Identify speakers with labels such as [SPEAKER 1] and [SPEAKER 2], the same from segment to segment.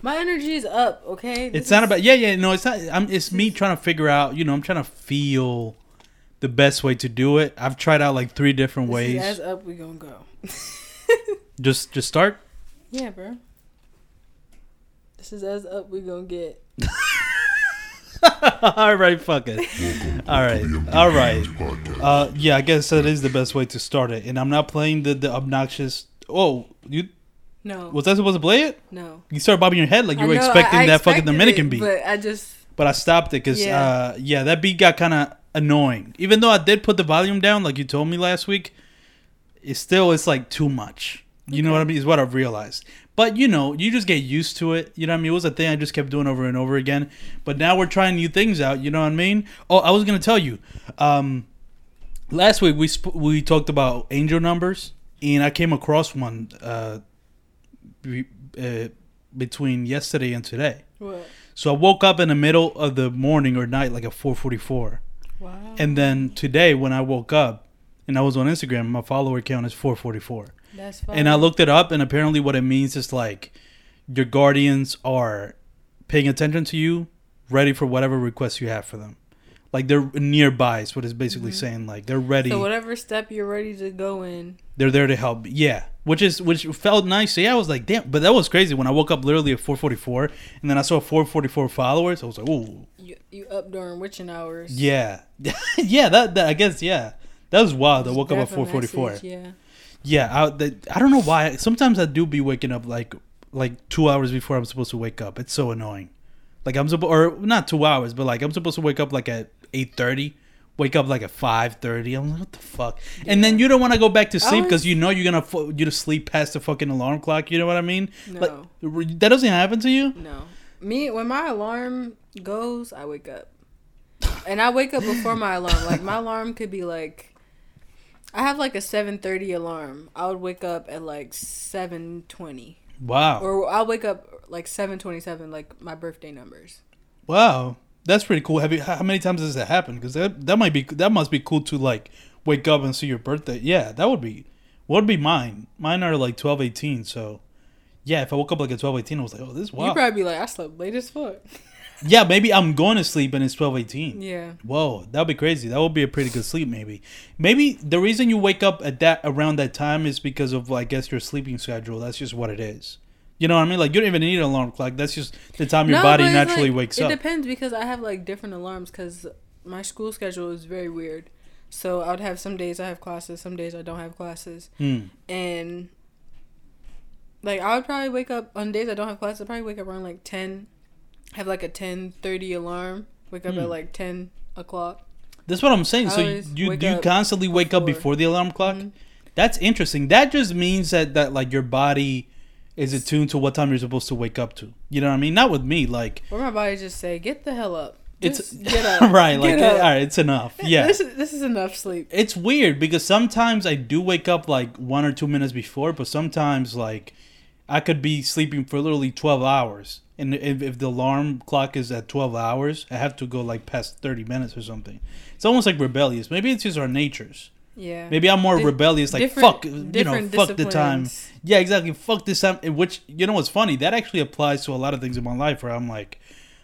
[SPEAKER 1] My energy is up. Okay. This
[SPEAKER 2] It's not
[SPEAKER 1] is-
[SPEAKER 2] about yeah, yeah. No, it's not. I'm. It's me trying to figure out. You know, I'm trying to feel the best way to do it. I've tried out like three different
[SPEAKER 1] this
[SPEAKER 2] ways.
[SPEAKER 1] Is as up, we gonna go.
[SPEAKER 2] Just, just start.
[SPEAKER 1] Yeah, bro. This is as up we gonna get.
[SPEAKER 2] all right, fuck it. All right, all right. Uh, yeah, I guess that is the best way to start it. And I'm not playing the the obnoxious. Oh, you
[SPEAKER 1] No.
[SPEAKER 2] was I supposed to play it?
[SPEAKER 1] no.
[SPEAKER 2] You started bobbing your head like you
[SPEAKER 1] I
[SPEAKER 2] were
[SPEAKER 1] know,
[SPEAKER 2] expecting
[SPEAKER 1] I- I
[SPEAKER 2] that fucking Dominican
[SPEAKER 1] it,
[SPEAKER 2] beat.
[SPEAKER 1] But I just
[SPEAKER 2] but I stopped it because
[SPEAKER 1] Yeah.
[SPEAKER 2] uh, yeah, that beat got kind of annoying. Even though I did put the volume down, like you told me last week, it still is like too much. You know what I mean? Is what I've realized. But you know, you just get used to it. You know what I mean? It was a thing I just kept doing over and over again. But now we're trying new things out. You know what I mean? Oh, I was gonna tell you. Um, last week we sp- we talked about angel numbers, and I came across one uh, be- uh, between yesterday and today.
[SPEAKER 1] what?
[SPEAKER 2] So I woke up in the middle of the morning or night, like at 4:44,
[SPEAKER 1] Wow.
[SPEAKER 2] and then today when I woke up and I was on Instagram, my follower count is 444,
[SPEAKER 1] That's fine.
[SPEAKER 2] and I looked it up, and apparently what it means is like your guardians are paying attention to you, ready for whatever requests you have for them. Like they're nearby is what it's basically mm-hmm. saying. Like they're ready.
[SPEAKER 1] So whatever step you're ready to go in.
[SPEAKER 2] they're there to help. Yeah, which is which felt nice. So yeah, I was like, damn. But that was crazy when I woke up literally at 4:44, and then I saw 444 followers. I was like, ooh,
[SPEAKER 1] You you up during witching hours.
[SPEAKER 2] Yeah, yeah. That, that I guess yeah. That was wild. I woke up at
[SPEAKER 1] Death
[SPEAKER 2] four
[SPEAKER 1] of
[SPEAKER 2] forty four.
[SPEAKER 1] message, Yeah.
[SPEAKER 2] Yeah, I, the, I don't know why. Sometimes I do be waking up like like two hours before I'm supposed to wake up. It's so annoying. Like I'm supposed or not two hours, but like I'm supposed to wake up like at eight thirty. Wake up like at five thirty. I'm like, what the fuck? And then you don't want to go back to sleep because you know you're gonna fu- you to sleep past the fucking alarm clock. You know what I mean?
[SPEAKER 1] No.
[SPEAKER 2] Like, that doesn't happen to you.
[SPEAKER 1] No. Me when my alarm goes, I wake up. And I wake up before my alarm. Like my alarm could be like I have like a 7:30 alarm. I would wake up at like 7:20
[SPEAKER 2] Wow.
[SPEAKER 1] or I'll wake up like 7:27 like my birthday numbers.
[SPEAKER 2] Wow, that's pretty cool. Have you? How many times does that happen? Because that that might be that must be cool to like wake up and see your birthday. Yeah, that would be. What would be mine? Mine are like twelve eighteen. So, yeah, if I woke up like at twelve eighteen, I was like, oh, this is
[SPEAKER 1] You probably be like I slept late as fuck.
[SPEAKER 2] yeah, maybe I'm going to sleep and it's twelve eighteen.
[SPEAKER 1] Yeah.
[SPEAKER 2] Whoa, that'd be crazy. That would be a pretty good sleep, maybe. Maybe the reason you wake up at that around that time is because of, I guess, your sleeping schedule. That's just what it is. You know what I mean? Like you don't even need an alarm clock. That's just the time your
[SPEAKER 1] No,
[SPEAKER 2] body naturally
[SPEAKER 1] like-
[SPEAKER 2] wakes
[SPEAKER 1] it
[SPEAKER 2] up.
[SPEAKER 1] It depends because I have like different alarms because my school schedule is very weird. So I would have some days I have classes, some days I don't have classes,
[SPEAKER 2] Hmm.
[SPEAKER 1] and like I would probably wake up on days I don't have classes. I probably wake up around like ten, have like a ten thirty alarm. Wake up
[SPEAKER 2] Hmm.
[SPEAKER 1] at like ten o'clock.
[SPEAKER 2] That's what I'm saying.
[SPEAKER 1] I
[SPEAKER 2] So you you, do you constantly wake up
[SPEAKER 1] before.
[SPEAKER 2] the alarm clock?
[SPEAKER 1] Mhm.
[SPEAKER 2] That's interesting. That just means that that like your body is attuned to what time you're supposed to wake up to. You know what I mean? Not with me. Like
[SPEAKER 1] Or my body just say, "Get the hell up."
[SPEAKER 2] it's
[SPEAKER 1] get up.
[SPEAKER 2] right. Like
[SPEAKER 1] up.
[SPEAKER 2] all right, it's enough. Yeah.
[SPEAKER 1] This is this is enough sleep.
[SPEAKER 2] it's weird because sometimes I do wake up like one or two minutes before, but sometimes like I could be sleeping for literally twelve hours, and if, if the alarm clock is at twelve hours, I have to go like past thirty minutes or something. It's almost like rebellious. Maybe it's just our natures.
[SPEAKER 1] Yeah.
[SPEAKER 2] Maybe I'm more
[SPEAKER 1] Di-
[SPEAKER 2] rebellious, like fuck, you know, fuck the time. Yeah, exactly. Fuck this time. Which you know what's funny? That actually applies to a lot of things in my life where I'm like,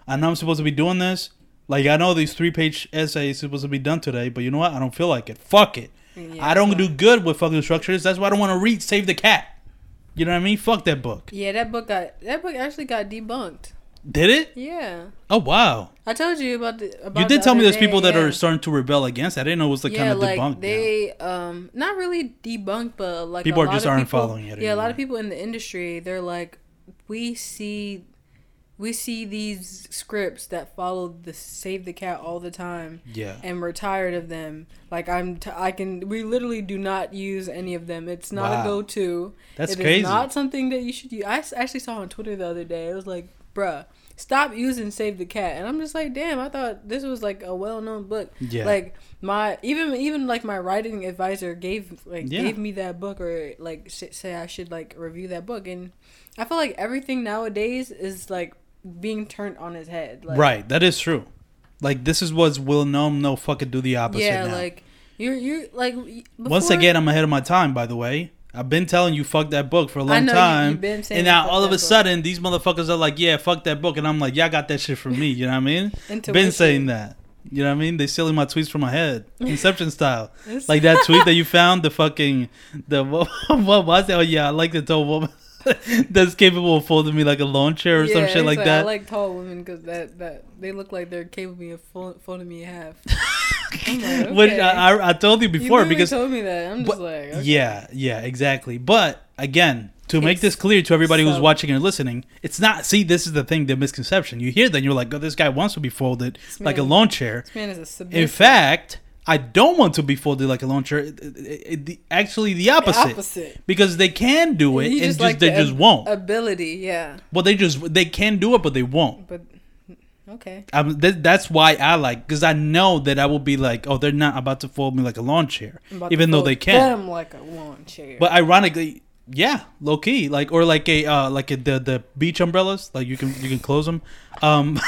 [SPEAKER 2] I know I'm supposed to be doing this. Like I know these three page essays supposed to be done today, but you know what? I don't feel like it. Fuck it.
[SPEAKER 1] Yeah,
[SPEAKER 2] I don't do good with fucking structures. That's why I don't want to read Save the Cat. You know what I mean? Fuck that book.
[SPEAKER 1] Yeah, that book got that book actually got debunked.
[SPEAKER 2] Did it?
[SPEAKER 1] Yeah,
[SPEAKER 2] Oh wow.
[SPEAKER 1] I told you about the. About
[SPEAKER 2] You did tell me there's people that
[SPEAKER 1] yeah.
[SPEAKER 2] are starting to rebel against. it. I didn't know it was like
[SPEAKER 1] yeah,
[SPEAKER 2] kind of
[SPEAKER 1] like
[SPEAKER 2] debunked. now.
[SPEAKER 1] they um not really debunked, but like
[SPEAKER 2] People are just aren't
[SPEAKER 1] people-
[SPEAKER 2] following it
[SPEAKER 1] Yeah, a lot of people in the industry, they're like, we see, we see these scripts that follow the Save the Cat all the time,
[SPEAKER 2] Yeah.
[SPEAKER 1] and we're tired of them. Like I'm, t- I can, we literally do not use any of them. It's not
[SPEAKER 2] Wow.
[SPEAKER 1] a go-to.
[SPEAKER 2] That's
[SPEAKER 1] It is
[SPEAKER 2] crazy.
[SPEAKER 1] not something that you should use. I actually saw on Twitter the other day. It was like, bruh, stop using Save the Cat. And I'm just like, damn, I thought this was like a well known book.
[SPEAKER 2] Yeah.
[SPEAKER 1] Like my even even like my writing advisor gave like
[SPEAKER 2] Yeah.
[SPEAKER 1] gave me that book or like sh- say I should like review that book. And I feel like everything nowadays is like being turned on his head. Like,
[SPEAKER 2] right. That is true. Like this is what's will no no fucking do the opposite
[SPEAKER 1] Yeah,
[SPEAKER 2] now.
[SPEAKER 1] like you're you're like y-
[SPEAKER 2] Once again, I'm ahead of my time. By the way, I've been telling you fuck that book for a long time.
[SPEAKER 1] saying
[SPEAKER 2] and now all of a
[SPEAKER 1] book.
[SPEAKER 2] sudden these motherfuckers are like, yeah, fuck that book, and I'm like, yeah, I got that shit from me. You know what I mean? been saying that. You know what I mean? They stealing my tweets from my head, Inception style. Like that tweet that you found, the fucking the what, what was it? Oh yeah, I like the tall woman that's capable of folding me like a lawn chair or some shit
[SPEAKER 1] it's
[SPEAKER 2] like that.
[SPEAKER 1] I like tall women because that, that they look like they're capable of folding me in half. I'm
[SPEAKER 2] Which. I, I, I told you
[SPEAKER 1] You
[SPEAKER 2] before
[SPEAKER 1] literally
[SPEAKER 2] because
[SPEAKER 1] told me that. I'm just
[SPEAKER 2] but-
[SPEAKER 1] like, okay.
[SPEAKER 2] yeah, yeah, exactly. But again, to make
[SPEAKER 1] It's
[SPEAKER 2] this clear to everybody who's watching and listening, it's not. See, this is the thing, the misconception. You hear that, and you're like, oh, this guy wants to be folded like a
[SPEAKER 1] man-
[SPEAKER 2] lawn chair.
[SPEAKER 1] This man is a submissive.
[SPEAKER 2] In fact, I don't want to be folded like a lawn chair. It- it- it- the- actually, the opposite.
[SPEAKER 1] opposite.
[SPEAKER 2] Because they can do it,
[SPEAKER 1] He
[SPEAKER 2] and just,
[SPEAKER 1] like
[SPEAKER 2] they
[SPEAKER 1] the
[SPEAKER 2] just won't.
[SPEAKER 1] Ability, yeah.
[SPEAKER 2] well, they just they can do it, but they won't.
[SPEAKER 1] But okay.
[SPEAKER 2] Um, th- that's why I like because I know that I will be like, oh, they're not about to fold me like a lawn chair,
[SPEAKER 1] I'm about to
[SPEAKER 2] even though they can.
[SPEAKER 1] Them like a lawn chair.
[SPEAKER 2] But ironically, yeah, low key, like or like a uh, like a, the the beach umbrellas, like you can you can close them. Um,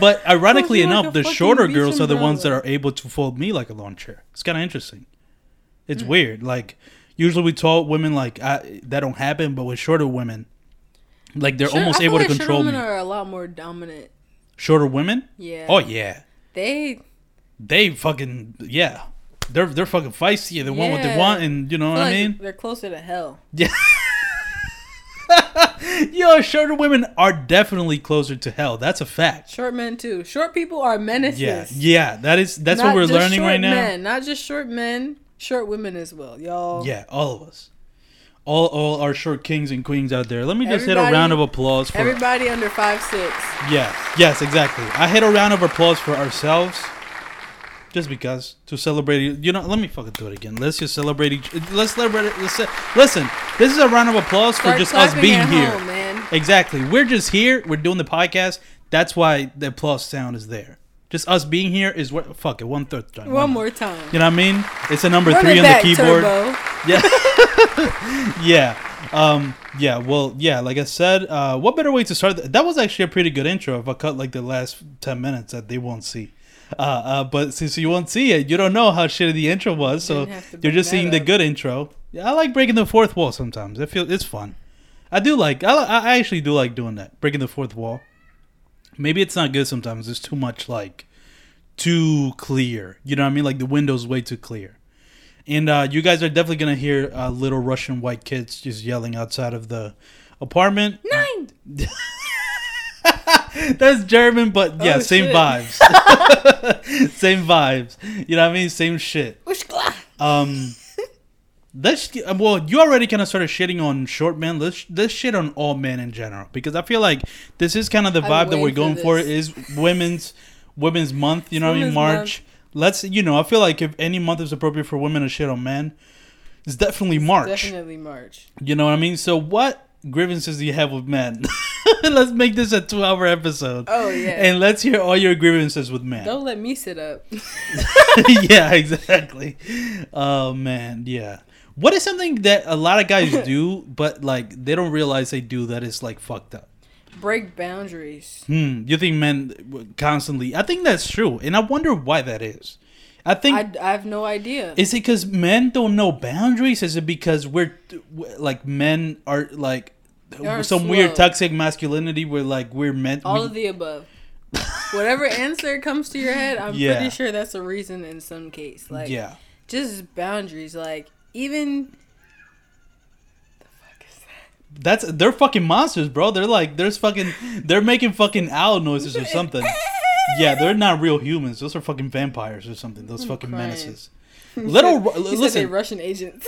[SPEAKER 2] but ironically
[SPEAKER 1] you like
[SPEAKER 2] enough, the shorter girls are the ones that are able to fold me like a lawn chair. It's kind of interesting. It's
[SPEAKER 1] Hmm.
[SPEAKER 2] weird. Like usually we tall women like I, that don't happen, but with shorter women, like they're
[SPEAKER 1] Sure,
[SPEAKER 2] almost able to
[SPEAKER 1] like shorter
[SPEAKER 2] control me.
[SPEAKER 1] women are a lot more dominant.
[SPEAKER 2] shorter women?
[SPEAKER 1] Yeah.
[SPEAKER 2] Oh yeah,
[SPEAKER 1] They
[SPEAKER 2] they fucking yeah. They're they're fucking feisty. They want what they want, and you know what
[SPEAKER 1] feel
[SPEAKER 2] I mean.
[SPEAKER 1] they're closer to hell.
[SPEAKER 2] Yeah. Yo, shorter women are definitely closer to hell. That's a fact.
[SPEAKER 1] Short men too. Short people are menaces.
[SPEAKER 2] Yeah, yeah. That is that's
[SPEAKER 1] Not
[SPEAKER 2] what we're learning right now.
[SPEAKER 1] Men, not just short men, short women as well, y'all.
[SPEAKER 2] Yeah, all of us, all all our short kings and queens out there. Let me just hit a round of applause for.
[SPEAKER 1] Everybody under five six.
[SPEAKER 2] yes, yes, exactly. I hit a round of applause for ourselves, just because to celebrate. You know, let me fucking do it again. Let's just celebrate each. Let's celebrate. Let's, listen, this is a round of applause for just us being here.
[SPEAKER 1] home.
[SPEAKER 2] Exactly. We're just here. We're doing the podcast. That's why the plus sound is there. Just us being here is what. Fuck it. One third. John.
[SPEAKER 1] One more time.
[SPEAKER 2] You know what I mean? It's a number
[SPEAKER 1] Run
[SPEAKER 2] three on the keyboard.
[SPEAKER 1] Turbo.
[SPEAKER 2] Yeah. yeah. Um. Yeah. Well. Yeah. Like I said, uh, what better way to start? th- That was actually a pretty good intro. If I cut like the last ten minutes, that they won't see. Uh, uh, but since you won't see it, you don't know how shitty the intro was. So
[SPEAKER 1] Didn't have to
[SPEAKER 2] you're just seeing the good intro. Yeah, I like breaking the fourth wall sometimes. I feel it's fun. I do like. I, I actually do like doing that, breaking the fourth wall. Maybe it's not good sometimes. It's too much like too clear. You know what I mean? Like the window's way too clear. And uh, you guys are definitely gonna hear uh, little Russian white kids just yelling outside of the apartment.
[SPEAKER 1] Nine.
[SPEAKER 2] That's German, but yeah,
[SPEAKER 1] Oh,
[SPEAKER 2] same
[SPEAKER 1] shit.
[SPEAKER 2] vibes. same vibes. You know what I mean? Same shit. Um, let's uh, well, you already kind of started shitting on short men. Let's let's shit on all men in general because I feel like this is kind of the vibe that we're going
[SPEAKER 1] for
[SPEAKER 2] for is women's women's month. You know what I mean? March. Let's you know I feel like if any month is appropriate for women to shit on men, it's definitely March.
[SPEAKER 1] Definitely March.
[SPEAKER 2] You know what I mean? So what grievances do you have with men? let's make this a two-hour episode.
[SPEAKER 1] Oh yeah.
[SPEAKER 2] And let's hear all your grievances with men.
[SPEAKER 1] Don't let me sit up.
[SPEAKER 2] yeah, exactly. Oh man, yeah. What is something that a lot of guys do, but like they don't realize they do that is like fucked up?
[SPEAKER 1] Break boundaries.
[SPEAKER 2] Hmm. You think men constantly? I think that's true, and I wonder why that is. I think
[SPEAKER 1] I, I have no idea.
[SPEAKER 2] is it because men don't know boundaries? Is it because we're like men are like
[SPEAKER 1] They're
[SPEAKER 2] some weird toxic masculinity where like we're meant
[SPEAKER 1] All
[SPEAKER 2] we-
[SPEAKER 1] of the above. Whatever answer comes to your head, I'm
[SPEAKER 2] Yeah.
[SPEAKER 1] pretty sure that's a reason in some case. Like
[SPEAKER 2] yeah.
[SPEAKER 1] just boundaries. Like even the fuck is that?
[SPEAKER 2] That's they're fucking monsters, bro. They're like there's fucking they're making fucking owl noises or something. Yeah, they're not real humans. Those are fucking vampires or something. Those
[SPEAKER 1] I'm
[SPEAKER 2] fucking
[SPEAKER 1] crying.
[SPEAKER 2] menaces. Little
[SPEAKER 1] said
[SPEAKER 2] listen,
[SPEAKER 1] Russian agents.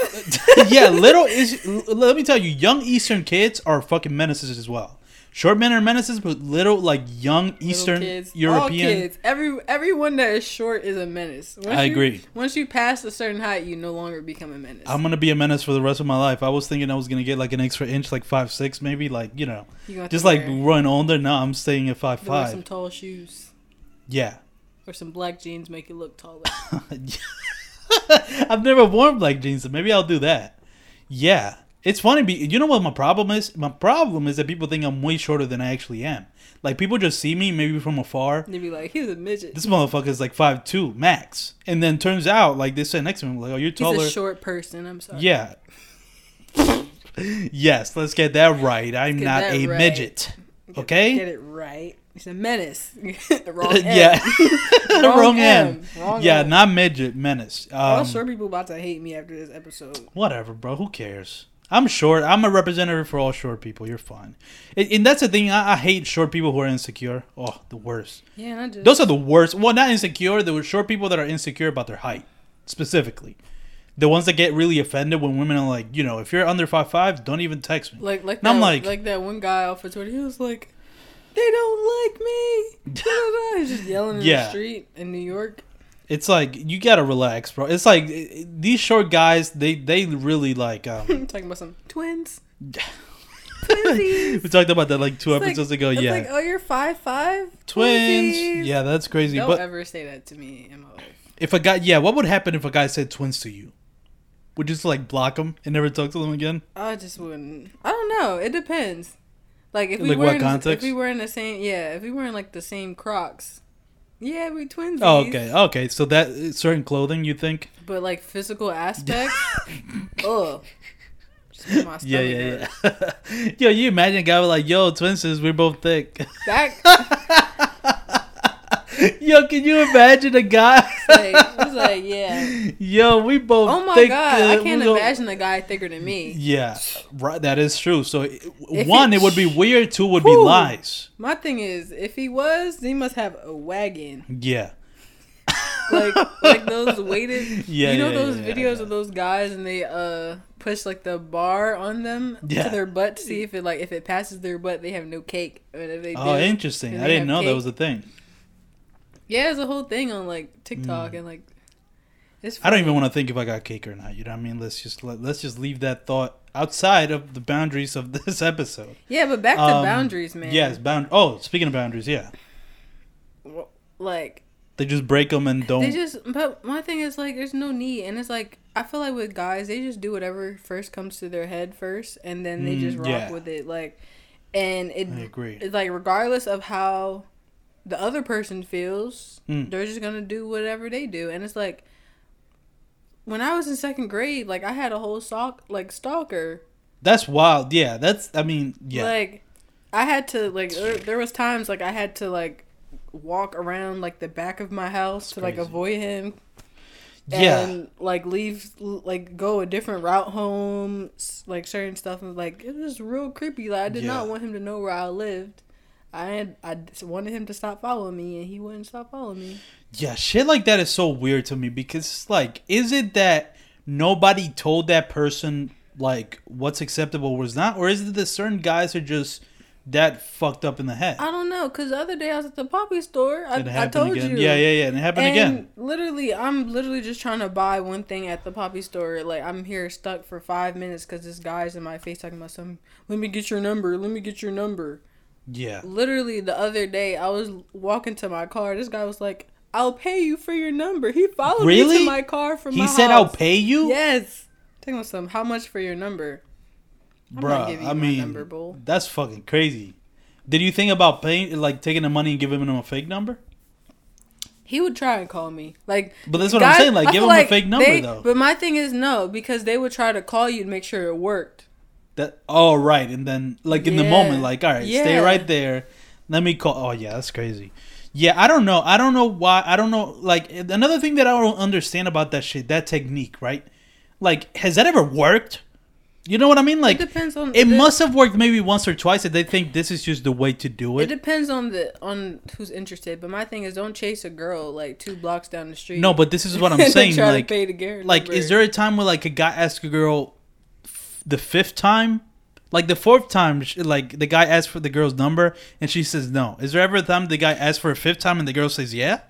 [SPEAKER 2] yeah, little is. Let me tell you, young Eastern kids are fucking menaces as well. Short men are menaces, but little like young Eastern
[SPEAKER 1] kids,
[SPEAKER 2] European.
[SPEAKER 1] kids, every everyone that is short is a menace. Once
[SPEAKER 2] I
[SPEAKER 1] you-
[SPEAKER 2] agree.
[SPEAKER 1] Once you pass a certain height, you no longer become a menace.
[SPEAKER 2] I'm gonna be a menace for the rest of my life. I was thinking I was gonna get like an extra inch, like five six, maybe, like you know,
[SPEAKER 1] You
[SPEAKER 2] just like run older. No, I'm staying at five
[SPEAKER 1] wear some tall shoes
[SPEAKER 2] Yeah.
[SPEAKER 1] or some black jeans make you look taller.
[SPEAKER 2] I've never worn black jeans, so maybe I'll do that. Yeah. It's funny. Be, you know what my problem is? My problem is that people think I'm way shorter than I actually am. Like people just see me maybe from afar.
[SPEAKER 1] They'd be like, he's a midget.
[SPEAKER 2] This motherfucker is like five two max, and then turns out like they sit next to me like, oh, you're taller."
[SPEAKER 1] He's a short person. I'm sorry.
[SPEAKER 2] Yeah. yes, let's get that right. I'm
[SPEAKER 1] get
[SPEAKER 2] not a
[SPEAKER 1] right.
[SPEAKER 2] midget. Okay.
[SPEAKER 1] Get it right. He's a menace. Wrong M.
[SPEAKER 2] yeah. The wrong, M.
[SPEAKER 1] M. Wrong
[SPEAKER 2] yeah,
[SPEAKER 1] M.
[SPEAKER 2] not midget. Menace.
[SPEAKER 1] All
[SPEAKER 2] Um,
[SPEAKER 1] short people about to hate me after this episode.
[SPEAKER 2] whatever, bro. Who cares? I'm short. I'm a representative for all short people. You're fine. And, and that's the thing. I, I hate short people who are insecure. Oh, the worst.
[SPEAKER 1] Yeah, I just
[SPEAKER 2] Those are the worst. Well, not insecure. There were short people that are insecure about their height, specifically. The ones that get really offended when women are like, you know, if you're under five five, don't even text me.
[SPEAKER 1] like like
[SPEAKER 2] And
[SPEAKER 1] that,
[SPEAKER 2] I'm like-
[SPEAKER 1] like that one guy off of Twitter. He was like, "They don't like me." He's just yelling in
[SPEAKER 2] Yeah.
[SPEAKER 1] the street in New York.
[SPEAKER 2] It's like you gotta relax, bro. It's like these short guys. They they really like. um
[SPEAKER 1] talking about some twins.
[SPEAKER 2] Twins.
[SPEAKER 1] We
[SPEAKER 2] talked about that like two
[SPEAKER 1] It's like-
[SPEAKER 2] episodes ago.
[SPEAKER 1] it's
[SPEAKER 2] Yeah,
[SPEAKER 1] like, oh, you're five five.
[SPEAKER 2] twins.
[SPEAKER 1] Twinsies.
[SPEAKER 2] Yeah, that's crazy.
[SPEAKER 1] Don't
[SPEAKER 2] but
[SPEAKER 1] ever say that to me in my life.
[SPEAKER 2] if a guy, yeah, what would happen if a guy said twins to you? Would you just like block him and never talk to them again?
[SPEAKER 1] I just wouldn't. I don't know. It depends. Like if we
[SPEAKER 2] Like
[SPEAKER 1] were in, if we were in the same yeah if we were in like the same Crocs, yeah we twinsies.
[SPEAKER 2] Oh, okay, okay. So that certain clothing, you think?
[SPEAKER 1] But like physical aspect, ugh. Just make my
[SPEAKER 2] Yeah, yeah, yeah. yo, you imagine a guy with like, yo, twins we're both thick.
[SPEAKER 1] That
[SPEAKER 2] yo, can you imagine a guy?
[SPEAKER 1] like, I like, yeah.
[SPEAKER 2] yo, we both.
[SPEAKER 1] Oh my
[SPEAKER 2] thick,
[SPEAKER 1] god,
[SPEAKER 2] uh,
[SPEAKER 1] I can't
[SPEAKER 2] go-
[SPEAKER 1] imagine a guy thicker than me.
[SPEAKER 2] Yeah, right. That is true. So,
[SPEAKER 1] If
[SPEAKER 2] one,
[SPEAKER 1] it-
[SPEAKER 2] it would be weird. Two would be lies.
[SPEAKER 1] My thing is, if he was, he must have a wagon.
[SPEAKER 2] Yeah.
[SPEAKER 1] like like those weighted
[SPEAKER 2] Yeah,
[SPEAKER 1] you know
[SPEAKER 2] yeah,
[SPEAKER 1] those
[SPEAKER 2] yeah,
[SPEAKER 1] videos
[SPEAKER 2] yeah.
[SPEAKER 1] of those guys and they uh push like the bar on them
[SPEAKER 2] Yeah.
[SPEAKER 1] to their butt to see if it like if it passes their butt they have no cake and if they
[SPEAKER 2] Oh,
[SPEAKER 1] do,
[SPEAKER 2] interesting. I didn't know that was a thing.
[SPEAKER 1] Yeah there's a whole thing on like tiktok and like it's
[SPEAKER 2] Mm. I don't even want to think if I got cake or not. You know what I mean? Let's just let, let's just leave that thought outside of the boundaries of this episode.
[SPEAKER 1] yeah but back to
[SPEAKER 2] Um,
[SPEAKER 1] boundaries man
[SPEAKER 2] Yes, bound. Oh, speaking of boundaries, yeah,
[SPEAKER 1] like
[SPEAKER 2] they just break them and don't.
[SPEAKER 1] they just but my thing is like there's no need and it's like i feel like with guys they just do whatever first comes to their head first and then they
[SPEAKER 2] Mm,
[SPEAKER 1] just rock
[SPEAKER 2] yeah.
[SPEAKER 1] with it like and it
[SPEAKER 2] I agree.
[SPEAKER 1] it's like regardless of how the other person feels
[SPEAKER 2] Mm.
[SPEAKER 1] they're just gonna do whatever they do and it's like when i was in second grade like i had a whole stalk like stalker
[SPEAKER 2] That's wild. Yeah, that's. I mean, yeah.
[SPEAKER 1] like i had to like there, there was times like i had to like walk around like the back of my house to like avoid him
[SPEAKER 2] yeah.
[SPEAKER 1] and like leave like go a different route home like certain stuff and like it was real creepy like i did not want him to know where i lived i had i wanted him to stop following me and he wouldn't stop following me
[SPEAKER 2] Yeah, shit like that is so weird to me because it's like, is it that nobody told that person like what's acceptable was not, or is it that certain guys are just that fucked up in the head?
[SPEAKER 1] i don't know because the other day i was at the poppy store i,
[SPEAKER 2] It
[SPEAKER 1] I told
[SPEAKER 2] again.
[SPEAKER 1] you
[SPEAKER 2] Yeah, yeah, yeah, and it happened
[SPEAKER 1] and
[SPEAKER 2] again.
[SPEAKER 1] literally i'm literally just trying to buy one thing at the poppy store like i'm here stuck for five minutes because this guy's in my face talking about some let me get your number let me get your number
[SPEAKER 2] Yeah,
[SPEAKER 1] literally the other day I was walking to my car. This guy was like, "I'll pay you for your number." He followed me
[SPEAKER 2] Really?
[SPEAKER 1] to my car from
[SPEAKER 2] he said, "I'll pay you."
[SPEAKER 1] Yes. Tell me some. How much for your number?
[SPEAKER 2] Bruh, I mean,
[SPEAKER 1] number,
[SPEAKER 2] that's fucking crazy. Did you think about paying, like taking the money and giving him a fake number?
[SPEAKER 1] He would try and call me. Like,
[SPEAKER 2] But that's what I'm saying. Like,
[SPEAKER 1] I
[SPEAKER 2] give him a fake number
[SPEAKER 1] they-
[SPEAKER 2] though.
[SPEAKER 1] But my thing is no, because they would try to call you to make sure it worked.
[SPEAKER 2] That oh right, and then like in the moment, like all right, stay right there. Let me call. Oh yeah, that's crazy. Yeah, I don't know. I don't know why. I don't know. Like another thing that I don't understand about that shit, that technique, right? Like, has that ever worked? You know what I mean? Like,
[SPEAKER 1] it depends on.
[SPEAKER 2] it must have worked maybe once or twice, and they think this is just the way to do
[SPEAKER 1] It
[SPEAKER 2] it.
[SPEAKER 1] depends on the on who's interested. But my thing is, don't chase a girl like two blocks down the street.
[SPEAKER 2] No, but this is what I'm saying. Like,
[SPEAKER 1] to pay the Garrett
[SPEAKER 2] like is there a time where like a guy asks a girl the fifth time like the fourth time sh- like the guy asks for the girl's number and she says no is there ever a time the guy asks for a fifth time and the girl says yeah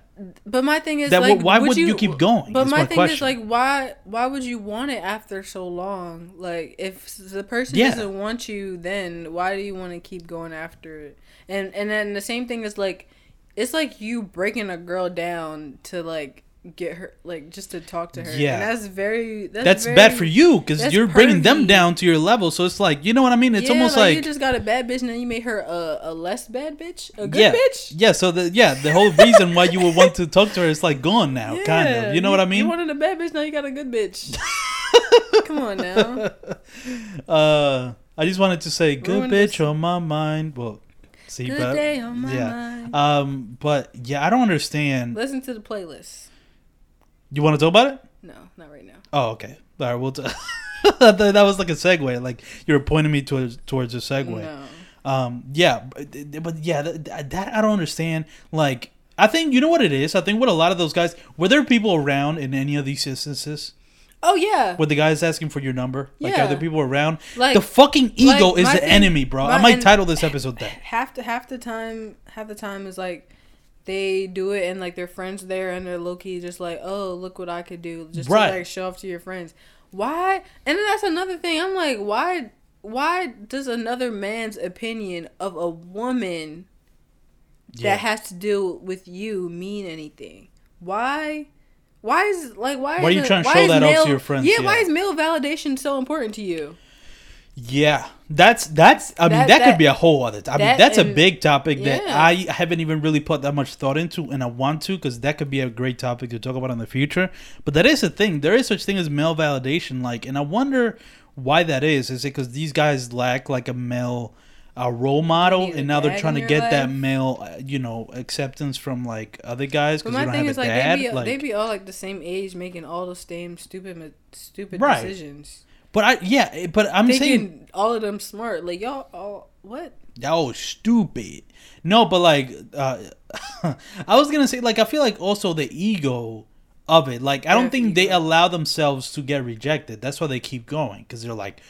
[SPEAKER 1] But my thing is,
[SPEAKER 2] That
[SPEAKER 1] like,
[SPEAKER 2] why would you keep going?
[SPEAKER 1] But my,
[SPEAKER 2] my
[SPEAKER 1] thing is, like, why why would you want it after so long? Like, if the person
[SPEAKER 2] Yeah.
[SPEAKER 1] doesn't want you, then why do you want to keep going after it? And and then the same thing is like, it's like you breaking a girl down to like get her like just to talk to her.
[SPEAKER 2] Yeah.
[SPEAKER 1] and that's very that's,
[SPEAKER 2] That's
[SPEAKER 1] very,
[SPEAKER 2] bad for you because you're bringing them down to your level. So it's like you know what I mean. It's
[SPEAKER 1] yeah,
[SPEAKER 2] almost
[SPEAKER 1] like,
[SPEAKER 2] like,
[SPEAKER 1] you just got a bad bitch and then you made her a, a less bad bitch, a good
[SPEAKER 2] yeah,
[SPEAKER 1] bitch.
[SPEAKER 2] yeah. So the yeah, the whole reason why you would want to talk to her is like gone now, kind of. You know what I mean You
[SPEAKER 1] wanted a bad bitch, now you got a good bitch. Come on now.
[SPEAKER 2] Uh, I just wanted to say, good
[SPEAKER 1] Ruined
[SPEAKER 2] bitch
[SPEAKER 1] this-
[SPEAKER 2] on my mind. Well, see,
[SPEAKER 1] Good
[SPEAKER 2] but
[SPEAKER 1] day on my
[SPEAKER 2] yeah.
[SPEAKER 1] mind.
[SPEAKER 2] um, but yeah, I don't understand.
[SPEAKER 1] Listen to the playlist.
[SPEAKER 2] You want to talk about it?
[SPEAKER 1] No, not right now.
[SPEAKER 2] Oh, okay. All right, we'll. T- that was like a segue. Like you were pointing me towards towards a segue.
[SPEAKER 1] No.
[SPEAKER 2] Um, yeah, but, but yeah, that, that I don't understand. Like, I think you know what it is. I think what a lot of those guys were there people around in any of these instances
[SPEAKER 1] Oh yeah.
[SPEAKER 2] where the guys asking for your number. Like,
[SPEAKER 1] Yeah.
[SPEAKER 2] are there people around?
[SPEAKER 1] Like
[SPEAKER 2] the fucking ego
[SPEAKER 1] like,
[SPEAKER 2] is the
[SPEAKER 1] thing-
[SPEAKER 2] enemy, bro. I might title this episode that.
[SPEAKER 1] half the half the time half the time is like they do it and like their friends there and they're low key just like oh look what I could do just
[SPEAKER 2] Right.
[SPEAKER 1] to like show off to your friends. Why? And then that's another thing. I'm like why why does another man's opinion of a woman
[SPEAKER 2] Yeah.
[SPEAKER 1] that has to do with you mean anything? Why? Why is like why?
[SPEAKER 2] Why are you
[SPEAKER 1] it-
[SPEAKER 2] trying to show that off to your friends?
[SPEAKER 1] Yeah, why is male validation so important to you?
[SPEAKER 2] Yeah, that's that's. I mean,
[SPEAKER 1] That-
[SPEAKER 2] that, could be a whole other. I mean,
[SPEAKER 1] that
[SPEAKER 2] that's a big topic that. I haven't even really put that much thought into, and I want to because that could be a great topic to talk about in the future. But that is a thing. There is such thing as male validation, like, and I wonder why that is. Is it because these guys lack like a male? A role model, and now they're trying to get that male, uh, you know, acceptance from like other guys because
[SPEAKER 1] my
[SPEAKER 2] don't have
[SPEAKER 1] is
[SPEAKER 2] a
[SPEAKER 1] like
[SPEAKER 2] dad.
[SPEAKER 1] they be
[SPEAKER 2] like,
[SPEAKER 1] they be all like the same age, making all the same stupid stupid
[SPEAKER 2] Right.
[SPEAKER 1] decisions.
[SPEAKER 2] But I, yeah, but I'm
[SPEAKER 1] Thinking
[SPEAKER 2] saying
[SPEAKER 1] all of them smart. Like y'all, all what?
[SPEAKER 2] That was stupid. No, but like, uh, I was gonna say, like, I feel like also the ego of it. Like, I don't
[SPEAKER 1] Their
[SPEAKER 2] think they allow themselves to get rejected. That's why they keep going because they're like,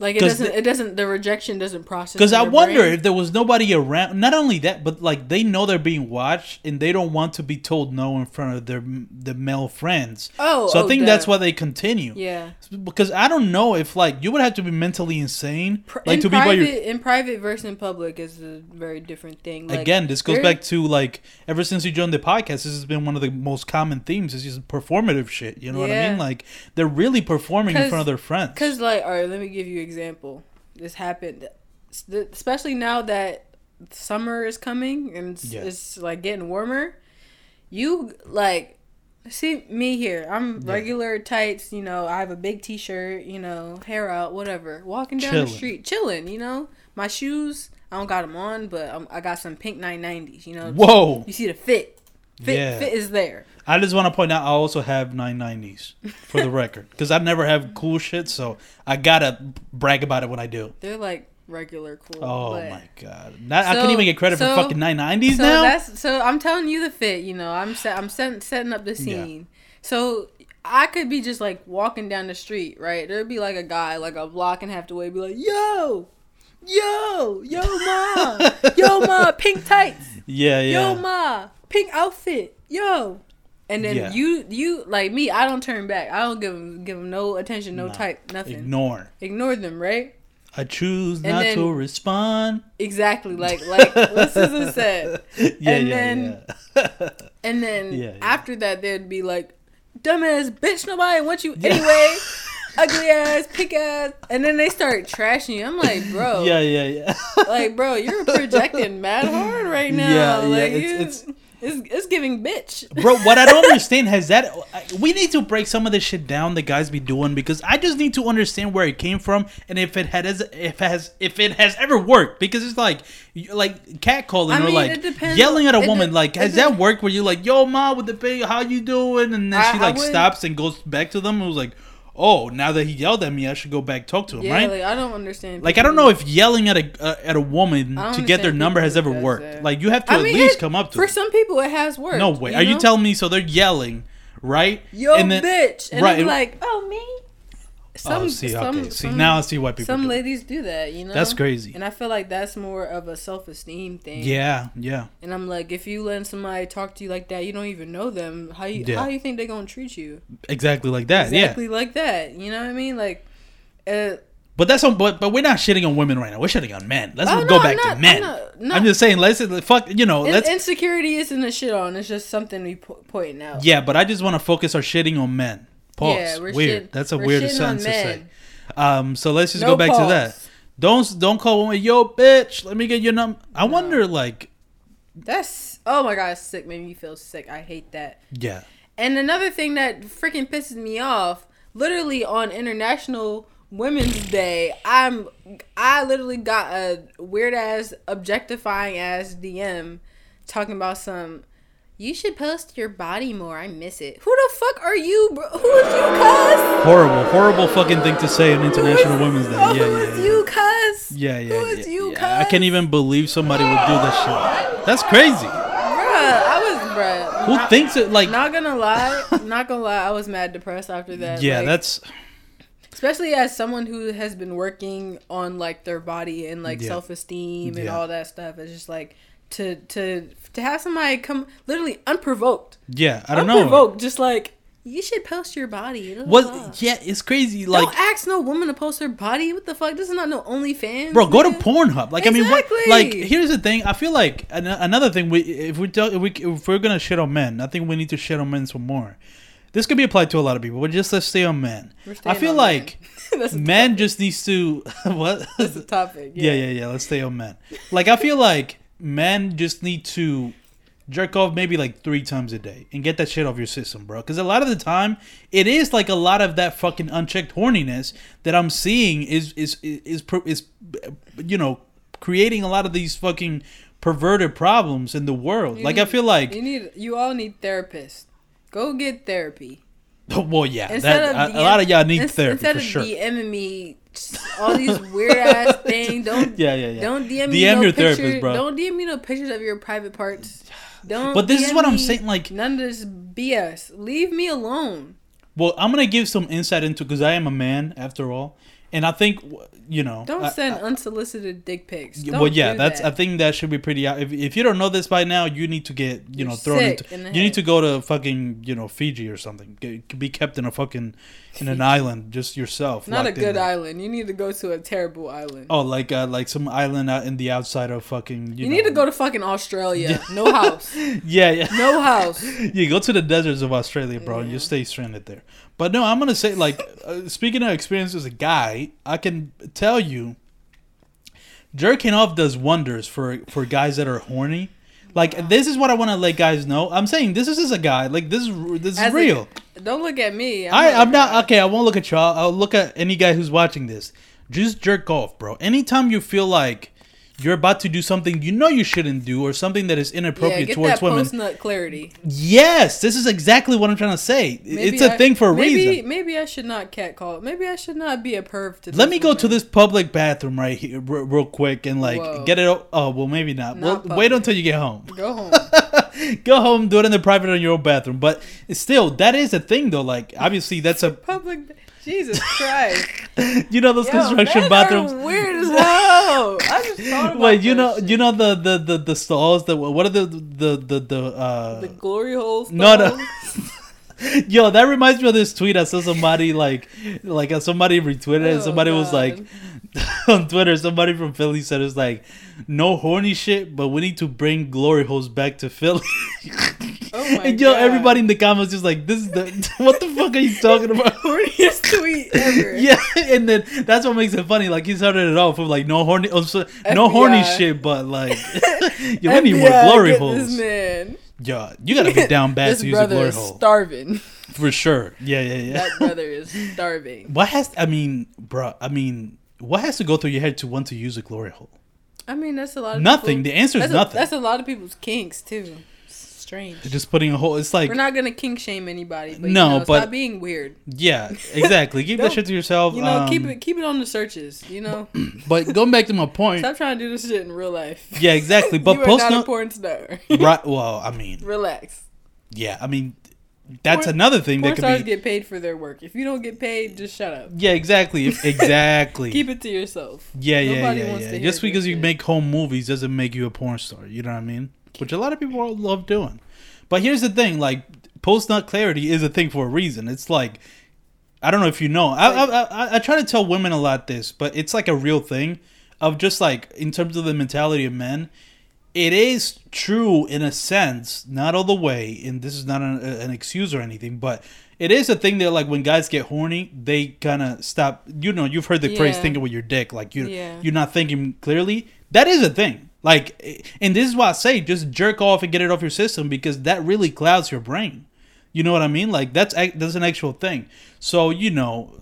[SPEAKER 1] Like it doesn't.
[SPEAKER 2] the-
[SPEAKER 1] it doesn't. The rejection doesn't process.
[SPEAKER 2] because I wonder
[SPEAKER 1] brain.
[SPEAKER 2] if there was nobody around. Not only that, but like they know they're being watched and they don't want to be told no in front of their the male friends.
[SPEAKER 1] Oh,
[SPEAKER 2] so I
[SPEAKER 1] oh,
[SPEAKER 2] think
[SPEAKER 1] duh.
[SPEAKER 2] that's why they continue.
[SPEAKER 1] Yeah.
[SPEAKER 2] Because I don't know if like you would have to be mentally insane, like
[SPEAKER 1] in
[SPEAKER 2] to be
[SPEAKER 1] private,
[SPEAKER 2] by your
[SPEAKER 1] in private versus in public is a very different thing. Like,
[SPEAKER 2] Again, this goes back to like ever since you joined the podcast, this has been one of the most common themes. Is just performative shit. You know what I mean? Like they're really performing in front of their friends.
[SPEAKER 1] Cause like, all right, let me give you an example. This happened, especially now that summer is coming and it's,
[SPEAKER 2] Yeah.
[SPEAKER 1] it's like getting warmer. You like see me here. I'm
[SPEAKER 2] Yeah.
[SPEAKER 1] regular tights. You know, I have a big t-shirt. You know, hair out, whatever. Walking down the street, chilling. You know, my shoes. I don't got them on, but i I got some pink 990s. You know,
[SPEAKER 2] Whoa!
[SPEAKER 1] you see the fit. Fit,
[SPEAKER 2] Yeah.
[SPEAKER 1] fit is there.
[SPEAKER 2] I just want to point out I also have 990s for the record because I never have cool shit, so I gotta brag about it when I do.
[SPEAKER 1] They're like regular cool.
[SPEAKER 2] Oh
[SPEAKER 1] but-
[SPEAKER 2] my god! Not, I
[SPEAKER 1] So-
[SPEAKER 2] couldn't even get credit
[SPEAKER 1] so-
[SPEAKER 2] for fucking 990s
[SPEAKER 1] so
[SPEAKER 2] now.
[SPEAKER 1] that's so I'm telling you the fit. You know, I'm set, I'm setting setting up the
[SPEAKER 2] Yeah.
[SPEAKER 1] scene. So I could be just like walking down the street, right? There'd be like a guy like a block and a half away, be like, "Yo, yo, yo, ma, yo, ma, pink tights,
[SPEAKER 2] yeah, yeah.
[SPEAKER 1] yo, ma, pink outfit, yo." And then
[SPEAKER 2] Yeah.
[SPEAKER 1] you you like me, I don't turn back. I don't give them give them no attention, no type, nothing. Ignore.
[SPEAKER 2] Ignore.
[SPEAKER 1] them, right?
[SPEAKER 2] I choose
[SPEAKER 1] And
[SPEAKER 2] not
[SPEAKER 1] then-
[SPEAKER 2] to respond.
[SPEAKER 1] Exactly, like like what Susan said.
[SPEAKER 2] Yeah,
[SPEAKER 1] And
[SPEAKER 2] yeah,
[SPEAKER 1] then-
[SPEAKER 2] yeah.
[SPEAKER 1] And then
[SPEAKER 2] Yeah, yeah.
[SPEAKER 1] after that, they'd be like, "Dumbass bitch, nobody wants you anyway. Ugly ass, pink ass." And then they start trashing you. I'm like, bro,
[SPEAKER 2] yeah, yeah, yeah.
[SPEAKER 1] like, bro, you're projecting mad hard right now.
[SPEAKER 2] Yeah, yeah, it's-
[SPEAKER 1] you-
[SPEAKER 2] it's-
[SPEAKER 1] it's it's giving bitch.
[SPEAKER 2] Bro, what I don't understand has that we need to break some of this shit down the guys be doing because I just need to understand where it came from and if it has if has if it has ever worked because it's like like catcalling
[SPEAKER 1] I
[SPEAKER 2] or like yelling at a woman
[SPEAKER 1] de-
[SPEAKER 2] like has
[SPEAKER 1] de-
[SPEAKER 2] that worked where you're like yo ma with the baby how you doing and then
[SPEAKER 1] I-
[SPEAKER 2] she like
[SPEAKER 1] would-
[SPEAKER 2] stops and goes back to them and was like oh now that he yelled at me I should go back talk to him
[SPEAKER 1] Yeah,
[SPEAKER 2] right
[SPEAKER 1] like I don't understand.
[SPEAKER 2] like I don't know if yelling at a uh, at a woman to get their number has ever worked
[SPEAKER 1] that.
[SPEAKER 2] like you have to
[SPEAKER 1] I
[SPEAKER 2] at
[SPEAKER 1] mean,
[SPEAKER 2] least
[SPEAKER 1] it-
[SPEAKER 2] come up to
[SPEAKER 1] For
[SPEAKER 2] it.
[SPEAKER 1] some people, it has worked.
[SPEAKER 2] no way are you telling me so they're yelling right
[SPEAKER 1] Yo,
[SPEAKER 2] And then-
[SPEAKER 1] bitch, and
[SPEAKER 2] right,
[SPEAKER 1] like, oh me. Some,
[SPEAKER 2] oh, see,
[SPEAKER 1] some,
[SPEAKER 2] okay. See,
[SPEAKER 1] some-
[SPEAKER 2] now I see why people.
[SPEAKER 1] some
[SPEAKER 2] do
[SPEAKER 1] ladies do that, you know.
[SPEAKER 2] That's crazy.
[SPEAKER 1] And I feel like that's more of a self esteem thing.
[SPEAKER 2] Yeah, yeah,
[SPEAKER 1] And I'm like, if you let somebody talk to you like that, you don't even know them. How you
[SPEAKER 2] Yeah.
[SPEAKER 1] how you think they're gonna treat you?
[SPEAKER 2] exactly like that.
[SPEAKER 1] Exactly like that. You know what I mean? Like, uh,
[SPEAKER 2] but that's on. But but we're not shitting on women right now. We're shitting on men. Let's
[SPEAKER 1] oh,
[SPEAKER 2] go
[SPEAKER 1] no,
[SPEAKER 2] back
[SPEAKER 1] not,
[SPEAKER 2] to men.
[SPEAKER 1] I'm not- no.
[SPEAKER 2] I'm just saying, let's fuck. You know, let's.
[SPEAKER 1] insecurity isn't a shit on. It's just something we po- pointing out.
[SPEAKER 2] yeah, but I just want to focus our shitting on men. Pause.
[SPEAKER 1] Yeah,
[SPEAKER 2] weird. That's a weird sentence to say. Um, so let's just
[SPEAKER 1] No
[SPEAKER 2] go back to that. Don't don't call women yo bitch. Let me get your number. I wonder like
[SPEAKER 1] That's oh my god, sick. Made me feel sick. I hate that.
[SPEAKER 2] yeah.
[SPEAKER 1] And another thing that freaking pisses me off, literally on International Women's Day, I'm I literally got a weird ass objectifying ass DM talking about some you should post your body more. I miss it. Who the fuck are you, bro? Who is you, cuss?
[SPEAKER 2] Horrible, horrible fucking thing to say on International
[SPEAKER 1] Who is-
[SPEAKER 2] Women's Day.
[SPEAKER 1] oh,
[SPEAKER 2] Yeah,
[SPEAKER 1] who
[SPEAKER 2] yeah,
[SPEAKER 1] is
[SPEAKER 2] yeah.
[SPEAKER 1] you, cuss?
[SPEAKER 2] Yeah, yeah,
[SPEAKER 1] Who is
[SPEAKER 2] yeah,
[SPEAKER 1] you,
[SPEAKER 2] yeah. I can't even believe somebody would do that shit. That's crazy.
[SPEAKER 1] Bruh, I was bruh.
[SPEAKER 2] Who
[SPEAKER 1] not,
[SPEAKER 2] thinks it like
[SPEAKER 1] Not gonna lie, not gonna lie, I was mad depressed after that.
[SPEAKER 2] Yeah,
[SPEAKER 1] like,
[SPEAKER 2] that's
[SPEAKER 1] especially as someone who has been working on like their body and like
[SPEAKER 2] Yeah.
[SPEAKER 1] self esteem and
[SPEAKER 2] Yeah.
[SPEAKER 1] all that stuff. It's just like to to to have somebody come literally unprovoked,
[SPEAKER 2] yeah, I don't know.
[SPEAKER 1] unprovoked, just like you should post your body.
[SPEAKER 2] What yeah, it's crazy like
[SPEAKER 1] Don't ask no woman to post her body. What the fuck? This is not no OnlyFans.
[SPEAKER 2] Bro, go to. Pornhub. Like I mean, what, like here's the thing. I feel like an- another thing. We if we talk, if, we if we're gonna shit on men, I think we need to shit on men some more. This could be applied to a lot of people, but just let's stay on men. I feel like
[SPEAKER 1] men.
[SPEAKER 2] Men just needs to what?
[SPEAKER 1] That's the topic.
[SPEAKER 2] yeah, yeah, yeah. Let's stay on men. Like I feel like men just need to jerk off maybe like three times a day and get that shit off your system, bro. Because a lot of the time, it is like a lot of that fucking unchecked horniness that I'm seeing is is is is, is you know creating a lot of these fucking perverted problems in the world.
[SPEAKER 1] You
[SPEAKER 2] like I feel like,
[SPEAKER 1] You need you all need therapists. Go get therapy.
[SPEAKER 2] well, yeah,
[SPEAKER 1] Instead
[SPEAKER 2] that,
[SPEAKER 1] of
[SPEAKER 2] a, a lot of y'all need therapy
[SPEAKER 1] Instead
[SPEAKER 2] for
[SPEAKER 1] of
[SPEAKER 2] sure.
[SPEAKER 1] DMing me all these weird ass things. Don't
[SPEAKER 2] Yeah, yeah, yeah.
[SPEAKER 1] don't DM me no
[SPEAKER 2] your
[SPEAKER 1] picture,
[SPEAKER 2] therapist, bro.
[SPEAKER 1] Don't DM me no pictures of your private parts. Don't.
[SPEAKER 2] But this is what I'm saying, like-
[SPEAKER 1] none of this BS. Leave me alone.
[SPEAKER 2] Well, I'm gonna give some insight into because I am a man after all, and I think you know.
[SPEAKER 1] Don't
[SPEAKER 2] I-
[SPEAKER 1] send
[SPEAKER 2] I-
[SPEAKER 1] unsolicited dick pics. Don't
[SPEAKER 2] well, yeah, that's.
[SPEAKER 1] that.
[SPEAKER 2] I think that should be pretty. If, if you don't know this by now, you need to get you
[SPEAKER 1] You're
[SPEAKER 2] know thrown into.
[SPEAKER 1] in
[SPEAKER 2] you need to go to fucking you know Fiji or something. Get, be kept in a fucking in an island just yourself.
[SPEAKER 1] not a good island. You need to go to a terrible island.
[SPEAKER 2] Oh, like uh, like some island out in the outside of fucking. You,
[SPEAKER 1] you
[SPEAKER 2] know.
[SPEAKER 1] need to go to fucking Australia. No house.
[SPEAKER 2] Yeah, yeah.
[SPEAKER 1] No house.
[SPEAKER 2] you go to the deserts of Australia, bro, and you stay stranded there. But no, I'm gonna say like, uh, speaking of experience as a guy, I can tell you, jerking off does wonders for for guys that are horny. Like this is what I want to let guys know. I'm saying this is as a guy. Like this is this is
[SPEAKER 1] As a-
[SPEAKER 2] real.
[SPEAKER 1] Don't look at me.
[SPEAKER 2] I'm not
[SPEAKER 1] guy.
[SPEAKER 2] okay. I won't look at y'all. I'll look at any guy who's watching this. Just jerk off, bro. Anytime you feel like you're about to do something you know you shouldn't do or something that is
[SPEAKER 1] Yeah,
[SPEAKER 2] inappropriate
[SPEAKER 1] get
[SPEAKER 2] towards
[SPEAKER 1] that
[SPEAKER 2] women.
[SPEAKER 1] post nut clarity.
[SPEAKER 2] Yes, this is exactly what I'm trying to say. it's a
[SPEAKER 1] I-
[SPEAKER 2] thing for a
[SPEAKER 1] maybe,
[SPEAKER 2] reason.
[SPEAKER 1] Maybe I should not catcall. Maybe I should not be a perv to
[SPEAKER 2] Let me go to this public bathroom right here, real, real quick, and like
[SPEAKER 1] Whoa.
[SPEAKER 2] get it. o- Oh well, maybe not.
[SPEAKER 1] Not
[SPEAKER 2] well, wait until you get home.
[SPEAKER 1] Go home.
[SPEAKER 2] go home, do it in the private in your own bathroom. But still, that is a thing though. Like obviously, that's a
[SPEAKER 1] Public. Jesus Christ.
[SPEAKER 2] you know those
[SPEAKER 1] Yo,
[SPEAKER 2] construction bathrooms.
[SPEAKER 1] Weird as hell. I just thought about
[SPEAKER 2] Wait, you know,
[SPEAKER 1] shit.
[SPEAKER 2] you know the the the, the stalls that what are the the the the uh
[SPEAKER 1] the glory holes.
[SPEAKER 2] No, no. Yo, that reminds me of this tweet I saw somebody like like uh, somebody retweeted it. and
[SPEAKER 1] Oh,
[SPEAKER 2] Somebody was like on Twitter, somebody from Philly said it's like no horny shit, but we need to bring glory holes back to Philly.
[SPEAKER 1] Oh my
[SPEAKER 2] and yo,
[SPEAKER 1] God.
[SPEAKER 2] everybody in the comments just like, this is the what the fuck are you talking about?
[SPEAKER 1] Horniest tweet ever.
[SPEAKER 2] yeah, and then that's what makes it funny. Like he started it off with like no horny, oh, no horny shit, but like, yo, we need more glory holes.
[SPEAKER 1] This man.
[SPEAKER 2] Yo, you gotta be down bad to use a glory
[SPEAKER 1] is
[SPEAKER 2] hole
[SPEAKER 1] starving.
[SPEAKER 2] for sure. Yeah, yeah, yeah.
[SPEAKER 1] that brother is starving.
[SPEAKER 2] What has I mean, bro? I mean, what has to go through your head to want to use a glory hole?
[SPEAKER 1] I mean, that's a lot of
[SPEAKER 2] Nothing.
[SPEAKER 1] people-
[SPEAKER 2] The answer is
[SPEAKER 1] that's
[SPEAKER 2] nothing.
[SPEAKER 1] A, that's a lot of people's kinks too. Strange.
[SPEAKER 2] Just putting a whole. It's like
[SPEAKER 1] We're not gonna kink shame anybody, but
[SPEAKER 2] No,
[SPEAKER 1] you know,
[SPEAKER 2] but-
[SPEAKER 1] stop being weird.
[SPEAKER 2] yeah, exactly. Keep that shit to yourself.
[SPEAKER 1] You know, keep
[SPEAKER 2] um,
[SPEAKER 1] it keep it on the searches. You know,
[SPEAKER 2] But going back to my point,
[SPEAKER 1] stop trying to do this shit in real life.
[SPEAKER 2] yeah, exactly. But
[SPEAKER 1] you are
[SPEAKER 2] post
[SPEAKER 1] not a porn star.
[SPEAKER 2] right. Well, I mean,
[SPEAKER 1] Relax.
[SPEAKER 2] yeah, I mean, that's
[SPEAKER 1] Porn-
[SPEAKER 2] another thing that
[SPEAKER 1] Porn
[SPEAKER 2] that
[SPEAKER 1] stars
[SPEAKER 2] be.
[SPEAKER 1] get paid for their work. If you don't get paid, just shut up.
[SPEAKER 2] Yeah, exactly. Exactly.
[SPEAKER 1] Keep it to yourself.
[SPEAKER 2] yeah, yeah,
[SPEAKER 1] Nobody
[SPEAKER 2] yeah,
[SPEAKER 1] wants
[SPEAKER 2] yeah.
[SPEAKER 1] to
[SPEAKER 2] Just because you
[SPEAKER 1] shit.
[SPEAKER 2] make home movies doesn't make you a porn star. You know what I mean? Which a lot of people love doing. But here's the thing: like post nut clarity is a thing for a reason. It's like I don't know if you know. I I, I, I try to tell women a lot this, but it's like a real thing. of just like in terms of the mentality of men, it is true in a sense, not all the way, and this is not an, an excuse or anything, but it is a thing that like when guys get horny, they kind of stop. You know, you've heard the phrase "thinking with your dick," like you
[SPEAKER 1] Yeah.
[SPEAKER 2] you're not thinking clearly. That is a thing. Like, and this is why I say just jerk off and get it off your system because that really clouds your brain. You know what I mean? Like that's that's an actual thing. So you know,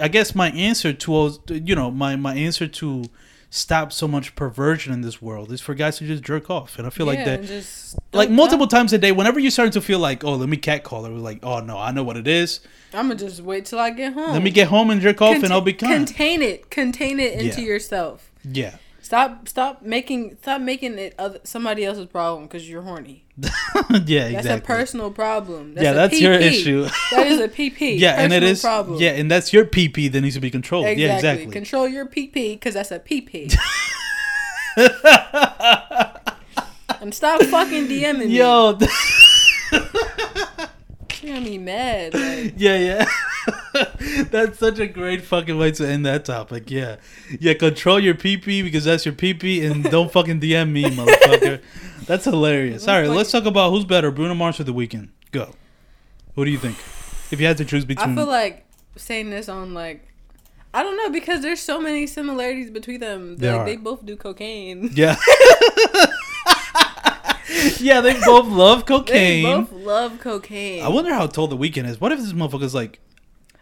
[SPEAKER 2] I guess my answer to you know my my answer to stop so much perversion in this world is for guys to just jerk off, and I feel like that
[SPEAKER 1] just
[SPEAKER 2] like multiple times a day. Whenever you're starting to feel like, oh, let me catcall her, like, oh no, I know what it is.
[SPEAKER 1] I'm gonna just wait till I get home.
[SPEAKER 2] Let me get home and jerk off, and I'll be kind.
[SPEAKER 1] Contain it. Contain it into
[SPEAKER 2] Yeah.
[SPEAKER 1] yourself.
[SPEAKER 2] yeah,
[SPEAKER 1] Stop. Stop making. Stop making it other, somebody else's problem because you're horny.
[SPEAKER 2] yeah,
[SPEAKER 1] That's
[SPEAKER 2] exactly.
[SPEAKER 1] That's a personal problem.
[SPEAKER 2] Yeah,
[SPEAKER 1] a
[SPEAKER 2] that's your issue.
[SPEAKER 1] that is a PP.
[SPEAKER 2] yeah, and it is.
[SPEAKER 1] Problem.
[SPEAKER 2] yeah, and that's your PP that needs to be controlled.
[SPEAKER 1] Exactly.
[SPEAKER 2] Yeah, exactly.
[SPEAKER 1] Control your PP because that's a PP. and stop fucking DMing me.
[SPEAKER 2] Yo,
[SPEAKER 1] You're gonna be mad. Like,
[SPEAKER 2] yeah, yeah. that's such a great fucking way to end that topic. Yeah, yeah. Control your PP because that's your PP, and don't fucking DM me, motherfucker. That's hilarious. All right, let's talk about who's better, Bruno Mars or The Weeknd. Go. What do you think? If you had to choose between,
[SPEAKER 1] I feel like saying this on like. I don't know because there's so many similarities between them.
[SPEAKER 2] There
[SPEAKER 1] like they both do cocaine.
[SPEAKER 2] yeah, yeah, they both love cocaine.
[SPEAKER 1] They both love cocaine.
[SPEAKER 2] I wonder how tall The Weeknd is. What if this motherfucker's like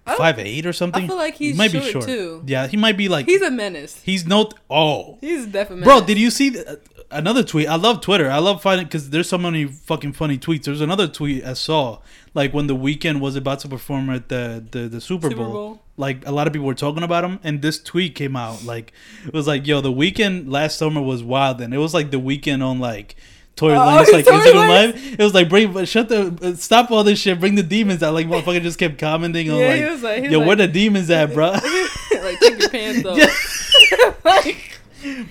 [SPEAKER 1] I
[SPEAKER 2] five eight or something?
[SPEAKER 1] I feel like he's
[SPEAKER 2] he might
[SPEAKER 1] short,
[SPEAKER 2] be short
[SPEAKER 1] too.
[SPEAKER 2] Yeah, he might be like
[SPEAKER 1] He's a menace.
[SPEAKER 2] he's no. Oh,
[SPEAKER 1] He's definitely.
[SPEAKER 2] Bro, did you see th- uh, another tweet? I love Twitter. I love finding because there's so many fucking funny tweets. There's another tweet I saw, like when the Weeknd was about to perform at the the, the Super,
[SPEAKER 1] Super
[SPEAKER 2] Bowl.
[SPEAKER 1] Bowl?
[SPEAKER 2] Like a lot of people were talking about him, and this tweet came out. Like it was like, yo, the Weeknd last summer was wild, and it was like the Weeknd on like. Tory
[SPEAKER 1] Oh,
[SPEAKER 2] Lanez, like
[SPEAKER 1] Tory
[SPEAKER 2] Instagram
[SPEAKER 1] Lanez?
[SPEAKER 2] Live. It was like bring, shut the, stop all this shit. Bring the demons out. Like motherfucker just kept commenting on
[SPEAKER 1] Yeah, he
[SPEAKER 2] like,
[SPEAKER 1] was like- he was
[SPEAKER 2] yo,
[SPEAKER 1] like-
[SPEAKER 2] where the demons at, bro?
[SPEAKER 1] like take your pants off.
[SPEAKER 2] Yeah.
[SPEAKER 1] like,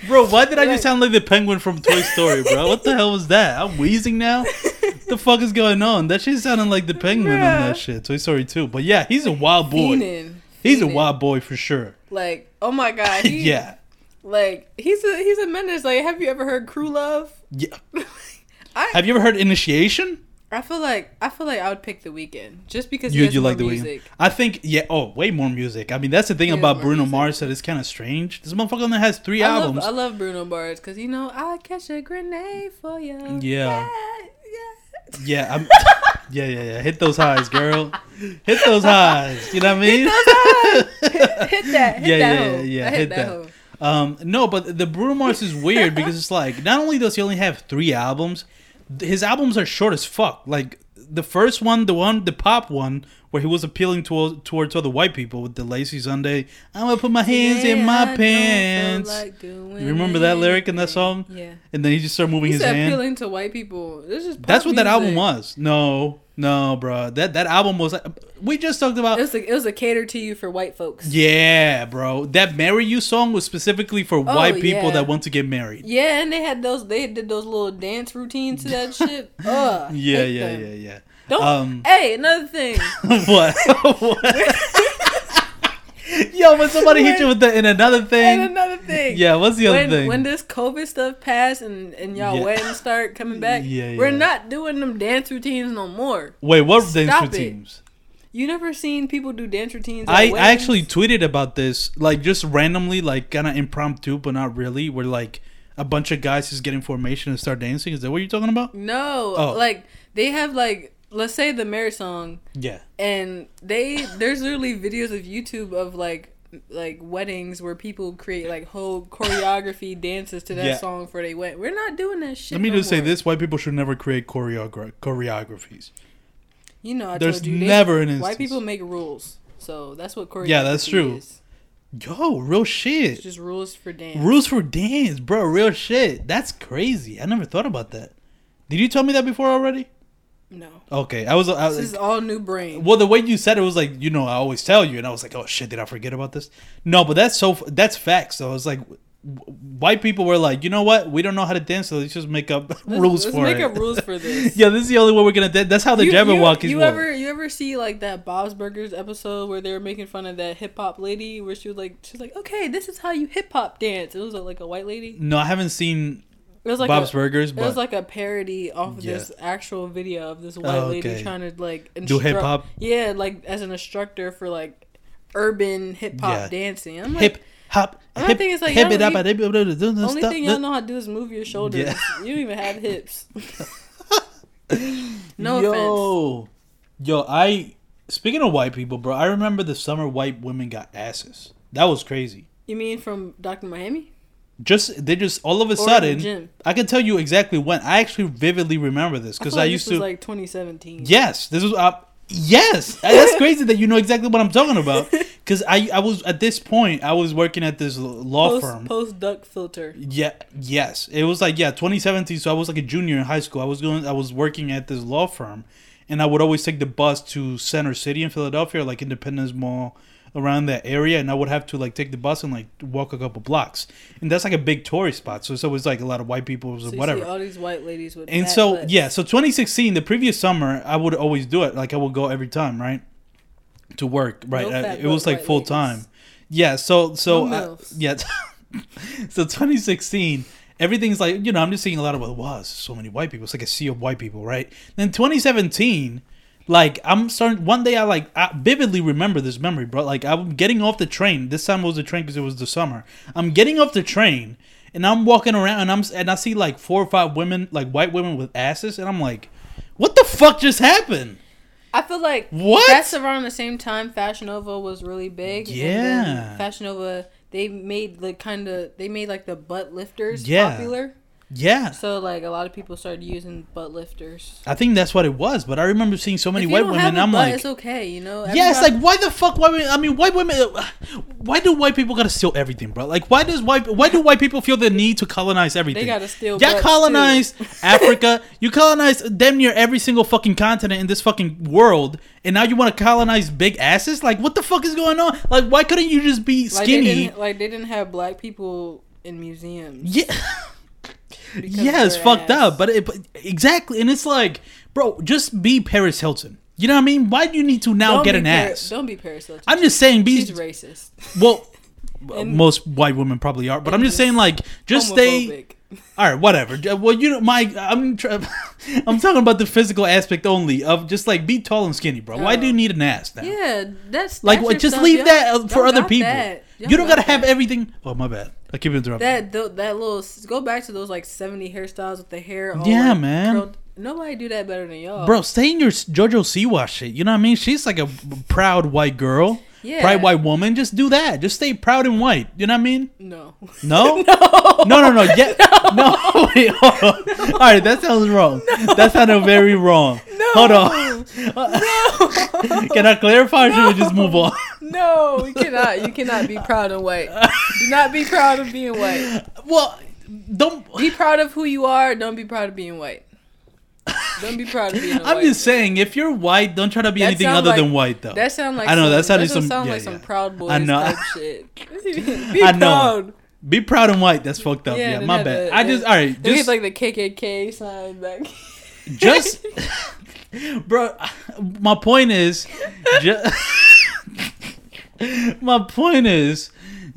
[SPEAKER 2] Bro, why did I just sound like the penguin from Toy Story, bro? What the hell was that? I'm wheezing now. What the fuck is going on? That shit sounded like the penguin on that shit. Toy Story 2. But yeah, he's a wild boy. He's a wild boy for sure.
[SPEAKER 1] Like, oh my god. He,
[SPEAKER 2] yeah.
[SPEAKER 1] Like he's a he's a menace. Like, have you ever heard Crew Love?
[SPEAKER 2] Yeah.
[SPEAKER 1] I
[SPEAKER 2] Have you ever heard Initiation?
[SPEAKER 1] I feel like I feel like I would pick the Weeknd just because
[SPEAKER 2] You you like the
[SPEAKER 1] music.
[SPEAKER 2] Weeknd? I think yeah. Oh, way more music. I mean, that's the thing about Bruno
[SPEAKER 1] music.
[SPEAKER 2] Mars that is kind of strange. This motherfucker only has three
[SPEAKER 1] I love,
[SPEAKER 2] albums.
[SPEAKER 1] I love Bruno Mars because you know I catch a grenade for you.
[SPEAKER 2] Yeah.
[SPEAKER 1] yeah.
[SPEAKER 2] yeah, I'm, yeah, yeah, yeah. Hit those highs, girl. Hit those highs. You know what I mean?
[SPEAKER 1] hit, hit that. Hit
[SPEAKER 2] Yeah,
[SPEAKER 1] that
[SPEAKER 2] yeah, yeah,
[SPEAKER 1] I
[SPEAKER 2] hit
[SPEAKER 1] hit,
[SPEAKER 2] that.
[SPEAKER 1] that.
[SPEAKER 2] Um, no, but the Bruno Mars is weird because it's like not only does he only have three albums, his albums are short as fuck. Like the first one, the one, the pop one, where he was appealing to, towards other white people with the lazy Sunday. I'm gonna put my hands in
[SPEAKER 1] Today I
[SPEAKER 2] my pants.
[SPEAKER 1] like
[SPEAKER 2] You remember that lyric in that song?
[SPEAKER 1] Yeah.
[SPEAKER 2] And then he just started moving
[SPEAKER 1] He
[SPEAKER 2] his
[SPEAKER 1] said
[SPEAKER 2] hand.
[SPEAKER 1] appealing to white people. This is
[SPEAKER 2] That's what that album was. No, no, bro. That that album was. We just talked about.
[SPEAKER 1] It was a, it was a cater to you for white folks.
[SPEAKER 2] yeah, bro. That "Marry You" song was specifically for oh, white people
[SPEAKER 1] yeah.
[SPEAKER 2] that want to get married.
[SPEAKER 1] Yeah, and they had those. They did those little dance routines to that shit. Ugh.
[SPEAKER 2] Yeah,
[SPEAKER 1] hate
[SPEAKER 2] yeah, yeah, yeah.
[SPEAKER 1] Don't.
[SPEAKER 2] Um,
[SPEAKER 1] hey, another thing.
[SPEAKER 2] what? what? Yo, when somebody hit you with the in another
[SPEAKER 1] and
[SPEAKER 2] thing.
[SPEAKER 1] another thing.
[SPEAKER 2] Yeah, what's the other
[SPEAKER 1] when,
[SPEAKER 2] thing?
[SPEAKER 1] when this COVID stuff pass and, and y'all
[SPEAKER 2] Yeah.
[SPEAKER 1] weddings start coming back,
[SPEAKER 2] Yeah,
[SPEAKER 1] we're not doing them dance routines no more.
[SPEAKER 2] Wait, what dance
[SPEAKER 1] Stop it.
[SPEAKER 2] routines?
[SPEAKER 1] You never seen people do dance routines?
[SPEAKER 2] I, I actually tweeted about this, like just randomly, like kind of impromptu, but not really. Where like a bunch of guys just get in formation and start dancing. Is that what you're talking about?
[SPEAKER 1] no,
[SPEAKER 2] Oh.
[SPEAKER 1] like they have like let's say the marriage song,
[SPEAKER 2] Yeah.
[SPEAKER 1] and they there's literally videos of YouTube of like like weddings where people create like whole choreography dances to that
[SPEAKER 2] Yeah.
[SPEAKER 1] song for they went. We're not doing that shit.
[SPEAKER 2] Let me
[SPEAKER 1] no
[SPEAKER 2] just say this: white people should never create choreogra- choreographies.
[SPEAKER 1] You know, I
[SPEAKER 2] There's
[SPEAKER 1] told you, they-
[SPEAKER 2] never an instance.
[SPEAKER 1] White people make rules, so that's what choreography
[SPEAKER 2] Yeah, that's true.
[SPEAKER 1] Is.
[SPEAKER 2] Yo, real
[SPEAKER 1] It's
[SPEAKER 2] shit.
[SPEAKER 1] just rules for dance.
[SPEAKER 2] Rules for dance, bro. Real shit. That's crazy. I never thought about that. Did you tell me that before already?
[SPEAKER 1] No,
[SPEAKER 2] Okay, I was. I
[SPEAKER 1] this
[SPEAKER 2] was
[SPEAKER 1] is all new brain.
[SPEAKER 2] well, the way you said it was like, you know, I always tell you, and I was like, oh shit, did I forget about this? No, but that's so. That's facts. So it's like, w- white people were like, you know what? We don't know how to dance, so let's just make up
[SPEAKER 1] Let's-
[SPEAKER 2] rules
[SPEAKER 1] let's
[SPEAKER 2] for
[SPEAKER 1] make
[SPEAKER 2] it.
[SPEAKER 1] up rules for this.
[SPEAKER 2] yeah, this is the only way we're gonna. dance. That's how the
[SPEAKER 1] you,
[SPEAKER 2] Jabbawockeez
[SPEAKER 1] you, you
[SPEAKER 2] work.
[SPEAKER 1] ever you ever see like that Bob's Burgers episode where they were making fun of that hip hop lady where she was like she's like okay this is how you hip hop dance. It was like a white lady.
[SPEAKER 2] no, I haven't seen
[SPEAKER 1] It was like
[SPEAKER 2] Bob's
[SPEAKER 1] a,
[SPEAKER 2] Burgers,
[SPEAKER 1] It was like a parody off of
[SPEAKER 2] Yeah.
[SPEAKER 1] this actual video of this oh, white
[SPEAKER 2] Oh,
[SPEAKER 1] lady trying to like
[SPEAKER 2] do
[SPEAKER 1] instruct-
[SPEAKER 2] hip hop,
[SPEAKER 1] Yeah, like as an instructor for like urban hip hop
[SPEAKER 2] Yeah.
[SPEAKER 1] dancing. I'm like,
[SPEAKER 2] hip hop, hip,
[SPEAKER 1] thing is, like,
[SPEAKER 2] hip it up,
[SPEAKER 1] don't
[SPEAKER 2] hip it up, do the
[SPEAKER 1] only thing y'all know how to do is move your shoulders.
[SPEAKER 2] Yeah.
[SPEAKER 1] You don't even have hips. no offense.
[SPEAKER 2] yo, yo, I speaking of white people, bro. I remember the summer white women got asses. That was crazy.
[SPEAKER 1] You mean from Dr. Miami?
[SPEAKER 2] Just they just all of a
[SPEAKER 1] Or
[SPEAKER 2] sudden. I can tell you exactly when. I actually vividly remember this
[SPEAKER 1] Because
[SPEAKER 2] because I, used
[SPEAKER 1] this was
[SPEAKER 2] to.
[SPEAKER 1] like 2017.
[SPEAKER 2] Yes, this was. Uh, yes, that's crazy that you know exactly what I'm talking about. Because I, I was at this point, I was working at this law
[SPEAKER 1] Post,
[SPEAKER 2] firm.
[SPEAKER 1] post duck filter.
[SPEAKER 2] Yeah, yes, it was like yeah, 2017. So I was like a junior in high school. I was going, I was working at this law firm, and I would always take the bus to Center City in Philadelphia, like Independence Mall, around that area, and I would have to like take the bus and like walk a couple blocks, and that's like a big tourist spot. So it's always like a lot of white people or
[SPEAKER 1] So
[SPEAKER 2] whatever.
[SPEAKER 1] all these white ladies with
[SPEAKER 2] And so
[SPEAKER 1] butts.
[SPEAKER 2] yeah, so 2016, the previous summer, I would always do it. Like I would go every time, right, to work. Right,
[SPEAKER 1] No fat
[SPEAKER 2] it was like full
[SPEAKER 1] ladies.
[SPEAKER 2] time. Yeah. So so
[SPEAKER 1] No
[SPEAKER 2] uh, yeah. so 2016, everything's like you know I'm just seeing a lot of well, wow, so many white people. It's like a sea of white people, right? Then 2017. Like I'm starting one day, I like I vividly remember this memory, bro. Like I'm getting off the train. This time it was the train because it was the summer. I'm getting off the train, and I'm walking around, and I'm and I see like four or five women, like white women with asses, and I'm like, what the fuck just happened?
[SPEAKER 1] I feel like
[SPEAKER 2] What?
[SPEAKER 1] that's around the same time Fashion Nova was really big.
[SPEAKER 2] Yeah.
[SPEAKER 1] Fashion Nova they made like kind of they made like the butt lifters
[SPEAKER 2] Yeah.
[SPEAKER 1] popular.
[SPEAKER 2] Yeah,
[SPEAKER 1] So like a lot of people started using butt lifters.
[SPEAKER 2] I think that's what it was. But I remember seeing so many white women. I'm
[SPEAKER 1] butt,
[SPEAKER 2] like,
[SPEAKER 1] it's okay, you know.
[SPEAKER 2] yeah, it's like why the fuck? Why? women- I mean, white women. Uh, why do white people gotta steal everything, bro? Like, why does white? Why do white people feel the need to colonize everything?
[SPEAKER 1] they gotta steal.
[SPEAKER 2] Yeah,
[SPEAKER 1] butts,
[SPEAKER 2] colonized. Africa. You colonize damn near every single fucking continent in this fucking world, and now you want to colonize big asses? Like, what the fuck is going on? Like, why couldn't you just be
[SPEAKER 1] Like they
[SPEAKER 2] skinny?
[SPEAKER 1] didn't like they didn't have black people in museums.
[SPEAKER 2] yeah. yeah, it's fucked
[SPEAKER 1] ass.
[SPEAKER 2] up, but, it, but exactly, and it's like, bro, just be Paris Hilton. You know what I mean? Why do you need to now
[SPEAKER 1] Don't
[SPEAKER 2] get an
[SPEAKER 1] Par-
[SPEAKER 2] ass?
[SPEAKER 1] Don't be Paris Hilton.
[SPEAKER 2] I'm just saying, be
[SPEAKER 1] She's racist.
[SPEAKER 2] well.
[SPEAKER 1] And-
[SPEAKER 2] most white women probably are, but I'm just
[SPEAKER 1] just
[SPEAKER 2] saying, like, just stay. All right, whatever. Well, you know, my I'm tr- I'm talking about the physical aspect only of just like be tall and skinny, bro. Why do you
[SPEAKER 1] Oh.
[SPEAKER 2] need an ass now?
[SPEAKER 1] Yeah, that's
[SPEAKER 2] Like? Just leave that uh, for other people.
[SPEAKER 1] that.
[SPEAKER 2] You don't
[SPEAKER 1] got
[SPEAKER 2] gotta have
[SPEAKER 1] that.
[SPEAKER 2] everything. Oh my bad. I keep interrupting.
[SPEAKER 1] That th- that little go back to those like seventy hairstyles with the hair. All,
[SPEAKER 2] Yeah,
[SPEAKER 1] like,
[SPEAKER 2] man.
[SPEAKER 1] curled. Nobody do that better than y'all,
[SPEAKER 2] Bro, stay in your JoJo Siwa shit. You know what I mean? She's like a proud white girl,
[SPEAKER 1] Yeah.
[SPEAKER 2] proud white woman. Just do that. Just stay proud and white. You know what I mean?
[SPEAKER 1] No,
[SPEAKER 2] No, no, no, no. Yeah, no. Wait, hold on. All right, that sounds wrong. That sounded very wrong. No. Hold on. No. Can I clarify, or should we just move on?
[SPEAKER 1] no, you cannot. You cannot be proud and white. Do not be proud of being white.
[SPEAKER 2] Well, don't.
[SPEAKER 1] Be proud of who you are. Don't be proud of being white. Don't be proud of being.
[SPEAKER 2] I'm
[SPEAKER 1] white.
[SPEAKER 2] just saying, if you're white, don't try to be
[SPEAKER 1] That
[SPEAKER 2] anything other
[SPEAKER 1] like-
[SPEAKER 2] than white, though.
[SPEAKER 1] That sound like
[SPEAKER 2] I know,
[SPEAKER 1] some,
[SPEAKER 2] that
[SPEAKER 1] doesn't
[SPEAKER 2] some-
[SPEAKER 1] sound
[SPEAKER 2] yeah,
[SPEAKER 1] like some proud boys
[SPEAKER 2] I know.
[SPEAKER 1] type shit. be
[SPEAKER 2] I know.
[SPEAKER 1] proud.
[SPEAKER 2] Be proud and white. That's fucked up.
[SPEAKER 1] Yeah,
[SPEAKER 2] Yeah, my bad.
[SPEAKER 1] the-
[SPEAKER 2] I just all right. Just
[SPEAKER 1] like the KKK sign back.
[SPEAKER 2] just bro my point is just my point is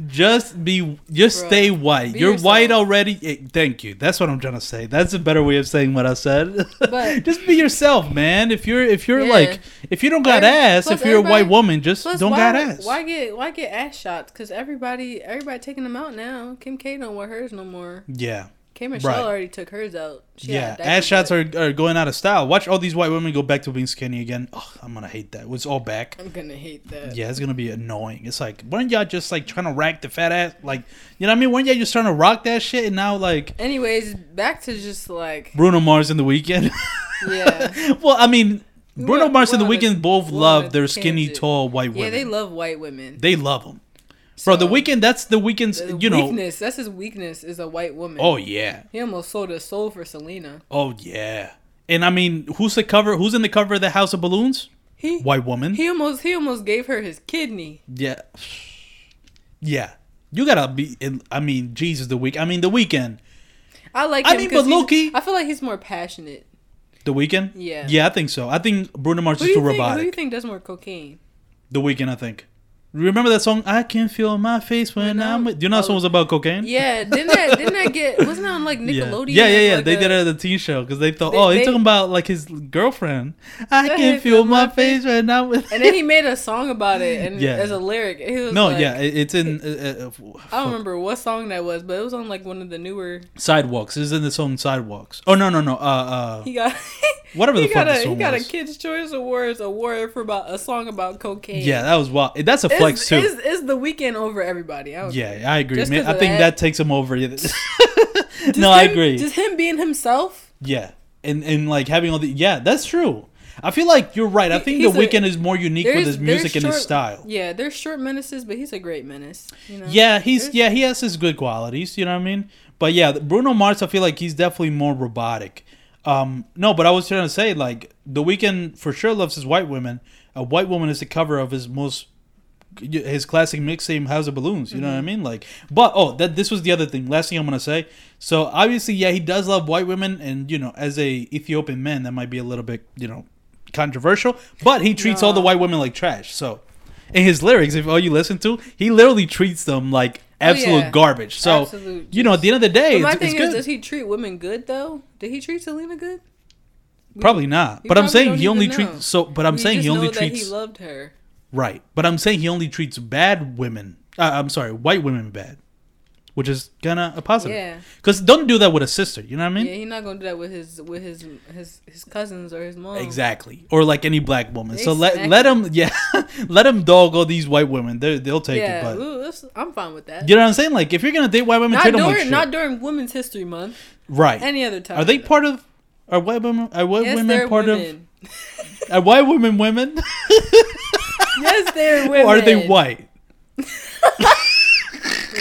[SPEAKER 2] just be just
[SPEAKER 1] Bro,
[SPEAKER 2] stay white you're
[SPEAKER 1] yourself.
[SPEAKER 2] white already Eh, thank you that's what i'm trying to say that's a better way of saying what i said
[SPEAKER 1] But-
[SPEAKER 2] just be yourself man if you're if you're
[SPEAKER 1] Yeah.
[SPEAKER 2] like if you don't got
[SPEAKER 1] Every-
[SPEAKER 2] ass if you're a white woman just don't
[SPEAKER 1] why,
[SPEAKER 2] got ass
[SPEAKER 1] Why get why get ass shots? Because everybody everybody taking them out now. Kim K don't wear hers no more.
[SPEAKER 2] yeah
[SPEAKER 1] K Michelle
[SPEAKER 2] Right.
[SPEAKER 1] already took hers out. She
[SPEAKER 2] yeah ass shots are, are going out of style watch all these white women go back to being skinny again oh, i'm gonna hate that it's all back.
[SPEAKER 1] I'm gonna hate that.
[SPEAKER 2] Yeah, it's gonna be annoying. It's like, weren't y'all just like trying to rack the fat ass? Like, you know what I mean? Weren't y'all just trying to rock that shit? And now like
[SPEAKER 1] Anyways, back to just like
[SPEAKER 2] Bruno Mars in the Weeknd.
[SPEAKER 1] yeah,
[SPEAKER 2] well, I mean, Bruno Mars and the Weeknd both love their skinny, tall white women. yeah.
[SPEAKER 1] They love white women.
[SPEAKER 2] They love them, bro. The Weeknd. That's the Weeknd's.
[SPEAKER 1] the
[SPEAKER 2] You know.
[SPEAKER 1] weakness. That's his weakness. Is a white woman.
[SPEAKER 2] Oh yeah.
[SPEAKER 1] he almost sold his soul for Selena.
[SPEAKER 2] Oh yeah. And I mean, who's the cover? Who's in the cover of the House of Balloons?
[SPEAKER 1] He
[SPEAKER 2] White woman.
[SPEAKER 1] he almost he almost gave her his kidney.
[SPEAKER 2] yeah. Yeah. You gotta be. In, I mean, Jesus, the week. I mean, the Weeknd.
[SPEAKER 1] I like.
[SPEAKER 2] I mean, but low-key-
[SPEAKER 1] I feel like he's more passionate.
[SPEAKER 2] The Weeknd.
[SPEAKER 1] Yeah.
[SPEAKER 2] Yeah, I think so. I think Bruno Mars is too
[SPEAKER 1] think? Who do you think does more cocaine?
[SPEAKER 2] The Weeknd, I think. Remember that song? I can feel my face when
[SPEAKER 1] When
[SPEAKER 2] I'm
[SPEAKER 1] I'm-
[SPEAKER 2] with. Do you know that
[SPEAKER 1] oh.
[SPEAKER 2] song was about cocaine?
[SPEAKER 1] Yeah, didn't that didn't that get wasn't that on like Nickelodeon?
[SPEAKER 2] yeah, yeah. yeah.
[SPEAKER 1] Like
[SPEAKER 2] they
[SPEAKER 1] a-
[SPEAKER 2] did it at the teen show because they thought,
[SPEAKER 1] They-
[SPEAKER 2] oh, he's
[SPEAKER 1] they-
[SPEAKER 2] talking about like his girlfriend. I can feel my face when I'm with.
[SPEAKER 1] And then he made a song about it, and
[SPEAKER 2] Yeah.
[SPEAKER 1] as a lyric, he was
[SPEAKER 2] no,
[SPEAKER 1] like,
[SPEAKER 2] yeah, it- it's in. Uh, uh,
[SPEAKER 1] I don't remember what song that was, but it was on like one of the newer.
[SPEAKER 2] Sidewalks. It's in the song Sidewalks. Oh no, no, no. Uh, uh,
[SPEAKER 1] He got
[SPEAKER 2] whatever the
[SPEAKER 1] he
[SPEAKER 2] fuck
[SPEAKER 1] got
[SPEAKER 2] the
[SPEAKER 1] a he
[SPEAKER 2] song
[SPEAKER 1] got a. Kids Choice Awards award for about a song about cocaine.
[SPEAKER 2] Yeah, that was wild. That's a
[SPEAKER 1] It's-
[SPEAKER 2] flex too.
[SPEAKER 1] It's, it's the Weeknd over everybody. I
[SPEAKER 2] Yeah. I agree.
[SPEAKER 1] Just
[SPEAKER 2] Man,
[SPEAKER 1] 'cause
[SPEAKER 2] I think that.
[SPEAKER 1] that.
[SPEAKER 2] takes him over. No, I agree.
[SPEAKER 1] Just him being himself.
[SPEAKER 2] yeah, and and like having all the yeah, that's true. I feel like you're right. I think
[SPEAKER 1] he's
[SPEAKER 2] the
[SPEAKER 1] a-
[SPEAKER 2] Weeknd is more unique with his music
[SPEAKER 1] there's
[SPEAKER 2] and his style.
[SPEAKER 1] Yeah, there's short menaces, but he's a great menace. You know?
[SPEAKER 2] Yeah, he's
[SPEAKER 1] There's-
[SPEAKER 2] yeah he has his good qualities. You know what I mean? But yeah, Bruno Mars, I feel like he's definitely more robotic. Um, no, but I was trying to say like the Weeknd for sure loves his white women. A white woman is the cover of his most his classic mixtape House of Balloons. You know what I mm-hmm. mean? Like, but oh, that this was the other thing. Last thing I'm gonna say. So obviously, yeah, he does love white women, and you know, as a Ethiopian man, that might be a little bit you know controversial. But he treats all the white women like trash. So in his lyrics, if all you listen to, he literally treats them like
[SPEAKER 1] Oh,
[SPEAKER 2] absolute
[SPEAKER 1] yeah.
[SPEAKER 2] garbage. So
[SPEAKER 1] Absolute
[SPEAKER 2] you know, at the end of the day,
[SPEAKER 1] my thing is, does he treat women good though? Did he treat Selena good?
[SPEAKER 2] Probably not. But I'm saying he only treats. So, but I'm saying he only treats
[SPEAKER 1] he loved her.
[SPEAKER 2] Right. But I'm saying he only treats bad women. Uh, I'm sorry, white women bad, which is kind of a positive.
[SPEAKER 1] Yeah.
[SPEAKER 2] Because don't do that with a sister. You know what I mean?
[SPEAKER 1] Yeah, he's not gonna do that with his with his his his cousins or his mom.
[SPEAKER 2] Exactly. Or like any black woman.
[SPEAKER 1] They
[SPEAKER 2] so let let
[SPEAKER 1] him.
[SPEAKER 2] yeah let him dog all these white women. They they'll take
[SPEAKER 1] Yeah,
[SPEAKER 2] it. But
[SPEAKER 1] ooh, I'm fine with that.
[SPEAKER 2] you know what I'm saying? Like if you're gonna date white women,
[SPEAKER 1] not
[SPEAKER 2] treat them like
[SPEAKER 1] during
[SPEAKER 2] shit.
[SPEAKER 1] not during Women's History Month.
[SPEAKER 2] right.
[SPEAKER 1] Any other time.
[SPEAKER 2] Are they part of? Are white women? Are white
[SPEAKER 1] Yes,
[SPEAKER 2] women part
[SPEAKER 1] women.
[SPEAKER 2] of? Are white women women?
[SPEAKER 1] yes, they're women.
[SPEAKER 2] or are they white?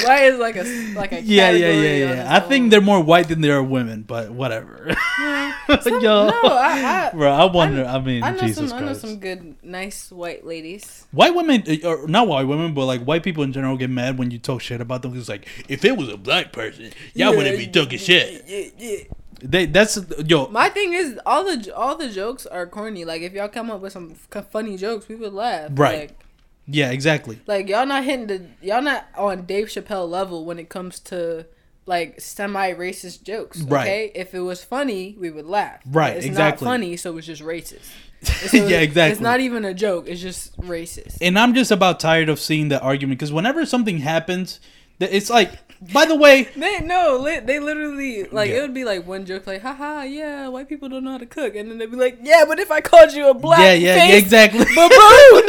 [SPEAKER 1] White is like a like a
[SPEAKER 2] Yeah, yeah, yeah, yeah. I think they're more white than they are women, but whatever.
[SPEAKER 1] Some-
[SPEAKER 2] Yo,
[SPEAKER 1] no, I, I,
[SPEAKER 2] bro, I wonder. I, mean,
[SPEAKER 1] I know
[SPEAKER 2] Jesus
[SPEAKER 1] some I know some good nice white ladies.
[SPEAKER 2] White women, uh, or not white women, but like white people in general get mad when you talk shit about them. It's like if it was a black person, y'all wouldn't be talking shit.
[SPEAKER 1] Yeah, yeah.
[SPEAKER 2] They that's yo.
[SPEAKER 1] My thing is all the all the jokes are corny. Like if y'all come up with some funny jokes, we would laugh.
[SPEAKER 2] Right.
[SPEAKER 1] Like,
[SPEAKER 2] Yeah, exactly.
[SPEAKER 1] like y'all not hitting the y'all not on Dave Chappelle level when it comes to like semi racist jokes.
[SPEAKER 2] Right.
[SPEAKER 1] Okay, if it was funny, we would laugh.
[SPEAKER 2] Right,
[SPEAKER 1] It's
[SPEAKER 2] exactly.
[SPEAKER 1] not funny, so it's just racist. So
[SPEAKER 2] yeah, exactly.
[SPEAKER 1] It's not even a joke. It's just racist.
[SPEAKER 2] and I'm just about tired of seeing that argument because whenever something happens, that it's like. By the way,
[SPEAKER 1] They no, li- they literally like
[SPEAKER 2] Yeah.
[SPEAKER 1] it would be like one joke like, haha, yeah, white people don't know how to cook, and then they'd be like, yeah, but if I called you a black
[SPEAKER 2] yeah, yeah,
[SPEAKER 1] face
[SPEAKER 2] exactly.
[SPEAKER 1] baboon,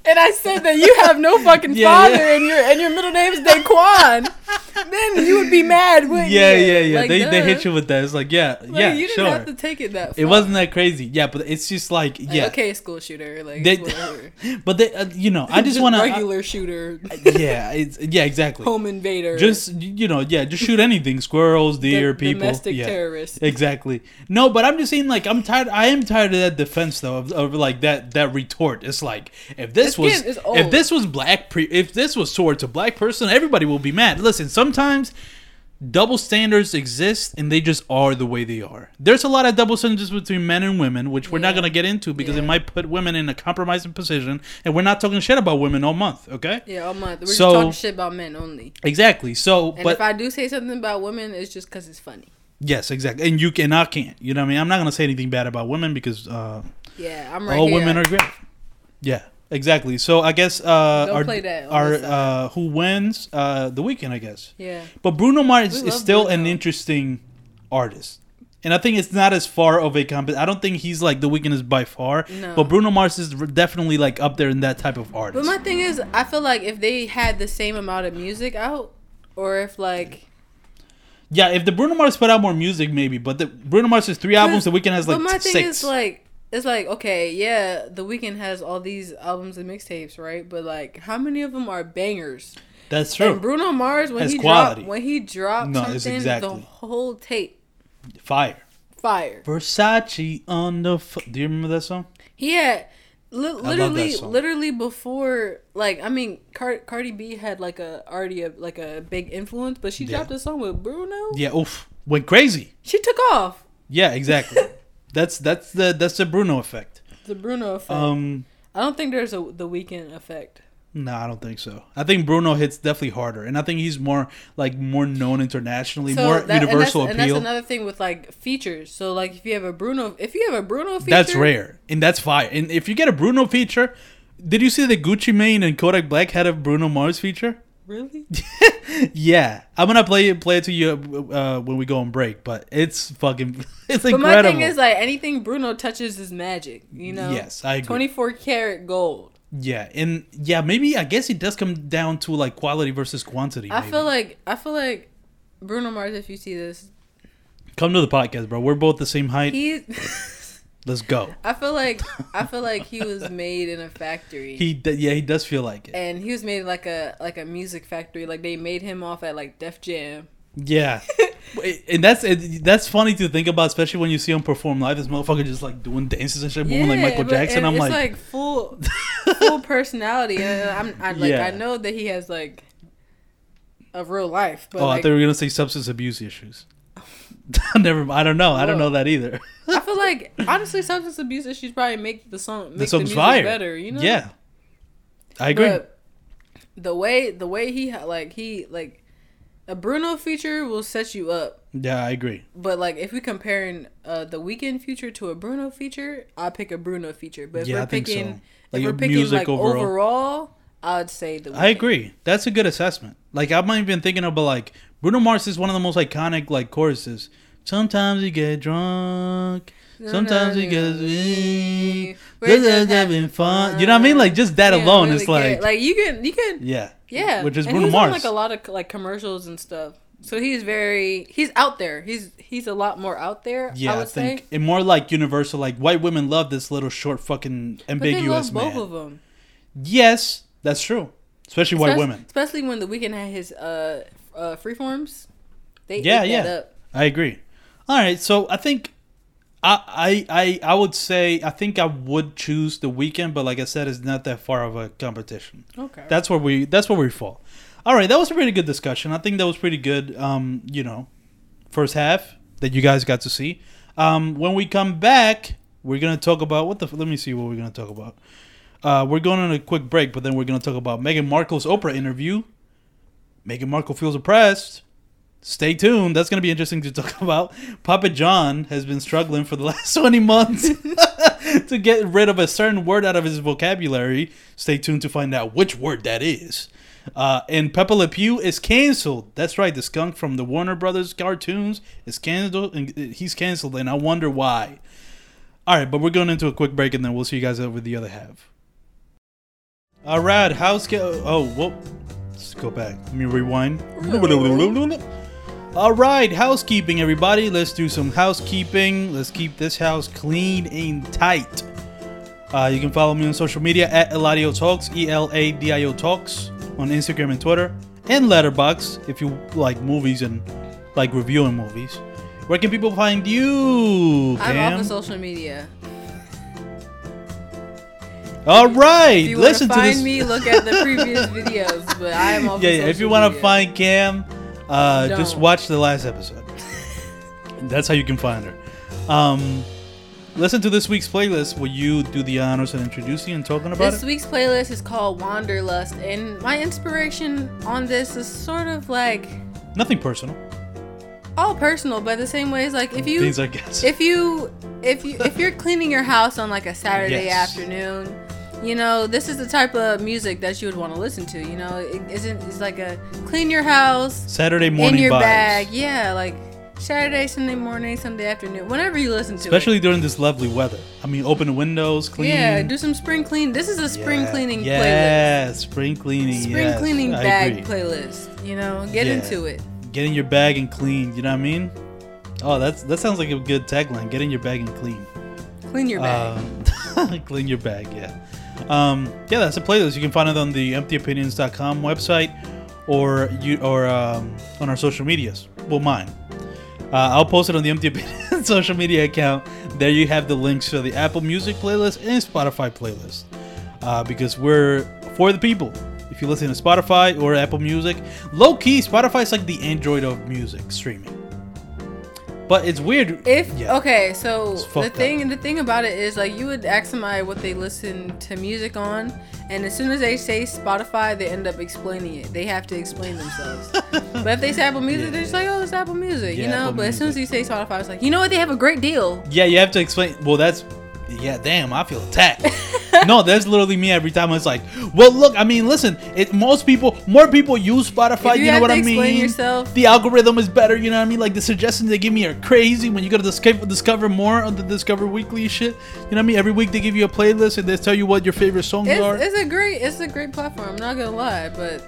[SPEAKER 1] and I said that you have no fucking
[SPEAKER 2] Yeah,
[SPEAKER 1] father
[SPEAKER 2] yeah.
[SPEAKER 1] and your and your middle name is Daquan, then you would be mad, wouldn't
[SPEAKER 2] yeah,
[SPEAKER 1] you?
[SPEAKER 2] yeah, yeah.
[SPEAKER 1] Like,
[SPEAKER 2] they they hit you with that. It's like, yeah,
[SPEAKER 1] Like,
[SPEAKER 2] yeah,
[SPEAKER 1] you didn't
[SPEAKER 2] sure.
[SPEAKER 1] have to take it that. Far.
[SPEAKER 2] It wasn't that crazy. Yeah, but it's just like,
[SPEAKER 1] Like,
[SPEAKER 2] yeah.
[SPEAKER 1] okay, school shooter, like
[SPEAKER 2] They-
[SPEAKER 1] whatever.
[SPEAKER 2] But they, uh, you know, I just want to.
[SPEAKER 1] regular shooter,
[SPEAKER 2] Yeah, it's, yeah, exactly.
[SPEAKER 1] home invader,
[SPEAKER 2] Just you know, yeah, just shoot anything, squirrels, deer,
[SPEAKER 1] do-
[SPEAKER 2] people.
[SPEAKER 1] domestic
[SPEAKER 2] yeah.
[SPEAKER 1] terrorist.
[SPEAKER 2] Exactly. No, but I'm just saying, like, I'm tired. I am tired of that defense, though, of, of like that that retort. It's like if this
[SPEAKER 1] It's
[SPEAKER 2] was if this was black, pre, if this was towards a black person, everybody will be mad. Listen, sometimes double standards exist, and they just are the way they are. There's a lot of double standards between men and women, which we're not gonna get into because it might put women in a compromising position, and we're not talking shit about women all month. Okay.
[SPEAKER 1] Yeah, all month. We're
[SPEAKER 2] So-
[SPEAKER 1] just talking shit about men only.
[SPEAKER 2] Exactly. So,
[SPEAKER 1] And
[SPEAKER 2] but
[SPEAKER 1] if I do say something about women, it's just because it's funny.
[SPEAKER 2] yes, exactly. And you can, I can't. You know what I mean? I'm not gonna say anything bad about women because uh,
[SPEAKER 1] Yeah, I'm right
[SPEAKER 2] all
[SPEAKER 1] here.
[SPEAKER 2] women are great. Yeah, exactly. So I guess uh,
[SPEAKER 1] Don't
[SPEAKER 2] our,
[SPEAKER 1] play that
[SPEAKER 2] our uh, who wins uh, the Weeknd, I guess.
[SPEAKER 1] Yeah.
[SPEAKER 2] But Bruno Mars is still an interesting artist. And I think it's not as far of a comp. I don't think he's like the Weeknd is by far.
[SPEAKER 1] No.
[SPEAKER 2] But Bruno Mars is definitely like up there in that type of artist.
[SPEAKER 1] But my thing is, I feel like if they had the same amount of music out, or if like
[SPEAKER 2] yeah, if the Bruno Mars put out more music, maybe. But the Bruno Mars has three albums. The Weeknd has like
[SPEAKER 1] but my thing
[SPEAKER 2] six.
[SPEAKER 1] is like it's like okay, yeah, the Weeknd has all these albums and mixtapes, right? But like, how many of them are bangers?
[SPEAKER 2] That's
[SPEAKER 1] And
[SPEAKER 2] true.
[SPEAKER 1] Bruno Mars when he
[SPEAKER 2] quality.
[SPEAKER 1] dropped when he dropped
[SPEAKER 2] No,
[SPEAKER 1] something,
[SPEAKER 2] exactly.
[SPEAKER 1] the whole tape
[SPEAKER 2] Fire.
[SPEAKER 1] fire.
[SPEAKER 2] Versace on the. F- Do you remember that song?
[SPEAKER 1] He had Li- literally, literally before, like I mean, Car- Cardi B had like a already a, like a big influence, but she
[SPEAKER 2] Yeah.
[SPEAKER 1] dropped a song with Bruno.
[SPEAKER 2] Yeah, oof, went crazy.
[SPEAKER 1] She took off
[SPEAKER 2] Yeah, exactly. that's that's the that's the Bruno effect.
[SPEAKER 1] the Bruno effect.
[SPEAKER 2] Um,
[SPEAKER 1] I don't think there's a the Weeknd effect.
[SPEAKER 2] no, I don't think so. I think Bruno hits definitely harder, and I think he's more like more known internationally, more
[SPEAKER 1] that- and
[SPEAKER 2] universal
[SPEAKER 1] that's, And
[SPEAKER 2] appeal.
[SPEAKER 1] that's another thing with like features. So like if you have a Bruno, if you have a Bruno feature,
[SPEAKER 2] That's rare, and that's fire. And if you get a Bruno feature, did you see that Gucci Mane and Kodak Black had a Bruno Mars feature?
[SPEAKER 1] Really?
[SPEAKER 2] yeah, I'm gonna play it play it to you uh, when we go on break, but it's fucking it's
[SPEAKER 1] But
[SPEAKER 2] incredible.
[SPEAKER 1] my thing is like anything Bruno touches is magic. You know.
[SPEAKER 2] yes, I agree.
[SPEAKER 1] Twenty four karat gold.
[SPEAKER 2] Yeah, and yeah, maybe I guess it does come down to like quality versus quantity.
[SPEAKER 1] I
[SPEAKER 2] maybe.
[SPEAKER 1] feel like I feel like Bruno Mars. If you see this,
[SPEAKER 2] come to the podcast, bro. We're both the same height.
[SPEAKER 1] he.
[SPEAKER 2] Let's go.
[SPEAKER 1] I feel like I feel like he was made in a factory.
[SPEAKER 2] He d- yeah, he does feel like it.
[SPEAKER 1] and he was made like a like a music factory. Like they made him off at like Def Jam.
[SPEAKER 2] Yeah, and that's it, that's funny to think about, especially when you see him perform live. This motherfucker just like doing dances and shit, moving like Michael Jackson. I'm like,
[SPEAKER 1] like, full full personality. And I'm I, like
[SPEAKER 2] Yeah.
[SPEAKER 1] I know that he has like a real life, but
[SPEAKER 2] oh, I thought we were gonna say substance abuse issues. Never, I don't know. I don't know that either.
[SPEAKER 1] I feel like honestly, substance abuse issues probably make the song make
[SPEAKER 2] the
[SPEAKER 1] the, music
[SPEAKER 2] fire.
[SPEAKER 1] better. You know?
[SPEAKER 2] Yeah, I agree.
[SPEAKER 1] But the way the way he ha- like he like a Bruno feature will set you up.
[SPEAKER 2] yeah, I agree.
[SPEAKER 1] But like if we comparing uh the Weeknd feature to a Bruno feature, I pick a Bruno feature. But if
[SPEAKER 2] Yeah,
[SPEAKER 1] we're
[SPEAKER 2] so.
[SPEAKER 1] picking
[SPEAKER 2] Like
[SPEAKER 1] if we're picking
[SPEAKER 2] music
[SPEAKER 1] like
[SPEAKER 2] overall.
[SPEAKER 1] overall. I'd say the
[SPEAKER 2] I agree. That's a good assessment. Like I'm not even thinking about like Bruno Mars is one of the most iconic like choruses. Sometimes you get drunk. Sometimes you get weak. We're just having fun. You know what I mean? Like just that
[SPEAKER 1] Yeah,
[SPEAKER 2] alone
[SPEAKER 1] really
[SPEAKER 2] is like,
[SPEAKER 1] good. like you can you can
[SPEAKER 2] yeah,
[SPEAKER 1] yeah,
[SPEAKER 2] which is
[SPEAKER 1] and
[SPEAKER 2] Bruno
[SPEAKER 1] he's
[SPEAKER 2] Mars.
[SPEAKER 1] on like a lot of like commercials and stuff. So he's very he's out there. He's he's a lot more out there.
[SPEAKER 2] yeah,
[SPEAKER 1] I
[SPEAKER 2] I, think
[SPEAKER 1] say.
[SPEAKER 2] and more like universal. Like white women love this little short fucking
[SPEAKER 1] But they
[SPEAKER 2] ambiguous
[SPEAKER 1] love both
[SPEAKER 2] man.
[SPEAKER 1] of them.
[SPEAKER 2] Yes, that's true. Especially white
[SPEAKER 1] Especially-
[SPEAKER 2] women.
[SPEAKER 1] especially when the Weeknd had his uh uh freeforms. They
[SPEAKER 2] Yeah, yeah. I agree. All right, so I think I, I I I would say I think I would choose the Weeknd, but like I said, it's not that far of a competition.
[SPEAKER 1] Okay.
[SPEAKER 2] That's where we that's where we fall. All right, that was a pretty good discussion. I think that was pretty good. Um, you know, first half that you guys got to see. Um, when we come back, we're gonna talk about what the. Let me see what we're gonna talk about. Uh, we're going on a quick break, but then we're gonna talk about Meghan Markle's Oprah interview. Meghan Markle feels oppressed. Stay tuned. That's going to be interesting to talk about. Papa John has been struggling for the last 20 months to get rid of a certain word out of his vocabulary. Stay tuned to find out which word that is. Uh, and Pepe Le Pew is canceled. That's right. The skunk from the Warner Brothers cartoons is canceled. And he's canceled, and I wonder why. All right, but we're going into a quick break, and then we'll see you guys over the other half. All right, how's oh whoa, let's go back. Let me rewind. All right, housekeeping, everybody. Let's do some housekeeping. Let's keep this house clean and tight. Uh, you can follow me on social media at Eladio Talks, E L A D I O Talks, on Instagram and Twitter, and Letterboxd if you like movies and like reviewing movies. Where can people find you?
[SPEAKER 1] I'm off
[SPEAKER 2] Cam?
[SPEAKER 1] of social media.
[SPEAKER 2] All right,
[SPEAKER 1] If you
[SPEAKER 2] listen
[SPEAKER 1] to
[SPEAKER 2] to
[SPEAKER 1] find
[SPEAKER 2] this.
[SPEAKER 1] me, look at the previous videos. But I am off.
[SPEAKER 2] yeah, yeah, if you want to find Cam, uh, just watch the last episode. That's how you can find her. Um, listen to this week's playlist. Will you do the honors and introduce introducing and talking about
[SPEAKER 1] This
[SPEAKER 2] it?
[SPEAKER 1] This week's playlist is called Wanderlust, and my inspiration on this is sort of like
[SPEAKER 2] Nothing personal.
[SPEAKER 1] all personal, but the same way as like if you
[SPEAKER 2] Things I guess.
[SPEAKER 1] if you if you if you're cleaning your house on like a Saturday
[SPEAKER 2] Yes.
[SPEAKER 1] afternoon, you know this is the type of music that you would want to listen to. You know, it isn't it's like a clean your house
[SPEAKER 2] Saturday morning
[SPEAKER 1] in your
[SPEAKER 2] vibes.
[SPEAKER 1] bag, yeah, like Saturday, Sunday morning, Sunday afternoon, whenever you listen to
[SPEAKER 2] Especially
[SPEAKER 1] it.
[SPEAKER 2] during this lovely weather. I mean, open the windows, clean.
[SPEAKER 1] Yeah, do some spring clean. This is a spring
[SPEAKER 2] Yeah.
[SPEAKER 1] cleaning playlist.
[SPEAKER 2] Yeah, spring cleaning.
[SPEAKER 1] Spring
[SPEAKER 2] yes,
[SPEAKER 1] cleaning bag playlist. You know, get
[SPEAKER 2] Yeah.
[SPEAKER 1] into it.
[SPEAKER 2] Get in your bag and clean. You know what I mean? Oh, that's that sounds like a good tagline. Get in your bag and clean.
[SPEAKER 1] Clean your bag.
[SPEAKER 2] Um, clean your bag, yeah. Um, yeah, that's a playlist. You can find it on the emptyopinions.com website or you or um, on our social medias. Well, mine. Uh, I'll post it on the Empty Opinion social media account. There you have the links to the Apple Music playlist and Spotify playlist. Uh, because we're for the people. If you listen to Spotify or Apple Music, low key, Spotify's like the Android of music streaming. But it's weird.
[SPEAKER 1] If
[SPEAKER 2] Yeah.
[SPEAKER 1] okay, so the thing the thing about it is like you would ask somebody what they listen to music on, and as soon as they say Spotify, they end up explaining it. They have to explain themselves. but if they say Apple Music,
[SPEAKER 2] Yeah,
[SPEAKER 1] they're just like, oh, it's Apple Music, you know.
[SPEAKER 2] Apple
[SPEAKER 1] but as soon as you say Spotify, it's like, you know what? They have a great deal.
[SPEAKER 2] Yeah, you have to explain. Well, that's yeah. Damn, I feel attacked. no, that's literally me every time. It's like, well, look. I mean, listen. It most people, more people use Spotify.
[SPEAKER 1] You
[SPEAKER 2] You, know what I
[SPEAKER 1] explain
[SPEAKER 2] mean?
[SPEAKER 1] yourself-
[SPEAKER 2] The algorithm is better. You know what I mean? Like the suggestions they give me are crazy. When you go to discover, discover more on the Discover Weekly shit. You know what I mean? Every week they give you a playlist and they tell you what your favorite songs are.
[SPEAKER 1] It's, it's a great it's a great platform. I'm not gonna lie, but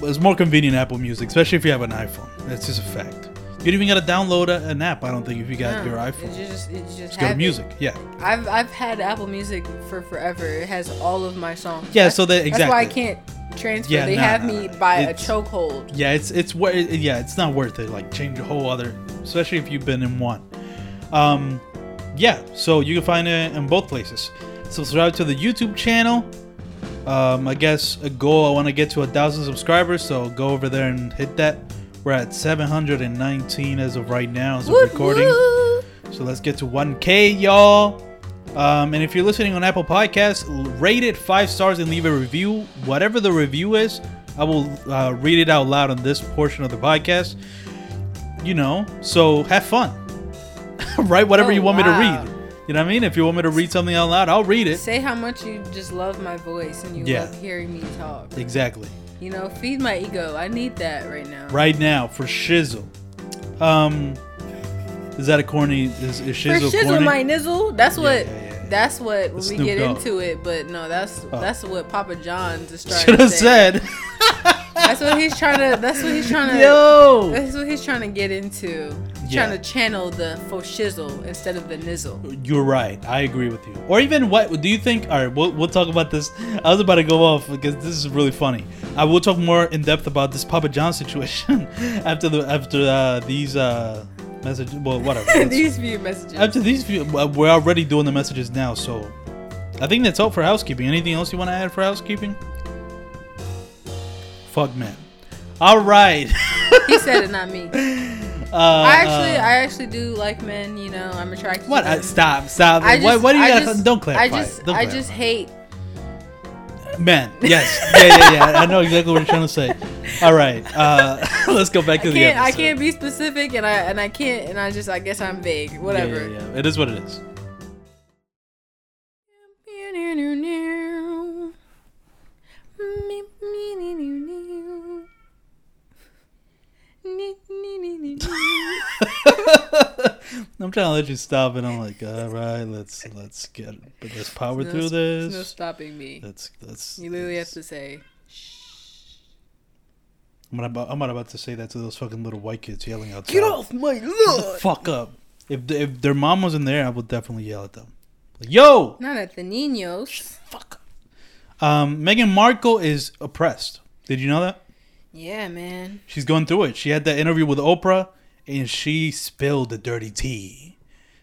[SPEAKER 2] But it's more convenient Apple Music, especially if you have an iPhone. That's just a fact. You don't even gotta download a, an app. I don't think if you got
[SPEAKER 1] no,
[SPEAKER 2] your iPhone.
[SPEAKER 1] just it just
[SPEAKER 2] Just go to
[SPEAKER 1] it.
[SPEAKER 2] music. Yeah.
[SPEAKER 1] I've I've had Apple Music for forever. It has all of my songs.
[SPEAKER 2] Yeah, so that- exactly.
[SPEAKER 1] That's why I can't transfer.
[SPEAKER 2] Yeah,
[SPEAKER 1] they
[SPEAKER 2] nah,
[SPEAKER 1] have
[SPEAKER 2] nah,
[SPEAKER 1] me by a chokehold.
[SPEAKER 2] Yeah, it's it's it- yeah, it's not worth it. Like change a whole other, especially if you've been in one. Um, yeah, so you can find it in both places. Subscribe to the YouTube channel. Um, I guess a goal I want to get to a thousand subscribers, so go over there and hit that. We're at 719 as of right now as of
[SPEAKER 1] Woot
[SPEAKER 2] recording.
[SPEAKER 1] woot.
[SPEAKER 2] So let's get to 1K, y'all. Um, and if you're listening on Apple Podcasts, rate it five stars and leave a review. Whatever the review is, I will uh, read it out loud on this portion of the podcast. You know, so have fun. Write whatever
[SPEAKER 1] Oh,
[SPEAKER 2] you want me to read. You know what I mean? If you want me to read something out loud, I'll read it.
[SPEAKER 1] Say how much you just love my voice and you
[SPEAKER 2] Yeah.
[SPEAKER 1] love hearing me talk.
[SPEAKER 2] Exactly.
[SPEAKER 1] You know, feed my ego. I need that right now.
[SPEAKER 2] Right now for shizzle. Um, is that a corny? Is, is
[SPEAKER 1] For
[SPEAKER 2] shizzle,
[SPEAKER 1] shizzle
[SPEAKER 2] corny?
[SPEAKER 1] my nizzle. That's what.
[SPEAKER 2] yeah, yeah, yeah.
[SPEAKER 1] That's what when we get
[SPEAKER 2] Dogg.
[SPEAKER 1] into it. But no, that's
[SPEAKER 2] Oh.
[SPEAKER 1] that's what Papa John's is trying
[SPEAKER 2] Should
[SPEAKER 1] to
[SPEAKER 2] have
[SPEAKER 1] say.
[SPEAKER 2] said.
[SPEAKER 1] That's what he's trying to. That's what he's trying to.
[SPEAKER 2] Yo.
[SPEAKER 1] That's what he's trying to get into.
[SPEAKER 2] Yeah.
[SPEAKER 1] Trying to channel the faux shizzle instead of the nizzle.
[SPEAKER 2] You're right. I agree with you. Or even what do you think? All right, we'll, we'll talk about this. I was about to go off because this is really funny. I will talk more in depth about this Papa John situation after the after uh, these uh, messages. Well, whatever.
[SPEAKER 1] These few messages.
[SPEAKER 2] after these, few, we're already doing the messages now. So I think that's all for housekeeping. Anything else you want to add for housekeeping? Fuck man. All right.
[SPEAKER 1] he said it, not me.
[SPEAKER 2] Uh,
[SPEAKER 1] I actually,
[SPEAKER 2] uh,
[SPEAKER 1] I actually do like men. You know, I'm attracted.
[SPEAKER 2] what?
[SPEAKER 1] To them.
[SPEAKER 2] stop! Stop!
[SPEAKER 1] I
[SPEAKER 2] why,
[SPEAKER 1] just-
[SPEAKER 2] why do you
[SPEAKER 1] I
[SPEAKER 2] gotta? don't clarify.
[SPEAKER 1] I just,
[SPEAKER 2] Don't
[SPEAKER 1] I just hate.
[SPEAKER 2] Man, yes, yeah, yeah, yeah. I know exactly what you're trying to say. All right, uh, let's go back
[SPEAKER 1] I
[SPEAKER 2] to the
[SPEAKER 1] can't, I can't be specific, and I, and I can't, and I just, I guess I'm vague.
[SPEAKER 2] Yeah,
[SPEAKER 1] Whatever.
[SPEAKER 2] Yeah, yeah, It is what it is. I'm trying to let you stop, and I'm like, all right, let's let's get but let's power
[SPEAKER 1] No
[SPEAKER 2] through
[SPEAKER 1] sp- No
[SPEAKER 2] this.
[SPEAKER 1] stopping me.
[SPEAKER 2] Let's let's.
[SPEAKER 1] You literally have to say.
[SPEAKER 2] I'm about, I'm not about to say that to those fucking little white kids yelling outside.
[SPEAKER 1] Get off my lawn!
[SPEAKER 2] fuck up. If if their mom was in there, I would definitely yell at them. Like, Yo,
[SPEAKER 1] Not at the niños.
[SPEAKER 2] fuck. Um, Meghan Markle is oppressed. Did you know that?
[SPEAKER 1] Yeah, man.
[SPEAKER 2] She's going through it. She had that interview with Oprah, and she spilled the dirty tea.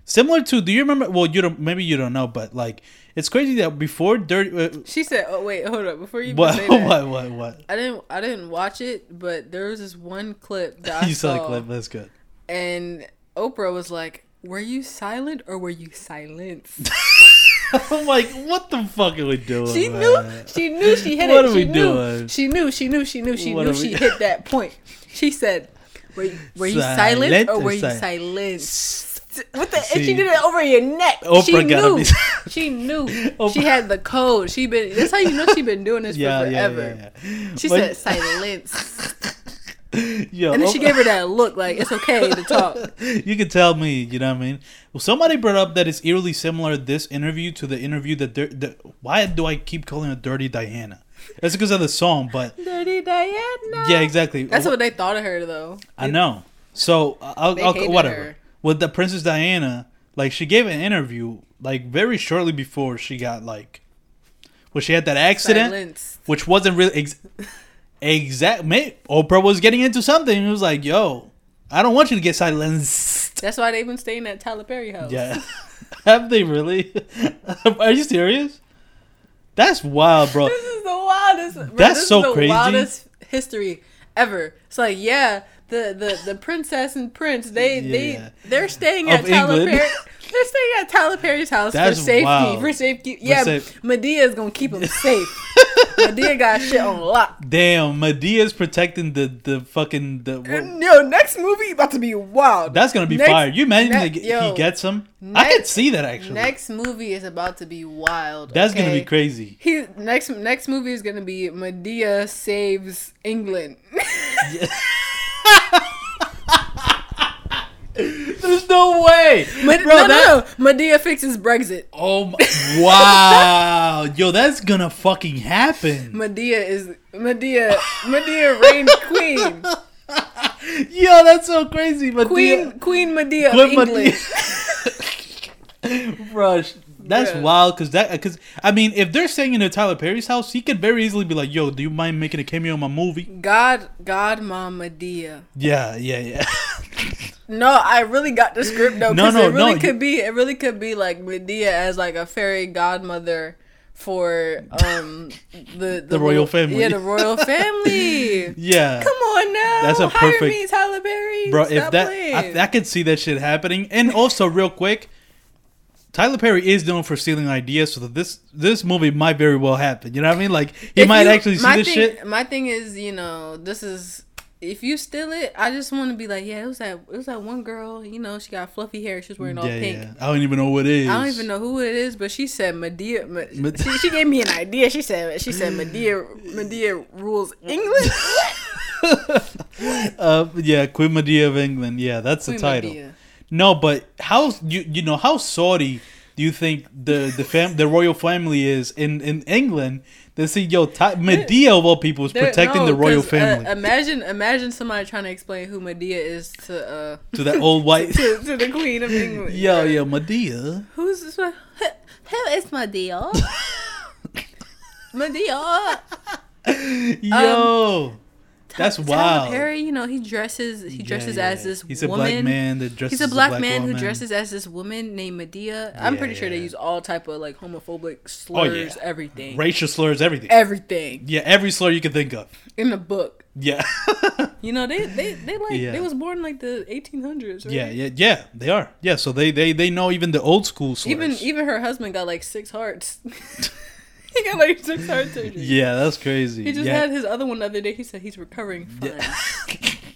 [SPEAKER 2] Similar to, do you remember? Well, you don't. Maybe you don't know, but like, it's crazy that before dirty. Uh,
[SPEAKER 1] She said, "Oh wait, hold up. Before you
[SPEAKER 2] what,
[SPEAKER 1] say that,
[SPEAKER 2] what? What? What?
[SPEAKER 1] I didn't, I didn't watch it, but there was this one clip that I
[SPEAKER 2] you saw
[SPEAKER 1] saw,
[SPEAKER 2] the clip. That's good.
[SPEAKER 1] and Oprah was like, "Were you silent or were you silenced?"
[SPEAKER 2] I'm like, what the fuck are we doing?
[SPEAKER 1] She
[SPEAKER 2] man?
[SPEAKER 1] knew. She knew she hit
[SPEAKER 2] What
[SPEAKER 1] it.
[SPEAKER 2] are
[SPEAKER 1] she
[SPEAKER 2] we
[SPEAKER 1] knew.
[SPEAKER 2] doing?
[SPEAKER 1] She knew. She knew. She knew. She
[SPEAKER 2] What
[SPEAKER 1] knew. She
[SPEAKER 2] we-
[SPEAKER 1] hit that point. She said, "Were you, were you silent,
[SPEAKER 2] Silent
[SPEAKER 1] or
[SPEAKER 2] or
[SPEAKER 1] were you
[SPEAKER 2] sil-
[SPEAKER 1] silenced?" What the? and she did it over your neck.
[SPEAKER 2] Oprah
[SPEAKER 1] she knew.
[SPEAKER 2] be-
[SPEAKER 1] she knew.
[SPEAKER 2] Oprah-
[SPEAKER 1] She had the code. She been. That's how you know she been doing this
[SPEAKER 2] Yeah,
[SPEAKER 1] for forever.
[SPEAKER 2] yeah, yeah.
[SPEAKER 1] She
[SPEAKER 2] But-
[SPEAKER 1] said silence,
[SPEAKER 2] Yo,
[SPEAKER 1] and then she gave her that look like it's okay to talk.
[SPEAKER 2] you can tell me, you know what I mean? Well, somebody brought up that it's eerily similar this interview to the interview that Dir- the why do I keep calling her Dirty Diana? That's because of the song, but
[SPEAKER 1] Dirty Diana.
[SPEAKER 2] yeah, exactly.
[SPEAKER 1] That's what they thought of her though.
[SPEAKER 2] I know. So uh, I'll,
[SPEAKER 1] They
[SPEAKER 2] I'll
[SPEAKER 1] hated
[SPEAKER 2] whatever.
[SPEAKER 1] her.
[SPEAKER 2] With the Princess Diana, like she gave an interview like very shortly before she got like, well, she had that accident,
[SPEAKER 1] Silence.
[SPEAKER 2] which wasn't really ex- exact. May Oprah was getting into something. It was like, yo, I don't want you to get silenced.
[SPEAKER 1] That's why they've been staying at Tyler Perry house.
[SPEAKER 2] Yeah. Have they really? Are you serious? That's wild, bro.
[SPEAKER 1] This is the wildest. bro,
[SPEAKER 2] That's
[SPEAKER 1] this is
[SPEAKER 2] so
[SPEAKER 1] the
[SPEAKER 2] crazy.
[SPEAKER 1] Wildest history ever. It's like yeah, the the the princess and prince they
[SPEAKER 2] Yeah.
[SPEAKER 1] they they're staying
[SPEAKER 2] Of
[SPEAKER 1] at Tyler Perry. They're staying at Tyler Perry's house
[SPEAKER 2] That's
[SPEAKER 1] for safety.
[SPEAKER 2] wild.
[SPEAKER 1] For safety. Yeah,
[SPEAKER 2] safe-
[SPEAKER 1] Madea is gonna keep them safe. Madea got shit on lock.
[SPEAKER 2] Damn, Madea's protecting the the fucking the.
[SPEAKER 1] And, yo, next movie about to be wild.
[SPEAKER 2] That's gonna be
[SPEAKER 1] Next-
[SPEAKER 2] fire. You imagine
[SPEAKER 1] ne-
[SPEAKER 2] he,
[SPEAKER 1] yo,
[SPEAKER 2] he gets him? I
[SPEAKER 1] next-
[SPEAKER 2] could see that actually.
[SPEAKER 1] Next movie is about to be wild.
[SPEAKER 2] That's gonna be crazy.
[SPEAKER 1] He next next movie is gonna be Madea saves England.
[SPEAKER 2] There's no way,
[SPEAKER 1] Med-
[SPEAKER 2] bro.
[SPEAKER 1] no,
[SPEAKER 2] that,
[SPEAKER 1] no, no. Madea fixes Brexit.
[SPEAKER 2] Oh my, wow, yo, that's gonna fucking happen.
[SPEAKER 1] Madea is Madea. Madea reigns queen.
[SPEAKER 2] Yo, that's so crazy. Madea,
[SPEAKER 1] Queen Queen Madea of
[SPEAKER 2] Queen
[SPEAKER 1] England.
[SPEAKER 2] bro, sh- that's
[SPEAKER 1] Bruh.
[SPEAKER 2] wild. Cause that, cause I mean, if they're staying in a Tyler Perry's house, he could very easily be like, "Yo, do you mind making a cameo in my movie?"
[SPEAKER 1] God God Mama Madea.
[SPEAKER 2] Yeah, yeah, yeah.
[SPEAKER 1] No, I really got the script though.
[SPEAKER 2] No, no,
[SPEAKER 1] it really
[SPEAKER 2] no,
[SPEAKER 1] could be it really could be like Madea as like a fairy godmother for um the the,
[SPEAKER 2] royal
[SPEAKER 1] little-
[SPEAKER 2] family.
[SPEAKER 1] Yeah, the royal family.
[SPEAKER 2] yeah.
[SPEAKER 1] Come on now.
[SPEAKER 2] That's a
[SPEAKER 1] Hire
[SPEAKER 2] perfect-
[SPEAKER 1] me, Tyler Perry.
[SPEAKER 2] Bro, if that. I, I could see that shit happening. And also, real quick, Tyler Perry is known for stealing ideas, so that this this movie might very well happen. You know what I mean? Like he
[SPEAKER 1] If
[SPEAKER 2] might
[SPEAKER 1] you-
[SPEAKER 2] actually see
[SPEAKER 1] my
[SPEAKER 2] this
[SPEAKER 1] thing,
[SPEAKER 2] shit.
[SPEAKER 1] My thing is, you know, this is if you steal it, I just want to be like, yeah, it was that it was that one girl, you know, she got fluffy hair, she was wearing all
[SPEAKER 2] Yeah,
[SPEAKER 1] pink.
[SPEAKER 2] yeah. I don't even know what it is.
[SPEAKER 1] I don't even know who it is, but she said Madea. Me-
[SPEAKER 2] Med-
[SPEAKER 1] she, she gave me an idea. She said she said Madea Madea rules England.
[SPEAKER 2] Uh, yeah, Queen Madea of England. Yeah, that's the title.
[SPEAKER 1] Madea.
[SPEAKER 2] No, but how you you know how Saudi do you think the the fam the royal family is in in England? They see yo of all people is protecting
[SPEAKER 1] no,
[SPEAKER 2] the royal
[SPEAKER 1] uh,
[SPEAKER 2] family
[SPEAKER 1] imagine imagine somebody trying to explain who Madea is to uh
[SPEAKER 2] to that old white.
[SPEAKER 1] to, to the Queen of England.
[SPEAKER 2] yo, yo, Madea.
[SPEAKER 1] Who's this one? Who is Madea? Madea.
[SPEAKER 2] Yo, that's
[SPEAKER 1] Tyler
[SPEAKER 2] wild.
[SPEAKER 1] Perry, you know, he dresses he dresses
[SPEAKER 2] Yeah,
[SPEAKER 1] as
[SPEAKER 2] yeah.
[SPEAKER 1] this
[SPEAKER 2] He's a
[SPEAKER 1] woman.
[SPEAKER 2] black man that dresses.
[SPEAKER 1] He's a
[SPEAKER 2] as
[SPEAKER 1] black, man who dresses as this woman named Madea. I'm
[SPEAKER 2] Yeah,
[SPEAKER 1] pretty sure they.
[SPEAKER 2] Oh,
[SPEAKER 1] use all type of like homophobic oh, slurs, oh, everything,
[SPEAKER 2] racial slurs, everything.
[SPEAKER 1] everything
[SPEAKER 2] yeah, every slur you can think of.
[SPEAKER 1] in the book.
[SPEAKER 2] Yeah,
[SPEAKER 1] You know, they they they like they was born like the 1800s. Right?
[SPEAKER 2] yeah, yeah, yeah. They are. Yeah, so they they they know even the old school slurs.
[SPEAKER 1] Even even her husband got like six hearts. he got like six heart surgery.
[SPEAKER 2] yeah, that's crazy.
[SPEAKER 1] He just
[SPEAKER 2] yeah.
[SPEAKER 1] had his other one the other day. He said he's recovering fine.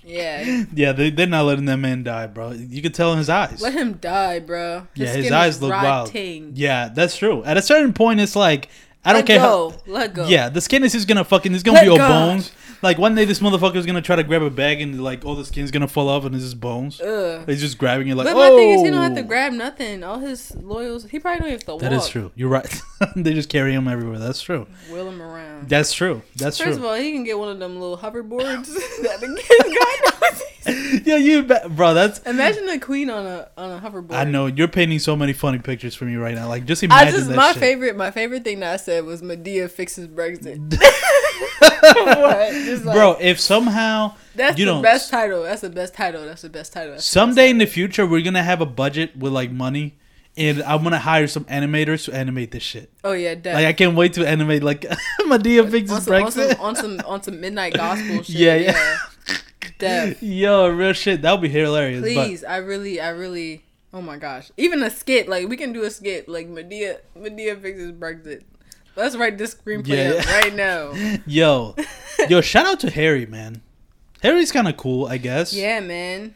[SPEAKER 1] Yeah.
[SPEAKER 2] Yeah, they they're not letting that man die, bro. You could tell in his eyes.
[SPEAKER 1] Let him die, bro.
[SPEAKER 2] yeah, his eyes look wild. Yeah, that's true. At a certain point, it's like I don't
[SPEAKER 1] Let
[SPEAKER 2] care
[SPEAKER 1] go.
[SPEAKER 2] how.
[SPEAKER 1] Let go.
[SPEAKER 2] Yeah, the skin is just gonna fucking. It's gonna
[SPEAKER 1] Let
[SPEAKER 2] be all
[SPEAKER 1] go.
[SPEAKER 2] bones. Like one day, this motherfucker's gonna try to grab a bag and like all the skin's gonna fall off and it's just bones.
[SPEAKER 1] Ugh.
[SPEAKER 2] He's just grabbing it like.
[SPEAKER 1] But
[SPEAKER 2] oh,
[SPEAKER 1] my thing is, he don't have to oh! grab nothing. All his loyals, he probably don't have to walk.
[SPEAKER 2] That is true. You're right. they just carry him everywhere. That's true.
[SPEAKER 1] Wheel him around.
[SPEAKER 2] That's true. That's
[SPEAKER 1] First
[SPEAKER 2] true.
[SPEAKER 1] of all, he can get one of them little hoverboards that the kid got.
[SPEAKER 2] yeah, you, bet, bro. That's.
[SPEAKER 1] Imagine the queen on a on a hoverboard.
[SPEAKER 2] I know you're painting so many funny pictures for me right now. Like just
[SPEAKER 1] I
[SPEAKER 2] imagine
[SPEAKER 1] just
[SPEAKER 2] that
[SPEAKER 1] my
[SPEAKER 2] shit.
[SPEAKER 1] favorite my favorite thing that I said was Madea fixes Brexit. what? Just like,
[SPEAKER 2] bro. If somehow
[SPEAKER 1] that's
[SPEAKER 2] you
[SPEAKER 1] the
[SPEAKER 2] don't-
[SPEAKER 1] best title. That's the best title. That's the best title. That's
[SPEAKER 2] someday in the future we're gonna have a budget with like money, and I'm gonna hire some animators to animate this shit.
[SPEAKER 1] Oh yeah, definitely.
[SPEAKER 2] Like I can't wait to animate like Madea fixes
[SPEAKER 1] some, on
[SPEAKER 2] Brexit.
[SPEAKER 1] some on some on some midnight gospel shit.
[SPEAKER 2] Yeah,
[SPEAKER 1] Yeah,
[SPEAKER 2] yeah. Yo, real shit. That would be hilarious.
[SPEAKER 1] Please, I really, I really. Oh my gosh, even a skit. Like we can do a skit. Like Madea, Madea fixes Brexit. Let's write this screenplay
[SPEAKER 2] Yeah,
[SPEAKER 1] right now.
[SPEAKER 2] Yo, yo, shout out to Harry, man. Harry's kind of cool, I guess.
[SPEAKER 1] Yeah, man.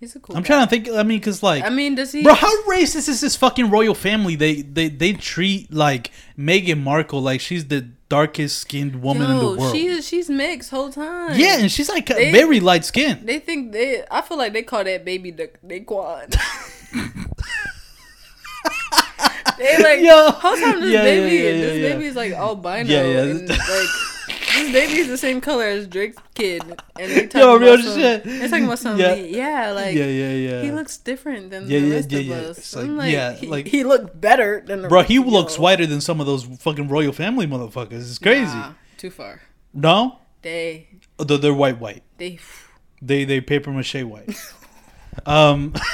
[SPEAKER 1] He's a cool.
[SPEAKER 2] I'm
[SPEAKER 1] guy.
[SPEAKER 2] trying to think. I mean, cause like,
[SPEAKER 1] I mean, does he?
[SPEAKER 2] bro, how racist is this fucking royal family? They they they treat like Meghan Markle like she's the darkest skinned woman in the world.
[SPEAKER 1] she is. She's mixed whole time.
[SPEAKER 2] yeah, and she's like
[SPEAKER 1] They-
[SPEAKER 2] very light skinned.
[SPEAKER 1] They think they. I feel like they call that baby the Daquan. they like
[SPEAKER 2] Yo.
[SPEAKER 1] whole time this
[SPEAKER 2] Yeah,
[SPEAKER 1] baby,
[SPEAKER 2] yeah, yeah,
[SPEAKER 1] this baby is like albino.
[SPEAKER 2] Yeah, yeah.
[SPEAKER 1] And, like this baby is the same color as Drake's kid, and they talking
[SPEAKER 2] Yo,
[SPEAKER 1] about
[SPEAKER 2] real
[SPEAKER 1] some,
[SPEAKER 2] shit.
[SPEAKER 1] They're talking about some.
[SPEAKER 2] Yeah.
[SPEAKER 1] Yeah, like
[SPEAKER 2] yeah, yeah, yeah.
[SPEAKER 1] he looks different than
[SPEAKER 2] Yeah,
[SPEAKER 1] the
[SPEAKER 2] yeah,
[SPEAKER 1] rest
[SPEAKER 2] yeah,
[SPEAKER 1] of
[SPEAKER 2] yeah.
[SPEAKER 1] us.
[SPEAKER 2] It's
[SPEAKER 1] I'm
[SPEAKER 2] like-
[SPEAKER 1] like,
[SPEAKER 2] yeah,
[SPEAKER 1] he,
[SPEAKER 2] like-
[SPEAKER 1] he looked better than the
[SPEAKER 2] Bro,
[SPEAKER 1] rest
[SPEAKER 2] he looks whiter than some of those fucking royal family motherfuckers. It's crazy.
[SPEAKER 1] Nah, too far.
[SPEAKER 2] No,
[SPEAKER 1] They
[SPEAKER 2] they're, they're white, white.
[SPEAKER 1] they
[SPEAKER 2] They they paper mache white. um.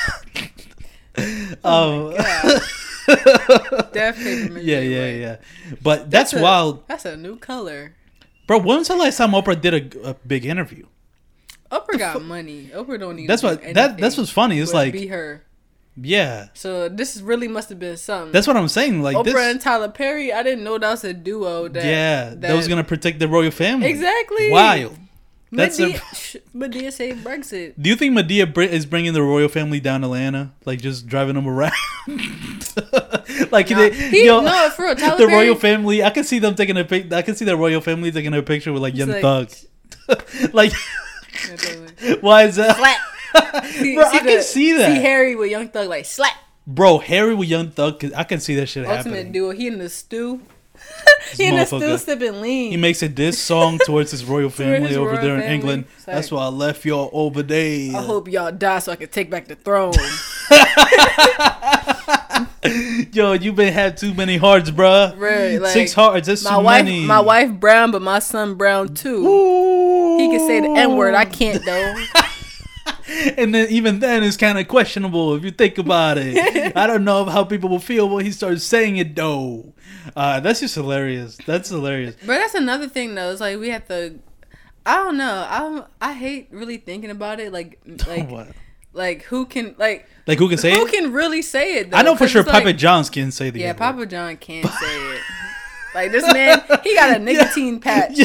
[SPEAKER 1] Oh
[SPEAKER 2] um,
[SPEAKER 1] Death paper mache
[SPEAKER 2] yeah, yeah, yeah. But that's,
[SPEAKER 1] a-
[SPEAKER 2] wild,
[SPEAKER 1] That's a new color.
[SPEAKER 2] bro. When was the last time Oprah did a, a big interview?
[SPEAKER 1] Oprah got money. Oprah don't need.
[SPEAKER 2] That's what that that's what's funny. It's like
[SPEAKER 1] be her.
[SPEAKER 2] yeah,
[SPEAKER 1] So this really must have been something.
[SPEAKER 2] that's what I'm saying. Like
[SPEAKER 1] Oprah
[SPEAKER 2] this,
[SPEAKER 1] and Tyler Perry. I didn't know that was a duo. That,
[SPEAKER 2] yeah, that, was gonna protect the royal family.
[SPEAKER 1] exactly
[SPEAKER 2] Wild. That's
[SPEAKER 1] Madea,
[SPEAKER 2] a-
[SPEAKER 1] Madea saved Brexit.
[SPEAKER 2] Do you think Madea br- is bringing the royal family down to Atlanta, like just driving them around? like
[SPEAKER 1] Nah,
[SPEAKER 2] they,
[SPEAKER 1] he,
[SPEAKER 2] yo,
[SPEAKER 1] no, for real, Tyler
[SPEAKER 2] the
[SPEAKER 1] Perry,
[SPEAKER 2] royal family. I can see them taking a pic. I can see the royal family taking a picture with like Young
[SPEAKER 1] like-
[SPEAKER 2] Thug. like, why is that?
[SPEAKER 1] Slap. See-
[SPEAKER 2] Bro, I
[SPEAKER 1] see
[SPEAKER 2] can see that.
[SPEAKER 1] See Harry with Young Thug like slap.
[SPEAKER 2] Bro, Harry with Young Thug. 'cause I can see that shit
[SPEAKER 1] Ultimate
[SPEAKER 2] happening.
[SPEAKER 1] duo. He in the stew. He in stew sipping lean.
[SPEAKER 2] He makes a diss song towards his royal family
[SPEAKER 1] his
[SPEAKER 2] over
[SPEAKER 1] royal
[SPEAKER 2] there in
[SPEAKER 1] family.
[SPEAKER 2] England.
[SPEAKER 1] It's
[SPEAKER 2] That's why I left y'all over there.
[SPEAKER 1] I hope y'all die so I can take back the throne.
[SPEAKER 2] Yo, you been had too many hearts, bruh.
[SPEAKER 1] Right, like,
[SPEAKER 2] Six hearts. That's
[SPEAKER 1] my
[SPEAKER 2] too
[SPEAKER 1] wife,
[SPEAKER 2] many.
[SPEAKER 1] my wife brown, but my son brown too. He can say the N word. I can't though.
[SPEAKER 2] and then even then it's kind of questionable if you think about it. I don't know how people will feel when he starts saying it though. Uh, that's just hilarious. That's hilarious.
[SPEAKER 1] But that's another thing though. It's like we have to. I don't know. I I hate really thinking about it. Like like
[SPEAKER 2] What?
[SPEAKER 1] like who can like
[SPEAKER 2] Like who can say
[SPEAKER 1] who
[SPEAKER 2] it?
[SPEAKER 1] can really say it? Though?
[SPEAKER 2] I know for sure
[SPEAKER 1] it's like-
[SPEAKER 2] Papa John's can say the
[SPEAKER 1] Yeah. Papa John can't say it. Like this man, he got a nicotine patch.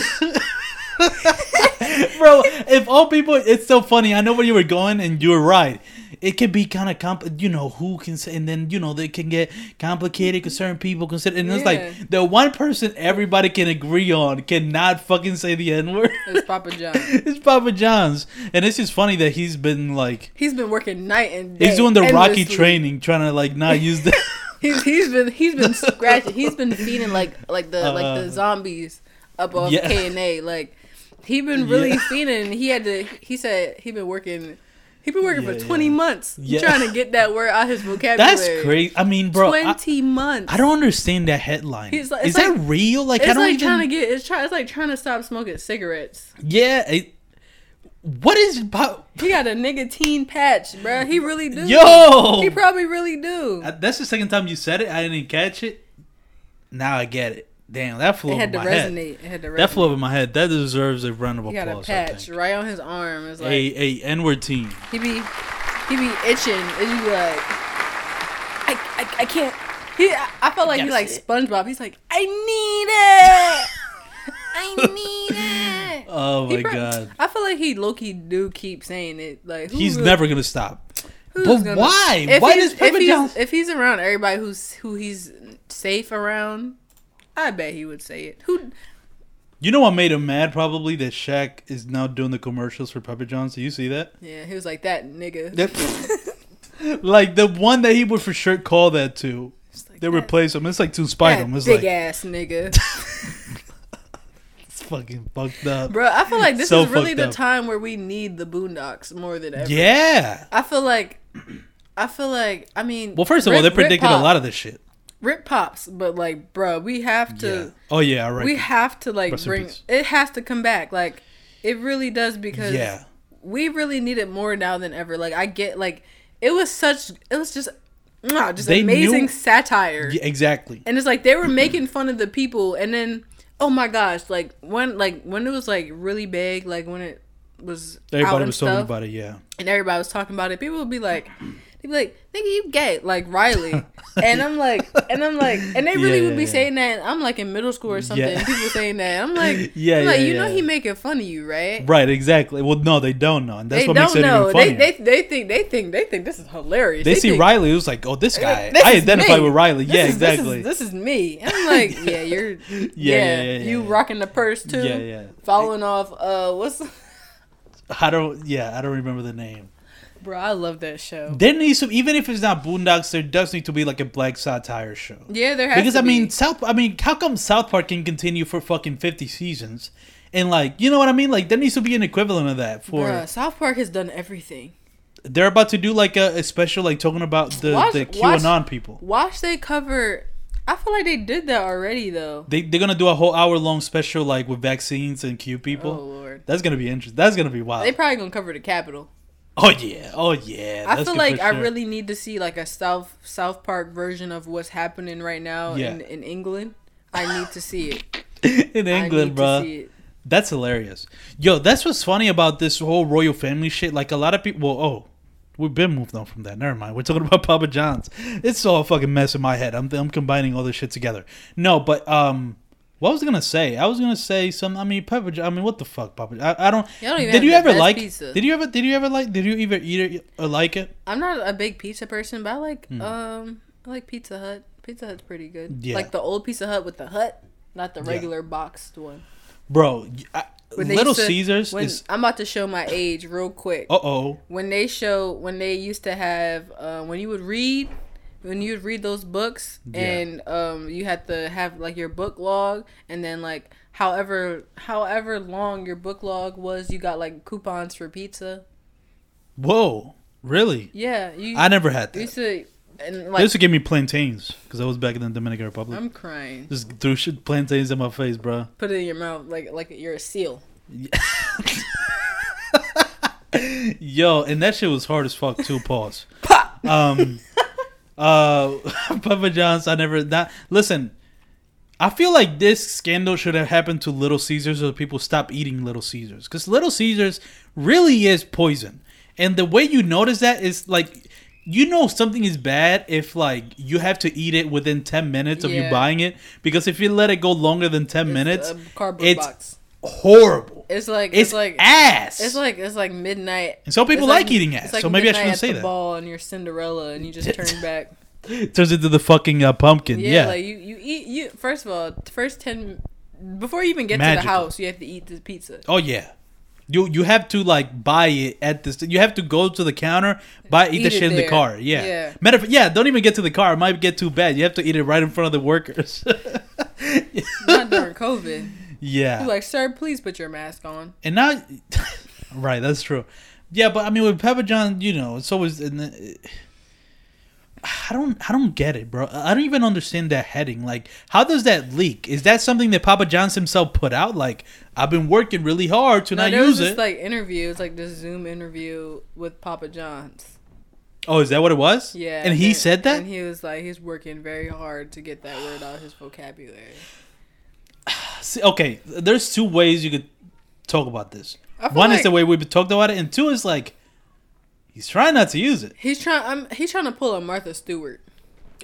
[SPEAKER 2] Bro, if all people, it's so funny. I know where you were going, and you were right. It can be kind of comp, you know, who can say, and then you know they can get complicated because certain people consider, and it's like the one person everybody can agree on cannot fucking say the n word.
[SPEAKER 1] It's Papa John.
[SPEAKER 2] it's Papa John's, and it's just funny that he's been like
[SPEAKER 1] He's been working night and day.
[SPEAKER 2] he's doing the Rocky training, trying to like not use the.
[SPEAKER 1] He's, he's been he's been scratching. He's been feeding like like the like
[SPEAKER 2] Uh,
[SPEAKER 1] the zombies up off
[SPEAKER 2] yeah.
[SPEAKER 1] K and A. Like he been really
[SPEAKER 2] Yeah.
[SPEAKER 1] feeding. He had to. He said he been working. He been working
[SPEAKER 2] Yeah,
[SPEAKER 1] for twenty
[SPEAKER 2] yeah.
[SPEAKER 1] months
[SPEAKER 2] Yeah.
[SPEAKER 1] trying to get that word out his vocabulary.
[SPEAKER 2] That's crazy. I mean, bro, I,
[SPEAKER 1] Twenty months.
[SPEAKER 2] I don't understand that headline.
[SPEAKER 1] He's like-
[SPEAKER 2] Is
[SPEAKER 1] it's
[SPEAKER 2] that real? Like, I
[SPEAKER 1] It's
[SPEAKER 2] don't
[SPEAKER 1] like
[SPEAKER 2] even.
[SPEAKER 1] trying to get. It's try. It's like trying to stop smoking cigarettes.
[SPEAKER 2] yeah. It, what is
[SPEAKER 1] He got a nicotine patch, bro. He really do.
[SPEAKER 2] Yo!
[SPEAKER 1] he probably really do.
[SPEAKER 2] Uh, That's the second time you said it. I didn't catch it. Now I get it. Damn, that flew
[SPEAKER 1] It
[SPEAKER 2] over
[SPEAKER 1] had to
[SPEAKER 2] my head.
[SPEAKER 1] resonate. It had to resonate.
[SPEAKER 2] That flew over my head. That deserves a round of
[SPEAKER 1] He got a patch right on his arm. It's like
[SPEAKER 2] A a N word team.
[SPEAKER 1] he be he be itching. And you be like, I, I, I can't. He I, I felt like he like SpongeBob. He's like, I need it. I need it.
[SPEAKER 2] Oh my
[SPEAKER 1] prob-
[SPEAKER 2] god.
[SPEAKER 1] I feel like he Loki do keep saying it. Like
[SPEAKER 2] He's
[SPEAKER 1] really-
[SPEAKER 2] never gonna stop. But
[SPEAKER 1] gonna-
[SPEAKER 2] why? Why does Papa
[SPEAKER 1] if he's, if he's around everybody who's who he's safe around, I bet he would say it. Who
[SPEAKER 2] You know what made him mad? Probably that Shaq is now doing the commercials for Papa John's. Do you see that?
[SPEAKER 1] Yeah, he was like that nigga.
[SPEAKER 2] That- like the one that he would for sure call that to.
[SPEAKER 1] Like
[SPEAKER 2] They
[SPEAKER 1] that-
[SPEAKER 2] replace him. It's like to spite him. It's
[SPEAKER 1] big
[SPEAKER 2] like
[SPEAKER 1] ass nigga.
[SPEAKER 2] it's fucking fucked up.
[SPEAKER 1] Bro, I feel like this
[SPEAKER 2] So
[SPEAKER 1] is really the
[SPEAKER 2] up.
[SPEAKER 1] time where we need the Boondocks more than ever.
[SPEAKER 2] Yeah.
[SPEAKER 1] I feel like, I feel like, I mean,
[SPEAKER 2] Well, first of all, they predicted a lot of this shit.
[SPEAKER 1] Rip pops, but like, bro, we have to,
[SPEAKER 2] yeah. Oh yeah. All right.
[SPEAKER 1] we have to like
[SPEAKER 2] Rest
[SPEAKER 1] bring. It has to come back. Like, it really does because
[SPEAKER 2] yeah.
[SPEAKER 1] we really need it more now than ever. Like, I get like, it was such, it was just, mwah, just
[SPEAKER 2] They
[SPEAKER 1] amazing
[SPEAKER 2] knew-
[SPEAKER 1] satire.
[SPEAKER 2] Yeah. Exactly.
[SPEAKER 1] and it's like they were making fun of the people and then oh my gosh like when like when it was like really big like when it was out
[SPEAKER 2] Everybody was talking about it. Yeah.
[SPEAKER 1] and everybody was talking about it people would be like they'd be like nigga you gay like riley and i'm like and i'm like and they really
[SPEAKER 2] Yeah,
[SPEAKER 1] would be
[SPEAKER 2] yeah,
[SPEAKER 1] saying that i'm like in middle school or something
[SPEAKER 2] Yeah.
[SPEAKER 1] people saying that i'm like
[SPEAKER 2] Yeah,
[SPEAKER 1] I'm like
[SPEAKER 2] yeah,
[SPEAKER 1] you know he making fun of you right
[SPEAKER 2] Right. Exactly. Well, no, they don't know. And that's
[SPEAKER 1] they
[SPEAKER 2] what
[SPEAKER 1] don't
[SPEAKER 2] makes it
[SPEAKER 1] know
[SPEAKER 2] even
[SPEAKER 1] they,
[SPEAKER 2] funnier.
[SPEAKER 1] they they think they think they think this is hilarious
[SPEAKER 2] They, see
[SPEAKER 1] think,
[SPEAKER 2] Riley. It was like, oh, this guy.
[SPEAKER 1] This
[SPEAKER 2] I identify
[SPEAKER 1] me.
[SPEAKER 2] with Riley.
[SPEAKER 1] This
[SPEAKER 2] yeah,
[SPEAKER 1] is- this is-
[SPEAKER 2] exactly.
[SPEAKER 1] This is, me. And I'm like, yeah, you're, yeah, you rocking the purse too.
[SPEAKER 2] Yeah, yeah.
[SPEAKER 1] Following off, uh, what's,
[SPEAKER 2] I don't. Yeah, I don't remember the name.
[SPEAKER 1] Bro? I love that show.
[SPEAKER 2] There needs to, even if it's not Boondocks, there does need to be like a black satire show.
[SPEAKER 1] Yeah, there has
[SPEAKER 2] Because
[SPEAKER 1] to
[SPEAKER 2] I mean,
[SPEAKER 1] be.
[SPEAKER 2] South. I mean, how come South Park can continue for fucking fifty seasons? And like, you know what I mean? Like, there needs to be an equivalent of that for.
[SPEAKER 1] Bruh, South Park has done everything.
[SPEAKER 2] They're about to do like a, a special, like talking about the
[SPEAKER 1] Watch-
[SPEAKER 2] the
[SPEAKER 1] watch-
[SPEAKER 2] QAnon people.
[SPEAKER 1] Watch they cover. I feel like they did that already though.
[SPEAKER 2] They they're gonna do a whole hour long special like with vaccines and Q people.
[SPEAKER 1] Oh lord.
[SPEAKER 2] That's gonna be interesting. That's gonna be wild.
[SPEAKER 1] They probably gonna cover the Capitol.
[SPEAKER 2] Oh yeah, oh yeah.
[SPEAKER 1] I feel like
[SPEAKER 2] for
[SPEAKER 1] I really need to see like a South South Park version of what's happening right now
[SPEAKER 2] Yeah.
[SPEAKER 1] in, in England. I need to see it.
[SPEAKER 2] in England, bro.
[SPEAKER 1] To see it.
[SPEAKER 2] That's hilarious. Yo, that's what's funny about this whole royal family shit. Like a lot of people. Well, oh, we've been moved on from that. Never mind. We're talking about Papa John's. It's all a fucking mess in my head. I'm I'm combining all this shit together. No, but um, what was I gonna say? I was gonna say some. I mean, Papa. I mean, what the fuck, Papa? I, I don't.
[SPEAKER 1] Y'all don't even
[SPEAKER 2] did
[SPEAKER 1] have
[SPEAKER 2] you ever like?
[SPEAKER 1] pizza.
[SPEAKER 2] Did you ever? Did you ever like? Did you ever eat it or like it?
[SPEAKER 1] I'm not a big pizza person, but I like
[SPEAKER 2] Hmm.
[SPEAKER 1] um I like Pizza Hut. Pizza Hut's pretty good.
[SPEAKER 2] Yeah.
[SPEAKER 1] Like the old Pizza Hut with the hut, not the
[SPEAKER 2] Yeah.
[SPEAKER 1] regular boxed one.
[SPEAKER 2] Bro, I, Little
[SPEAKER 1] to-
[SPEAKER 2] Caesars
[SPEAKER 1] When,
[SPEAKER 2] is.
[SPEAKER 1] I'm about to show my age real quick.
[SPEAKER 2] Uh oh.
[SPEAKER 1] When they show when they used to have uh, when you would read when you read those books
[SPEAKER 2] Yeah.
[SPEAKER 1] and um you had to have like your book log and then like however however long your book log was you got like coupons for pizza.
[SPEAKER 2] Whoa. Really?
[SPEAKER 1] Yeah, you
[SPEAKER 2] I never had that.
[SPEAKER 1] used to and
[SPEAKER 2] They used to give me plantains because I was back in the Dominican Republic.
[SPEAKER 1] I'm crying.
[SPEAKER 2] Just threw shit plantains in my face, bro.
[SPEAKER 1] Put it in your mouth like like you're a seal.
[SPEAKER 2] Yo, and that shit was hard as fuck too. Pause.
[SPEAKER 1] Pop.
[SPEAKER 2] Um, uh, Papa John's. I never that. Listen, I feel like this scandal should have happened to Little Caesars, so people stop eating Little Caesars because Little Caesars really is poison. And the way you notice that is like. You know something is bad if like you have to eat it within ten minutes of you buying it because if you let it go longer than ten
[SPEAKER 1] It's
[SPEAKER 2] minutes, it's
[SPEAKER 1] box.
[SPEAKER 2] Horrible.
[SPEAKER 1] It's like
[SPEAKER 2] It's,
[SPEAKER 1] it's, like
[SPEAKER 2] ass.
[SPEAKER 1] it's like it's like midnight.
[SPEAKER 2] and some people
[SPEAKER 1] It's
[SPEAKER 2] like, eating ass,
[SPEAKER 1] it's
[SPEAKER 2] so maybe I shouldn't say that.
[SPEAKER 1] Ball and you're Cinderella and you just turn back.
[SPEAKER 2] Turns into the fucking uh, pumpkin.
[SPEAKER 1] Yeah,
[SPEAKER 2] Yeah.
[SPEAKER 1] like you you eat you first of all first ten before you even get to the house you have to eat the pizza.
[SPEAKER 2] oh yeah. You you have to like buy it at this. You have to go to the counter, buy eat,
[SPEAKER 1] Eat
[SPEAKER 2] the
[SPEAKER 1] it
[SPEAKER 2] shit in the car. Yeah.
[SPEAKER 1] Yeah.
[SPEAKER 2] Matter of yeah, don't even get to the car. It might get too bad. You have to eat it right in front of the workers.
[SPEAKER 1] Not during COVID.
[SPEAKER 2] Yeah.
[SPEAKER 1] Like, sir, please put your mask on.
[SPEAKER 2] and now, right? That's true. Yeah, but I mean, with Papa John, you know, it's always. In the, I don't. I don't get it, bro. I don't even understand that heading. Like, how does that leak? Is that something that Papa John's himself put out? Like, I've been working really hard to
[SPEAKER 1] No,
[SPEAKER 2] not
[SPEAKER 1] there was
[SPEAKER 2] use
[SPEAKER 1] this
[SPEAKER 2] it.
[SPEAKER 1] like interview. It's like this Zoom interview with Papa John's.
[SPEAKER 2] oh, is that what it was?
[SPEAKER 1] Yeah,
[SPEAKER 2] And he said that.
[SPEAKER 1] and he was like, he's working very hard to get that word out of his vocabulary.
[SPEAKER 2] See, okay, there's two ways you could talk about this. One is the way we've talked about it, and two is like he's trying not to use it.
[SPEAKER 1] he's trying. I'm, he's trying to pull a Martha Stewart.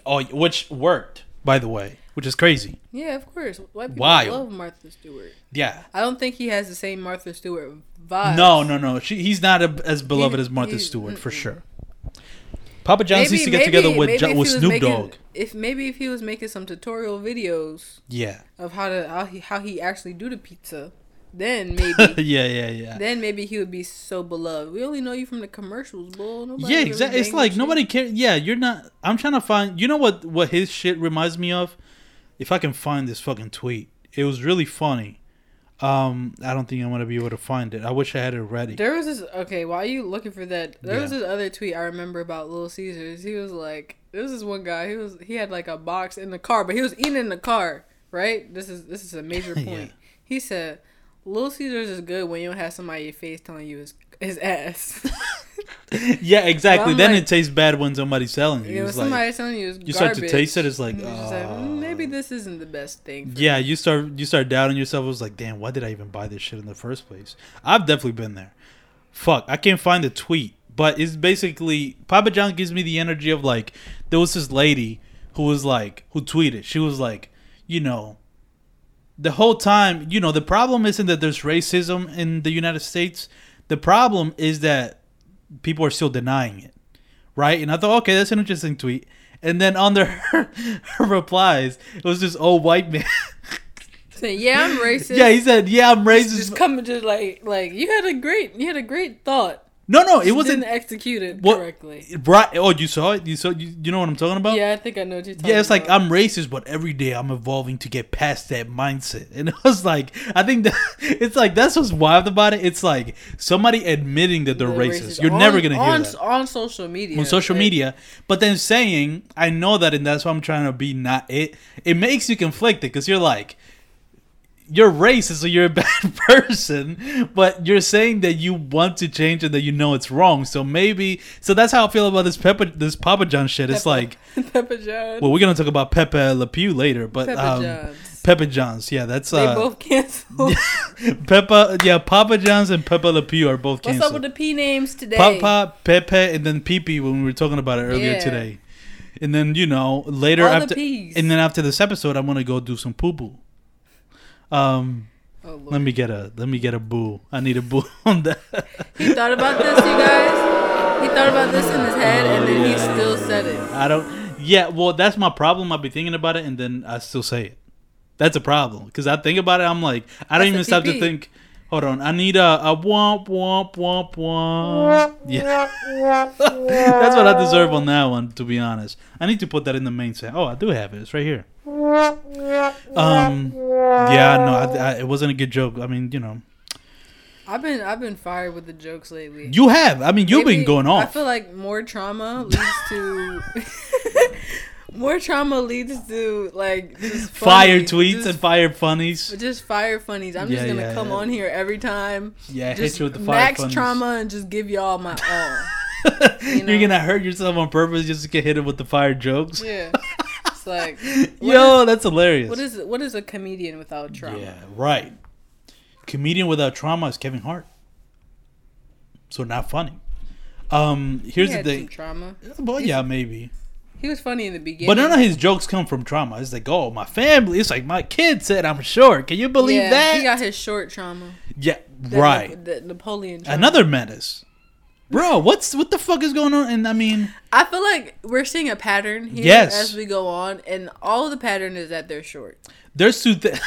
[SPEAKER 2] Oh, which worked, by the way, which is crazy.
[SPEAKER 1] Yeah, of course. White people
[SPEAKER 2] Wild.
[SPEAKER 1] love Martha Stewart.
[SPEAKER 2] Yeah.
[SPEAKER 1] I don't think he has the same Martha Stewart vibe.
[SPEAKER 2] No, no, no. She, he's not a, as beloved
[SPEAKER 1] He-
[SPEAKER 2] as Martha Stewart for
[SPEAKER 1] mm-mm.
[SPEAKER 2] sure. Papa John's needs to get together with Jo- with Snoop
[SPEAKER 1] making-
[SPEAKER 2] Dogg.
[SPEAKER 1] If maybe if he was making some tutorial videos
[SPEAKER 2] Yeah.
[SPEAKER 1] of how to how he how he actually do the pizza, then maybe
[SPEAKER 2] yeah, yeah, yeah.
[SPEAKER 1] then maybe he would be so beloved. We only know you from the commercials, bull. Nobody
[SPEAKER 2] yeah, exactly. It's like nobody cares. Yeah, you're not. I'm trying to find. You know what? What his shit reminds me of? If I can find this fucking tweet, it was really funny. Um, I don't think I'm gonna be able to find it. I wish I had it ready.
[SPEAKER 1] There was this okay. While you looking for that, there was this other tweet I remember about Little Caesars. He was like, "This is one guy. He was he had like a box in the car, but he was eating in the car. Right. This is this is a major point.
[SPEAKER 2] Yeah.
[SPEAKER 1] He said, "Little Caesars is good when you don't have somebody in your face telling you his his ass."
[SPEAKER 2] yeah, exactly. Then
[SPEAKER 1] like-
[SPEAKER 2] it tastes bad when somebody's selling you.
[SPEAKER 1] you know, when
[SPEAKER 2] It's like,
[SPEAKER 1] telling you it's
[SPEAKER 2] you start to taste it, it's like,
[SPEAKER 1] you're like,
[SPEAKER 2] "Oh."
[SPEAKER 1] "Mm, maybe this isn't the best thing.
[SPEAKER 2] Yeah,
[SPEAKER 1] me."
[SPEAKER 2] you start you start doubting yourself. It was like, damn, why did I even buy this shit in the first place? I've definitely been there. Fuck, I can't find the tweet, but it's basically Papa John gives me the energy of like there was this lady who was like who tweeted. She was like, you know, the whole time, you know, the problem isn't that there's racism in the United States. The problem is that people are still denying it, right? And I thought, okay, that's an interesting tweet. And then under her, her replies, it was this old oh, white man.
[SPEAKER 1] So, yeah, I'm racist.
[SPEAKER 2] yeah, he said, "Yeah, I'm racist."
[SPEAKER 1] just coming to like like you had a great you had a great thought.
[SPEAKER 2] No, no, it
[SPEAKER 1] Just
[SPEAKER 2] wasn't
[SPEAKER 1] didn't execute it
[SPEAKER 2] What-
[SPEAKER 1] correctly.
[SPEAKER 2] right. Oh, you saw it. You saw. You, you know what I'm talking about?
[SPEAKER 1] Yeah, I think I know what you're talking
[SPEAKER 2] Yeah, it's like
[SPEAKER 1] about.
[SPEAKER 2] I'm racist, but every day I'm evolving to get past that mindset. And it was like, I think that it's like that's what's wild about it. It's like somebody admitting that they're
[SPEAKER 1] They're
[SPEAKER 2] racist. You're
[SPEAKER 1] On-
[SPEAKER 2] never gonna hear
[SPEAKER 1] on,
[SPEAKER 2] that
[SPEAKER 1] on social media.
[SPEAKER 2] on social
[SPEAKER 1] like,
[SPEAKER 2] media, but then saying, "I know that," and that's why I'm trying to be not it. It makes you conflicted because you're like, you're racist, so you're a bad person. But you're saying that you want to change and that you know it's wrong. So maybe, so that's how I feel about this Peppa, this Papa John shit. It's
[SPEAKER 1] Peppa-
[SPEAKER 2] like,
[SPEAKER 1] Peppa John.
[SPEAKER 2] well, we're gonna talk about Pepe Le Pew later, but
[SPEAKER 1] Peppa
[SPEAKER 2] um,
[SPEAKER 1] Johns.
[SPEAKER 2] Peppa John's, yeah, that's
[SPEAKER 1] They
[SPEAKER 2] uh,
[SPEAKER 1] both canceled.
[SPEAKER 2] Peppa, yeah, Papa John's and Peppa Le Pew are both canceled.
[SPEAKER 1] What's up with the P names today?
[SPEAKER 2] Papa, Pepe, and then Pee when we were talking about it earlier
[SPEAKER 1] Yeah.
[SPEAKER 2] today. And then you know later
[SPEAKER 1] All the
[SPEAKER 2] after, and then after this episode, I'm gonna go do some poo poo. Um,
[SPEAKER 1] Oh,
[SPEAKER 2] let me get a let me get a boo. I need a boo on that.
[SPEAKER 1] He thought about this, you guys. He thought about this in his head, and then he still said it.
[SPEAKER 2] I don't. Yeah, well, that's my problem. I'll be thinking about it, and then I still say it. That's a problem because I think about it. I'm like, I don't
[SPEAKER 1] That's
[SPEAKER 2] even stop to think. Hold on, I need a a womp womp womp womp. Yeah, that's what I deserve on that one. To be honest, I need to put that in the main set. Oh, I do have it. It's right here. Um, yeah, no, I, I, it wasn't a good joke. I mean, you know,
[SPEAKER 1] I've been I've been fired with the jokes lately.
[SPEAKER 2] you have. I mean, you've
[SPEAKER 1] Maybe-
[SPEAKER 2] been going off.
[SPEAKER 1] I
[SPEAKER 2] off.
[SPEAKER 1] feel like more trauma leads to more trauma leads to like just
[SPEAKER 2] fire
[SPEAKER 1] funny-
[SPEAKER 2] tweets
[SPEAKER 1] just,
[SPEAKER 2] and fire funnies.
[SPEAKER 1] just fire funnies. I'm just gonna
[SPEAKER 2] yeah,
[SPEAKER 1] come
[SPEAKER 2] yeah.
[SPEAKER 1] on here every time.
[SPEAKER 2] Yeah, hit
[SPEAKER 1] Just
[SPEAKER 2] you with the fire
[SPEAKER 1] max
[SPEAKER 2] funnies.
[SPEAKER 1] trauma and just give y'all my all.
[SPEAKER 2] You're
[SPEAKER 1] know?
[SPEAKER 2] gonna hurt yourself on purpose just to get hit with the fire jokes.
[SPEAKER 1] Yeah, it's like
[SPEAKER 2] Yo, that's hilarious.
[SPEAKER 1] what is what is a comedian without trauma?
[SPEAKER 2] Yeah, right. Comedian without trauma is Kevin Hart. So not funny. Um, here's
[SPEAKER 1] he
[SPEAKER 2] the thing.
[SPEAKER 1] trauma.
[SPEAKER 2] Well, yeah, maybe.
[SPEAKER 1] He was funny in the beginning,
[SPEAKER 2] But none of his jokes come from trauma. It's like, oh, my family. It's like my kid said I'm short. Can you believe
[SPEAKER 1] yeah,
[SPEAKER 2] that?
[SPEAKER 1] He got his short trauma.
[SPEAKER 2] yeah,
[SPEAKER 1] The-
[SPEAKER 2] right.
[SPEAKER 1] The, Napoleon. Trauma.
[SPEAKER 2] Another menace. Bro, what's what the fuck is going on? And I mean,
[SPEAKER 1] I feel like we're seeing a pattern here
[SPEAKER 2] Yes.
[SPEAKER 1] as we go on, and all the pattern is that they're short.
[SPEAKER 2] there's two things.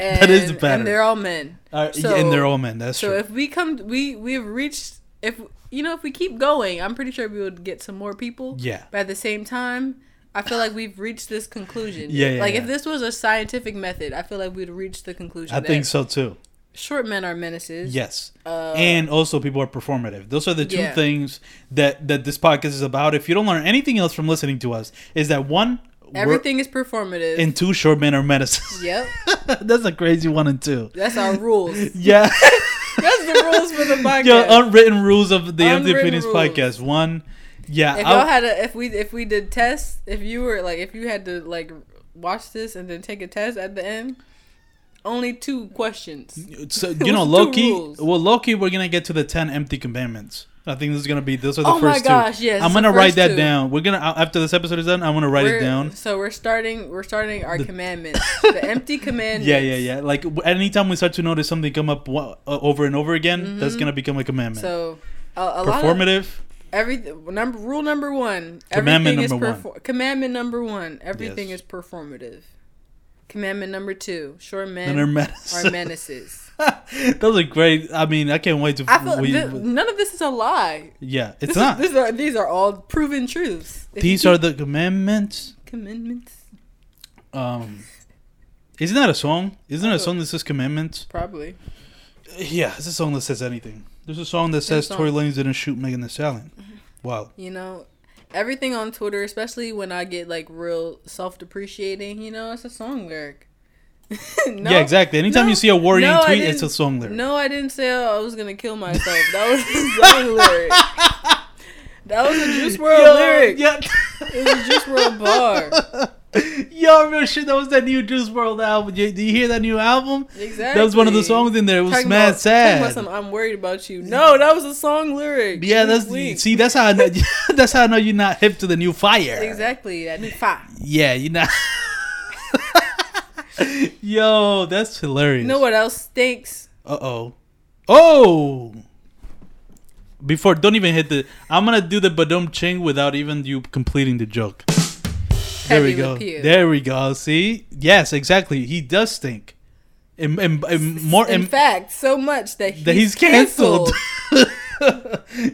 [SPEAKER 1] And,
[SPEAKER 2] That is the pattern.
[SPEAKER 1] And they're all men.
[SPEAKER 2] Uh,
[SPEAKER 1] So-
[SPEAKER 2] and they're all men. That's
[SPEAKER 1] So
[SPEAKER 2] true.
[SPEAKER 1] if we come, we we've reached. If you know, if we keep going, I'm pretty sure we would get some more people.
[SPEAKER 2] Yeah.
[SPEAKER 1] But at the same time, I feel like we've reached this conclusion.
[SPEAKER 2] Yeah, yeah,
[SPEAKER 1] Like
[SPEAKER 2] yeah.
[SPEAKER 1] if this was a scientific method, I feel like we'd reach the conclusion.
[SPEAKER 2] I think so too.
[SPEAKER 1] Short men are menaces.
[SPEAKER 2] Yes.
[SPEAKER 1] Uh,
[SPEAKER 2] and also people are performative. Those are the two
[SPEAKER 1] Yeah.
[SPEAKER 2] things that that this podcast is about. If you don't learn anything else from listening to us, is that one
[SPEAKER 1] Everything is performative.
[SPEAKER 2] and two short men are menaces.
[SPEAKER 1] yep.
[SPEAKER 2] That's a crazy one and two.
[SPEAKER 1] That's our rules.
[SPEAKER 2] Yeah.
[SPEAKER 1] That's the rules for the podcast.
[SPEAKER 2] Yo, unwritten rules of the Empty Opinions
[SPEAKER 1] rules.
[SPEAKER 2] podcast. One, yeah.
[SPEAKER 1] if
[SPEAKER 2] I'll-
[SPEAKER 1] y'all had a if we if we did tests if you were like if you had to like watch this and then take a test at the end only two questions
[SPEAKER 2] so, you know, Loki. Well, Loki, we're gonna get to the ten empty commandments. I think this is gonna be those are the
[SPEAKER 1] Oh my
[SPEAKER 2] first
[SPEAKER 1] gosh,
[SPEAKER 2] two.
[SPEAKER 1] yes,
[SPEAKER 2] I'm gonna write that
[SPEAKER 1] two.
[SPEAKER 2] down. We're gonna after this episode is done. I'm gonna write it
[SPEAKER 1] We're-
[SPEAKER 2] down.
[SPEAKER 1] so we're starting we're starting our commandments the empty commandments
[SPEAKER 2] Yeah, yeah, yeah. Like anytime we start to notice something come up uh, over and over again, that's gonna become a commandment.
[SPEAKER 1] Mm-hmm. so a, a lot of
[SPEAKER 2] Performative.
[SPEAKER 1] every number rule number one
[SPEAKER 2] Commandment
[SPEAKER 1] everything
[SPEAKER 2] number
[SPEAKER 1] is perfor- commandment number one everything
[SPEAKER 2] Yes.
[SPEAKER 1] is performative commandment number two Sure, men
[SPEAKER 2] they're menace.
[SPEAKER 1] are menaces
[SPEAKER 2] Those are great. I mean, I can't wait to.
[SPEAKER 1] I feel
[SPEAKER 2] we-
[SPEAKER 1] th- none of this is a lie
[SPEAKER 2] yeah, it's
[SPEAKER 1] This is-
[SPEAKER 2] not.
[SPEAKER 1] these are these are all proven truths.
[SPEAKER 2] These are the commandments.
[SPEAKER 1] commandments.
[SPEAKER 2] Um, isn't that a song? Isn't there a song that says commandments?
[SPEAKER 1] Probably.
[SPEAKER 2] Yeah, it's a song that says anything. There's a song that says. Tory Lanez didn't shoot Megan Thee Stallion. Wow.
[SPEAKER 1] You know, everything on Twitter, especially when I get like real self depreciating, you know, it's a song lyric. No,
[SPEAKER 2] yeah, exactly. Anytime
[SPEAKER 1] no,
[SPEAKER 2] you see a worrying
[SPEAKER 1] no,
[SPEAKER 2] tweet, it's a song lyric.
[SPEAKER 1] No, I didn't say oh, I was gonna kill myself. That was a song lyric. That was a Juice WRLD
[SPEAKER 2] Yo,
[SPEAKER 1] lyric.
[SPEAKER 2] Yeah.
[SPEAKER 1] It was a Juice WRLD bar.
[SPEAKER 2] Yo, real shit. That was that new Juice WRLD album. You, do you hear that new album?
[SPEAKER 1] Exactly.
[SPEAKER 2] That was one of the songs in there. It was
[SPEAKER 1] Talking
[SPEAKER 2] mad
[SPEAKER 1] about-
[SPEAKER 2] sad.
[SPEAKER 1] talking about some, I'm worried about you. No, that was a song lyric.
[SPEAKER 2] Yeah, that's see. That's how I know. that's how I know you're not hip to the new fire.
[SPEAKER 1] Exactly. That new fire.
[SPEAKER 2] Yeah, you're not. Yo, that's hilarious.
[SPEAKER 1] You know what else stinks?
[SPEAKER 2] Uh oh. Oh. Before, don't even hit the. I'm gonna do the badum ching without even you completing the joke. There we go.
[SPEAKER 1] repeal.
[SPEAKER 2] There we go. See? Yes, exactly. He does stink. And, and, and more
[SPEAKER 1] In
[SPEAKER 2] and,
[SPEAKER 1] fact, so much that he's,
[SPEAKER 2] that he's canceled.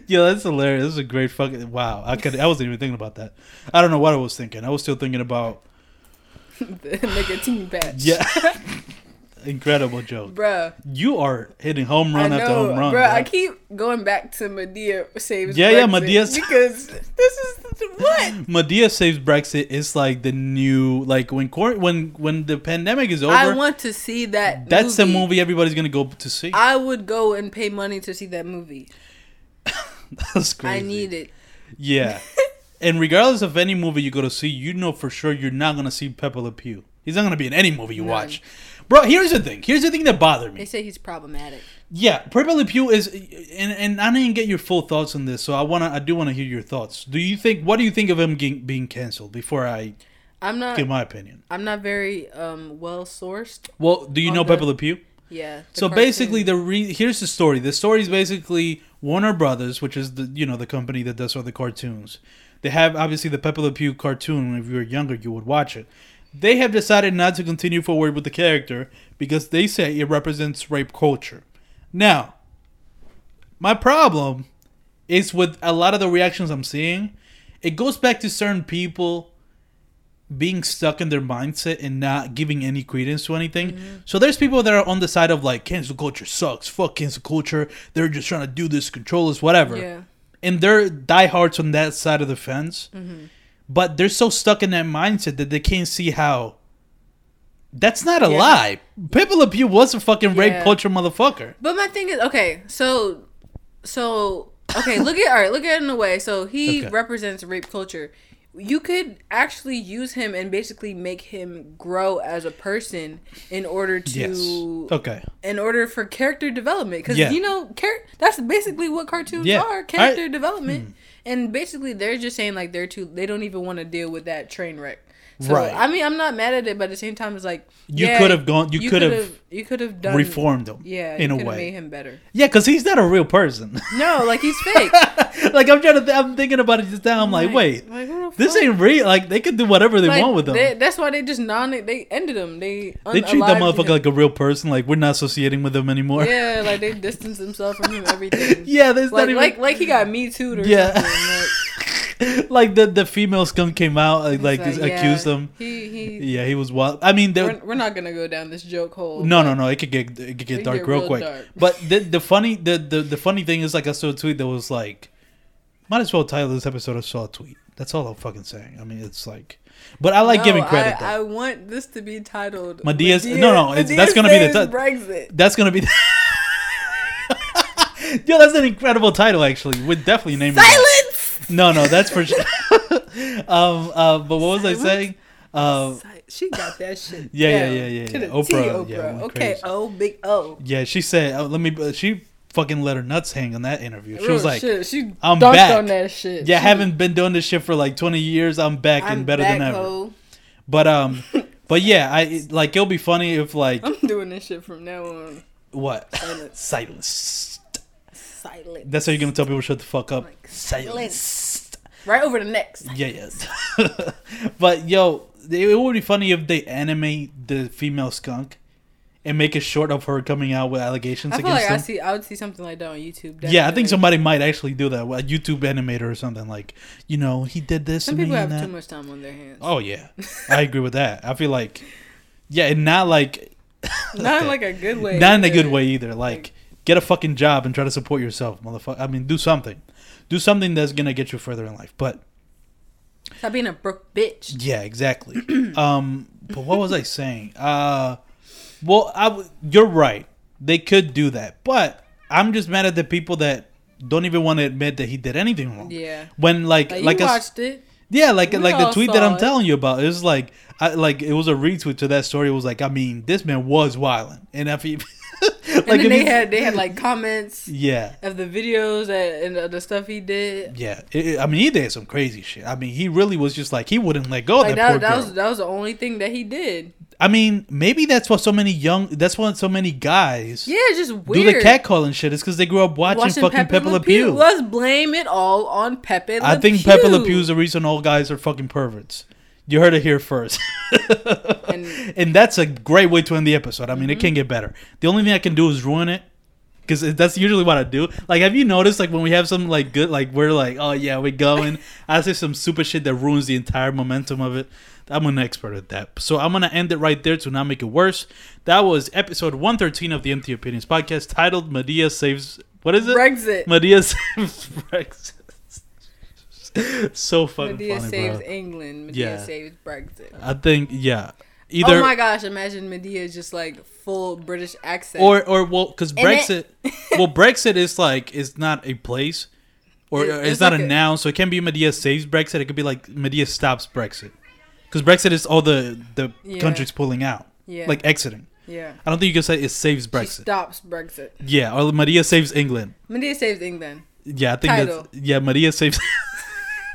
[SPEAKER 2] Yo, that's hilarious. This is a great fucking wow. I could. I wasn't even thinking about that. I don't know what I was thinking. I was still thinking about
[SPEAKER 1] the nicotine patch.
[SPEAKER 2] yeah. incredible joke.
[SPEAKER 1] Bruh.
[SPEAKER 2] You are hitting home run after home run. bro.
[SPEAKER 1] I keep going back to Madea saves.
[SPEAKER 2] Yeah, yeah,
[SPEAKER 1] Brexit
[SPEAKER 2] Madea's-
[SPEAKER 1] because this is what
[SPEAKER 2] Madea saves Brexit is like the new like when quar- when when the pandemic is over.
[SPEAKER 1] I want to see that.
[SPEAKER 2] that's the movie everybody's gonna go to see.
[SPEAKER 1] I would go and pay money to see that movie.
[SPEAKER 2] That's crazy.
[SPEAKER 1] I need it.
[SPEAKER 2] Yeah. and regardless of any movie you go to see, you know for sure you're not gonna see Pepe Le Pew. He's not gonna be in any movie you
[SPEAKER 1] None.
[SPEAKER 2] watch. Bro, here's the thing. Here's the thing that bothered me.
[SPEAKER 1] They say he's problematic.
[SPEAKER 2] Yeah, Pepe Le Pew is, and and I didn't get your full thoughts on this, so I wanna, I do wanna hear your thoughts. Do you think, what do you think of him being canceled? Before I
[SPEAKER 1] I'm not.
[SPEAKER 2] give my opinion.
[SPEAKER 1] I'm not very um well sourced.
[SPEAKER 2] Well, do you know
[SPEAKER 1] the-
[SPEAKER 2] Pepe Le Pew?
[SPEAKER 1] Yeah.
[SPEAKER 2] So
[SPEAKER 1] cartoon.
[SPEAKER 2] basically, the re- here's the story. The story is basically Warner Brothers, which is the you know the company that does all the cartoons. They have obviously the Pepe Le Pew cartoon. If you were younger, you would watch it. They have decided not to continue forward with the character because they say it represents rape culture. Now, my problem is with a lot of the reactions I'm seeing. It goes back to certain people being stuck in their mindset and not giving any credence to anything.
[SPEAKER 1] Mm-hmm.
[SPEAKER 2] So there's people that are on the side of like cancel culture sucks, fuck cancel culture. They're just trying to do this, control us, whatever.
[SPEAKER 1] Yeah.
[SPEAKER 2] And they're diehards on that side of the fence.
[SPEAKER 1] Mm-hmm.
[SPEAKER 2] But they're so stuck in that mindset that they can't see how. That's not a
[SPEAKER 1] Yeah.
[SPEAKER 2] lie. Pepe Le Pew was a fucking rape culture motherfucker.
[SPEAKER 1] But my thing is, okay, so, so, okay, look at all right, look at it in a way. So he
[SPEAKER 2] Okay.
[SPEAKER 1] represents rape culture. You could actually use him and basically make him grow as a person in order to,
[SPEAKER 2] Yes. Okay.
[SPEAKER 1] in order for character development. Because
[SPEAKER 2] Yeah.
[SPEAKER 1] you know, char- that's basically what cartoons
[SPEAKER 2] Yeah.
[SPEAKER 1] are: character
[SPEAKER 2] I- Hmm.
[SPEAKER 1] And basically, they're just saying like they're too. They don't even want to deal with that train wreck. So,
[SPEAKER 2] Right.
[SPEAKER 1] I mean, I'm not mad at it, but at the same time, it's like
[SPEAKER 2] You
[SPEAKER 1] yeah,
[SPEAKER 2] could have gone- you could have
[SPEAKER 1] you could have done
[SPEAKER 2] Reformed him.
[SPEAKER 1] Yeah,
[SPEAKER 2] In
[SPEAKER 1] you
[SPEAKER 2] a
[SPEAKER 1] could have
[SPEAKER 2] way.
[SPEAKER 1] made him better.
[SPEAKER 2] Yeah, because he's not a real person.
[SPEAKER 1] No, like he's fake.
[SPEAKER 2] like I'm trying to. Th- I'm thinking about it just now. I'm like, wait,
[SPEAKER 1] like,
[SPEAKER 2] this ain't real. Like they could do whatever they
[SPEAKER 1] Like,
[SPEAKER 2] want with them.
[SPEAKER 1] they- that's why they just non. They ended him. They
[SPEAKER 2] They treat that motherfucker
[SPEAKER 1] him.
[SPEAKER 2] like a real person. Like we're not associating with them anymore.
[SPEAKER 1] yeah, like they distance themselves from him. Everything.
[SPEAKER 2] Yeah, there's
[SPEAKER 1] like
[SPEAKER 2] not even
[SPEAKER 1] like like he got me too
[SPEAKER 2] Yeah. like the the female skunk came out like,
[SPEAKER 1] Like,
[SPEAKER 2] like,
[SPEAKER 1] it's
[SPEAKER 2] accused
[SPEAKER 1] yeah,
[SPEAKER 2] him.
[SPEAKER 1] He he.
[SPEAKER 2] Yeah, he was wild. I mean,
[SPEAKER 1] We're, we're not gonna go down this joke hole.
[SPEAKER 2] no, no, no. It could get it could get
[SPEAKER 1] It
[SPEAKER 2] dark
[SPEAKER 1] get
[SPEAKER 2] real,
[SPEAKER 1] real
[SPEAKER 2] quick.
[SPEAKER 1] dark.
[SPEAKER 2] But the the funny the, the the funny thing is like I saw a tweet that was like, might as well title this episode of Saw a Tweet. That's all I'm fucking saying. I mean, it's like, but I like
[SPEAKER 1] No,
[SPEAKER 2] giving credit.
[SPEAKER 1] I. I want this to be titled
[SPEAKER 2] Madea's-
[SPEAKER 1] Madea-
[SPEAKER 2] no, no, it's-
[SPEAKER 1] Madea
[SPEAKER 2] that's gonna be the ti-
[SPEAKER 1] Brexit.
[SPEAKER 2] That's gonna be. The Yo, that's an incredible title. Actually, we'd definitely name it. No, no, that's for sure. um, uh, but what was I saying?
[SPEAKER 1] Si- She got that shit.
[SPEAKER 2] Yeah, yeah, yeah, yeah, yeah. Oprah,
[SPEAKER 1] T,
[SPEAKER 2] yeah,
[SPEAKER 1] Oprah.
[SPEAKER 2] went
[SPEAKER 1] okay. O, big O.
[SPEAKER 2] yeah, she said, uh, "Let me." Uh, she fucking let her nuts hang on that interview. She was like,
[SPEAKER 1] shit. she
[SPEAKER 2] "I'm back."
[SPEAKER 1] on that shit.
[SPEAKER 2] "Yeah, I
[SPEAKER 1] She-
[SPEAKER 2] haven't been doing this shit for like 20 years. I'm back
[SPEAKER 1] I'm
[SPEAKER 2] and better
[SPEAKER 1] back,
[SPEAKER 2] than ever."
[SPEAKER 1] ho.
[SPEAKER 2] But um, but yeah, I like it'll be funny if like
[SPEAKER 1] I'm doing this shit from now on.
[SPEAKER 2] what
[SPEAKER 1] Silence.
[SPEAKER 2] silence.
[SPEAKER 1] Silent.
[SPEAKER 2] That's how you're gonna tell people shut the fuck up.
[SPEAKER 1] Like,
[SPEAKER 2] silence.
[SPEAKER 1] Right over the next.
[SPEAKER 2] Yeah, yeah. but yo, it would be funny if they animate the female skunk and make a short of her coming out with allegations
[SPEAKER 1] I feel
[SPEAKER 2] against
[SPEAKER 1] like I see. I would see something like that on YouTube.
[SPEAKER 2] Yeah, I think somebody might actually do that. A YouTube animator or something like, you know, he did this.
[SPEAKER 1] Some
[SPEAKER 2] to me
[SPEAKER 1] people have
[SPEAKER 2] and
[SPEAKER 1] too much time on their hands.
[SPEAKER 2] Oh yeah, I agree with that. I feel like, yeah, and not like,
[SPEAKER 1] Not in like a good way.
[SPEAKER 2] not in a good way either. Like, get a fucking job and try to support yourself, motherfucker. I mean, do something, do something that's gonna get you further in life. But
[SPEAKER 1] Stop being a broke bitch.
[SPEAKER 2] Yeah, exactly. um, but what was I saying? Uh, well, I w- you're right. They could do that, but I'm just mad at the people that don't even want to admit that he did anything wrong.
[SPEAKER 1] Yeah.
[SPEAKER 2] When like
[SPEAKER 1] Like,
[SPEAKER 2] like
[SPEAKER 1] you
[SPEAKER 2] a,
[SPEAKER 1] watched it.
[SPEAKER 2] yeah, like
[SPEAKER 1] we
[SPEAKER 2] like the tweet that I'm
[SPEAKER 1] it.
[SPEAKER 2] telling you about is like I like it was a retweet to that story. It was like I mean this man was wilding, and if he
[SPEAKER 1] And
[SPEAKER 2] like
[SPEAKER 1] then they
[SPEAKER 2] you-
[SPEAKER 1] had they had like comments
[SPEAKER 2] yeah
[SPEAKER 1] of the videos that, and the, the stuff he did.
[SPEAKER 2] yeah. It- I mean he did some crazy shit. I mean he really was just like he wouldn't let go of
[SPEAKER 1] Like
[SPEAKER 2] that, poor
[SPEAKER 1] that, that
[SPEAKER 2] girl.
[SPEAKER 1] was that was the only thing that he did.
[SPEAKER 2] I mean, maybe that's what so many young. That's why so many guys
[SPEAKER 1] Yeah, just weird.
[SPEAKER 2] do the catcalling shit. It's because they grew up watching, fucking Pepe Le Pew.
[SPEAKER 1] Let's blame it all on Pepe Le
[SPEAKER 2] I think
[SPEAKER 1] Pew.
[SPEAKER 2] Pepe Le Pew is the reason all guys are fucking perverts. You heard it here first.
[SPEAKER 1] And-
[SPEAKER 2] and that's a great way to end the episode. I mean,
[SPEAKER 1] Mm-hmm.
[SPEAKER 2] it can't get better. The only thing I can do is ruin it. because that's usually what I do. Like, have you noticed like when we have some like good like we're like oh yeah we're going. I say some super shit that ruins the entire momentum of it. I'm an expert at that. So I'm gonna end it right there to not make it worse. That was episode 113 of the Empty Opinions podcast titled Madea saves what is it?
[SPEAKER 1] Brexit.
[SPEAKER 2] Madea saves Brexit. so fucking
[SPEAKER 1] Madea
[SPEAKER 2] funny,
[SPEAKER 1] saves
[SPEAKER 2] bro.
[SPEAKER 1] England. Madea
[SPEAKER 2] Yeah.
[SPEAKER 1] saves Brexit.
[SPEAKER 2] I think yeah. Either
[SPEAKER 1] oh my gosh! Imagine Madea is just like full British accent.
[SPEAKER 2] or or well because Brexit
[SPEAKER 1] it-
[SPEAKER 2] well Brexit is like is not a place or
[SPEAKER 1] It-
[SPEAKER 2] it's,
[SPEAKER 1] it's
[SPEAKER 2] not
[SPEAKER 1] like
[SPEAKER 2] a,
[SPEAKER 1] a-
[SPEAKER 2] noun so it can be Madea saves Brexit it could be like Madea stops Brexit because Brexit is all the the
[SPEAKER 1] Yeah.
[SPEAKER 2] countries pulling out
[SPEAKER 1] yeah,
[SPEAKER 2] like exiting
[SPEAKER 1] yeah.
[SPEAKER 2] I don't think you can say it saves
[SPEAKER 1] She
[SPEAKER 2] Brexit
[SPEAKER 1] stops Brexit.
[SPEAKER 2] yeah or Madea saves England
[SPEAKER 1] Madea saves England.
[SPEAKER 2] yeah I think
[SPEAKER 1] Title.
[SPEAKER 2] that's yeah Madea saves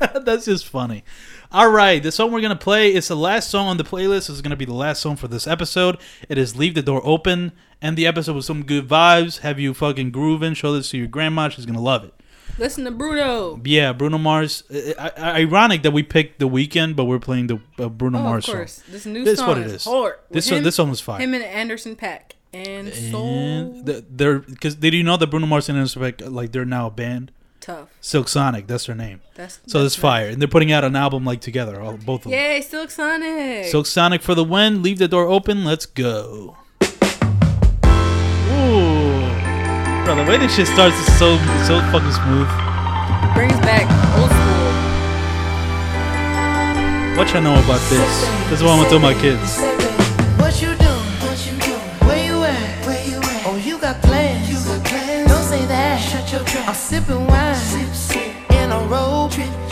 [SPEAKER 2] that's just funny. All right the song we're gonna play is the last song on the playlist. Is gonna be the last song for this episode. It is leave the door open and the episode with some good vibes. Have you fucking grooving? Show this to your grandma. She's gonna love it.
[SPEAKER 1] Listen to Bruno.
[SPEAKER 2] yeah bruno mars. I- I- ironic that we picked the Weeknd but we're playing the uh, bruno
[SPEAKER 1] oh,
[SPEAKER 2] mars
[SPEAKER 1] of course. This new
[SPEAKER 2] This is what it
[SPEAKER 1] is hard.
[SPEAKER 2] This
[SPEAKER 1] him,
[SPEAKER 2] one this one was fire.
[SPEAKER 1] him and Anderson Paak and Soul.
[SPEAKER 2] and the, they're because did you know that bruno mars and Inspect, like they're now a band
[SPEAKER 1] tough.
[SPEAKER 2] silk sonic that's their name
[SPEAKER 1] That's
[SPEAKER 2] so
[SPEAKER 1] that's
[SPEAKER 2] it's fire and they're putting out an album like together all both of them
[SPEAKER 1] Yay, Silk Sonic.
[SPEAKER 2] Silk Sonic for the win. Leave the door open. Let's go. Ooh. Bro, the way this shit starts is so so fucking smooth.
[SPEAKER 1] brings back old school.
[SPEAKER 2] What y'all know about this? This is what I'm gonna tell my kids.
[SPEAKER 3] What you doing? What you doing? Where you at? Where you at? Oh, you got plans. You got plans. Don't say that. Shut your trap. I'm sipping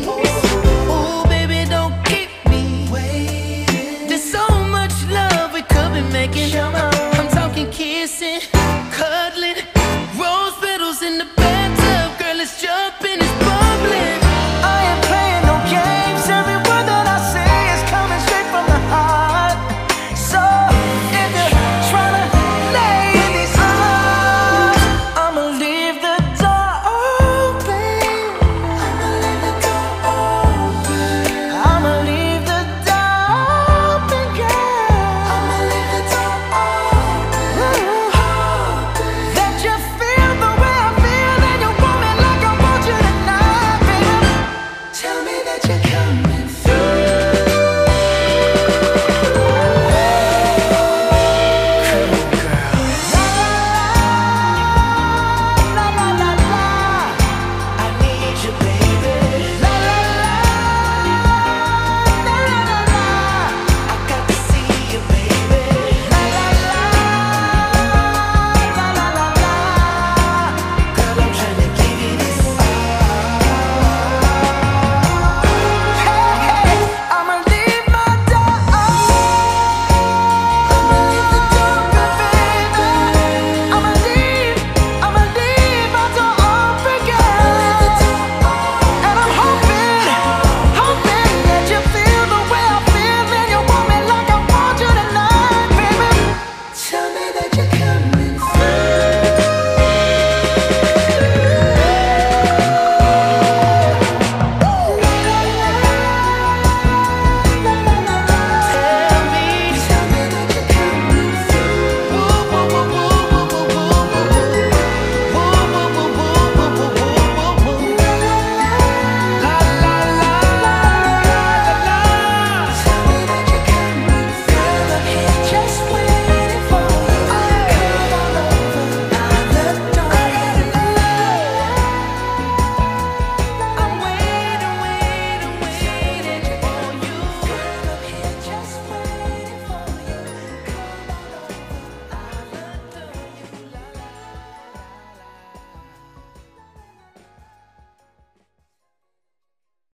[SPEAKER 3] Ooh,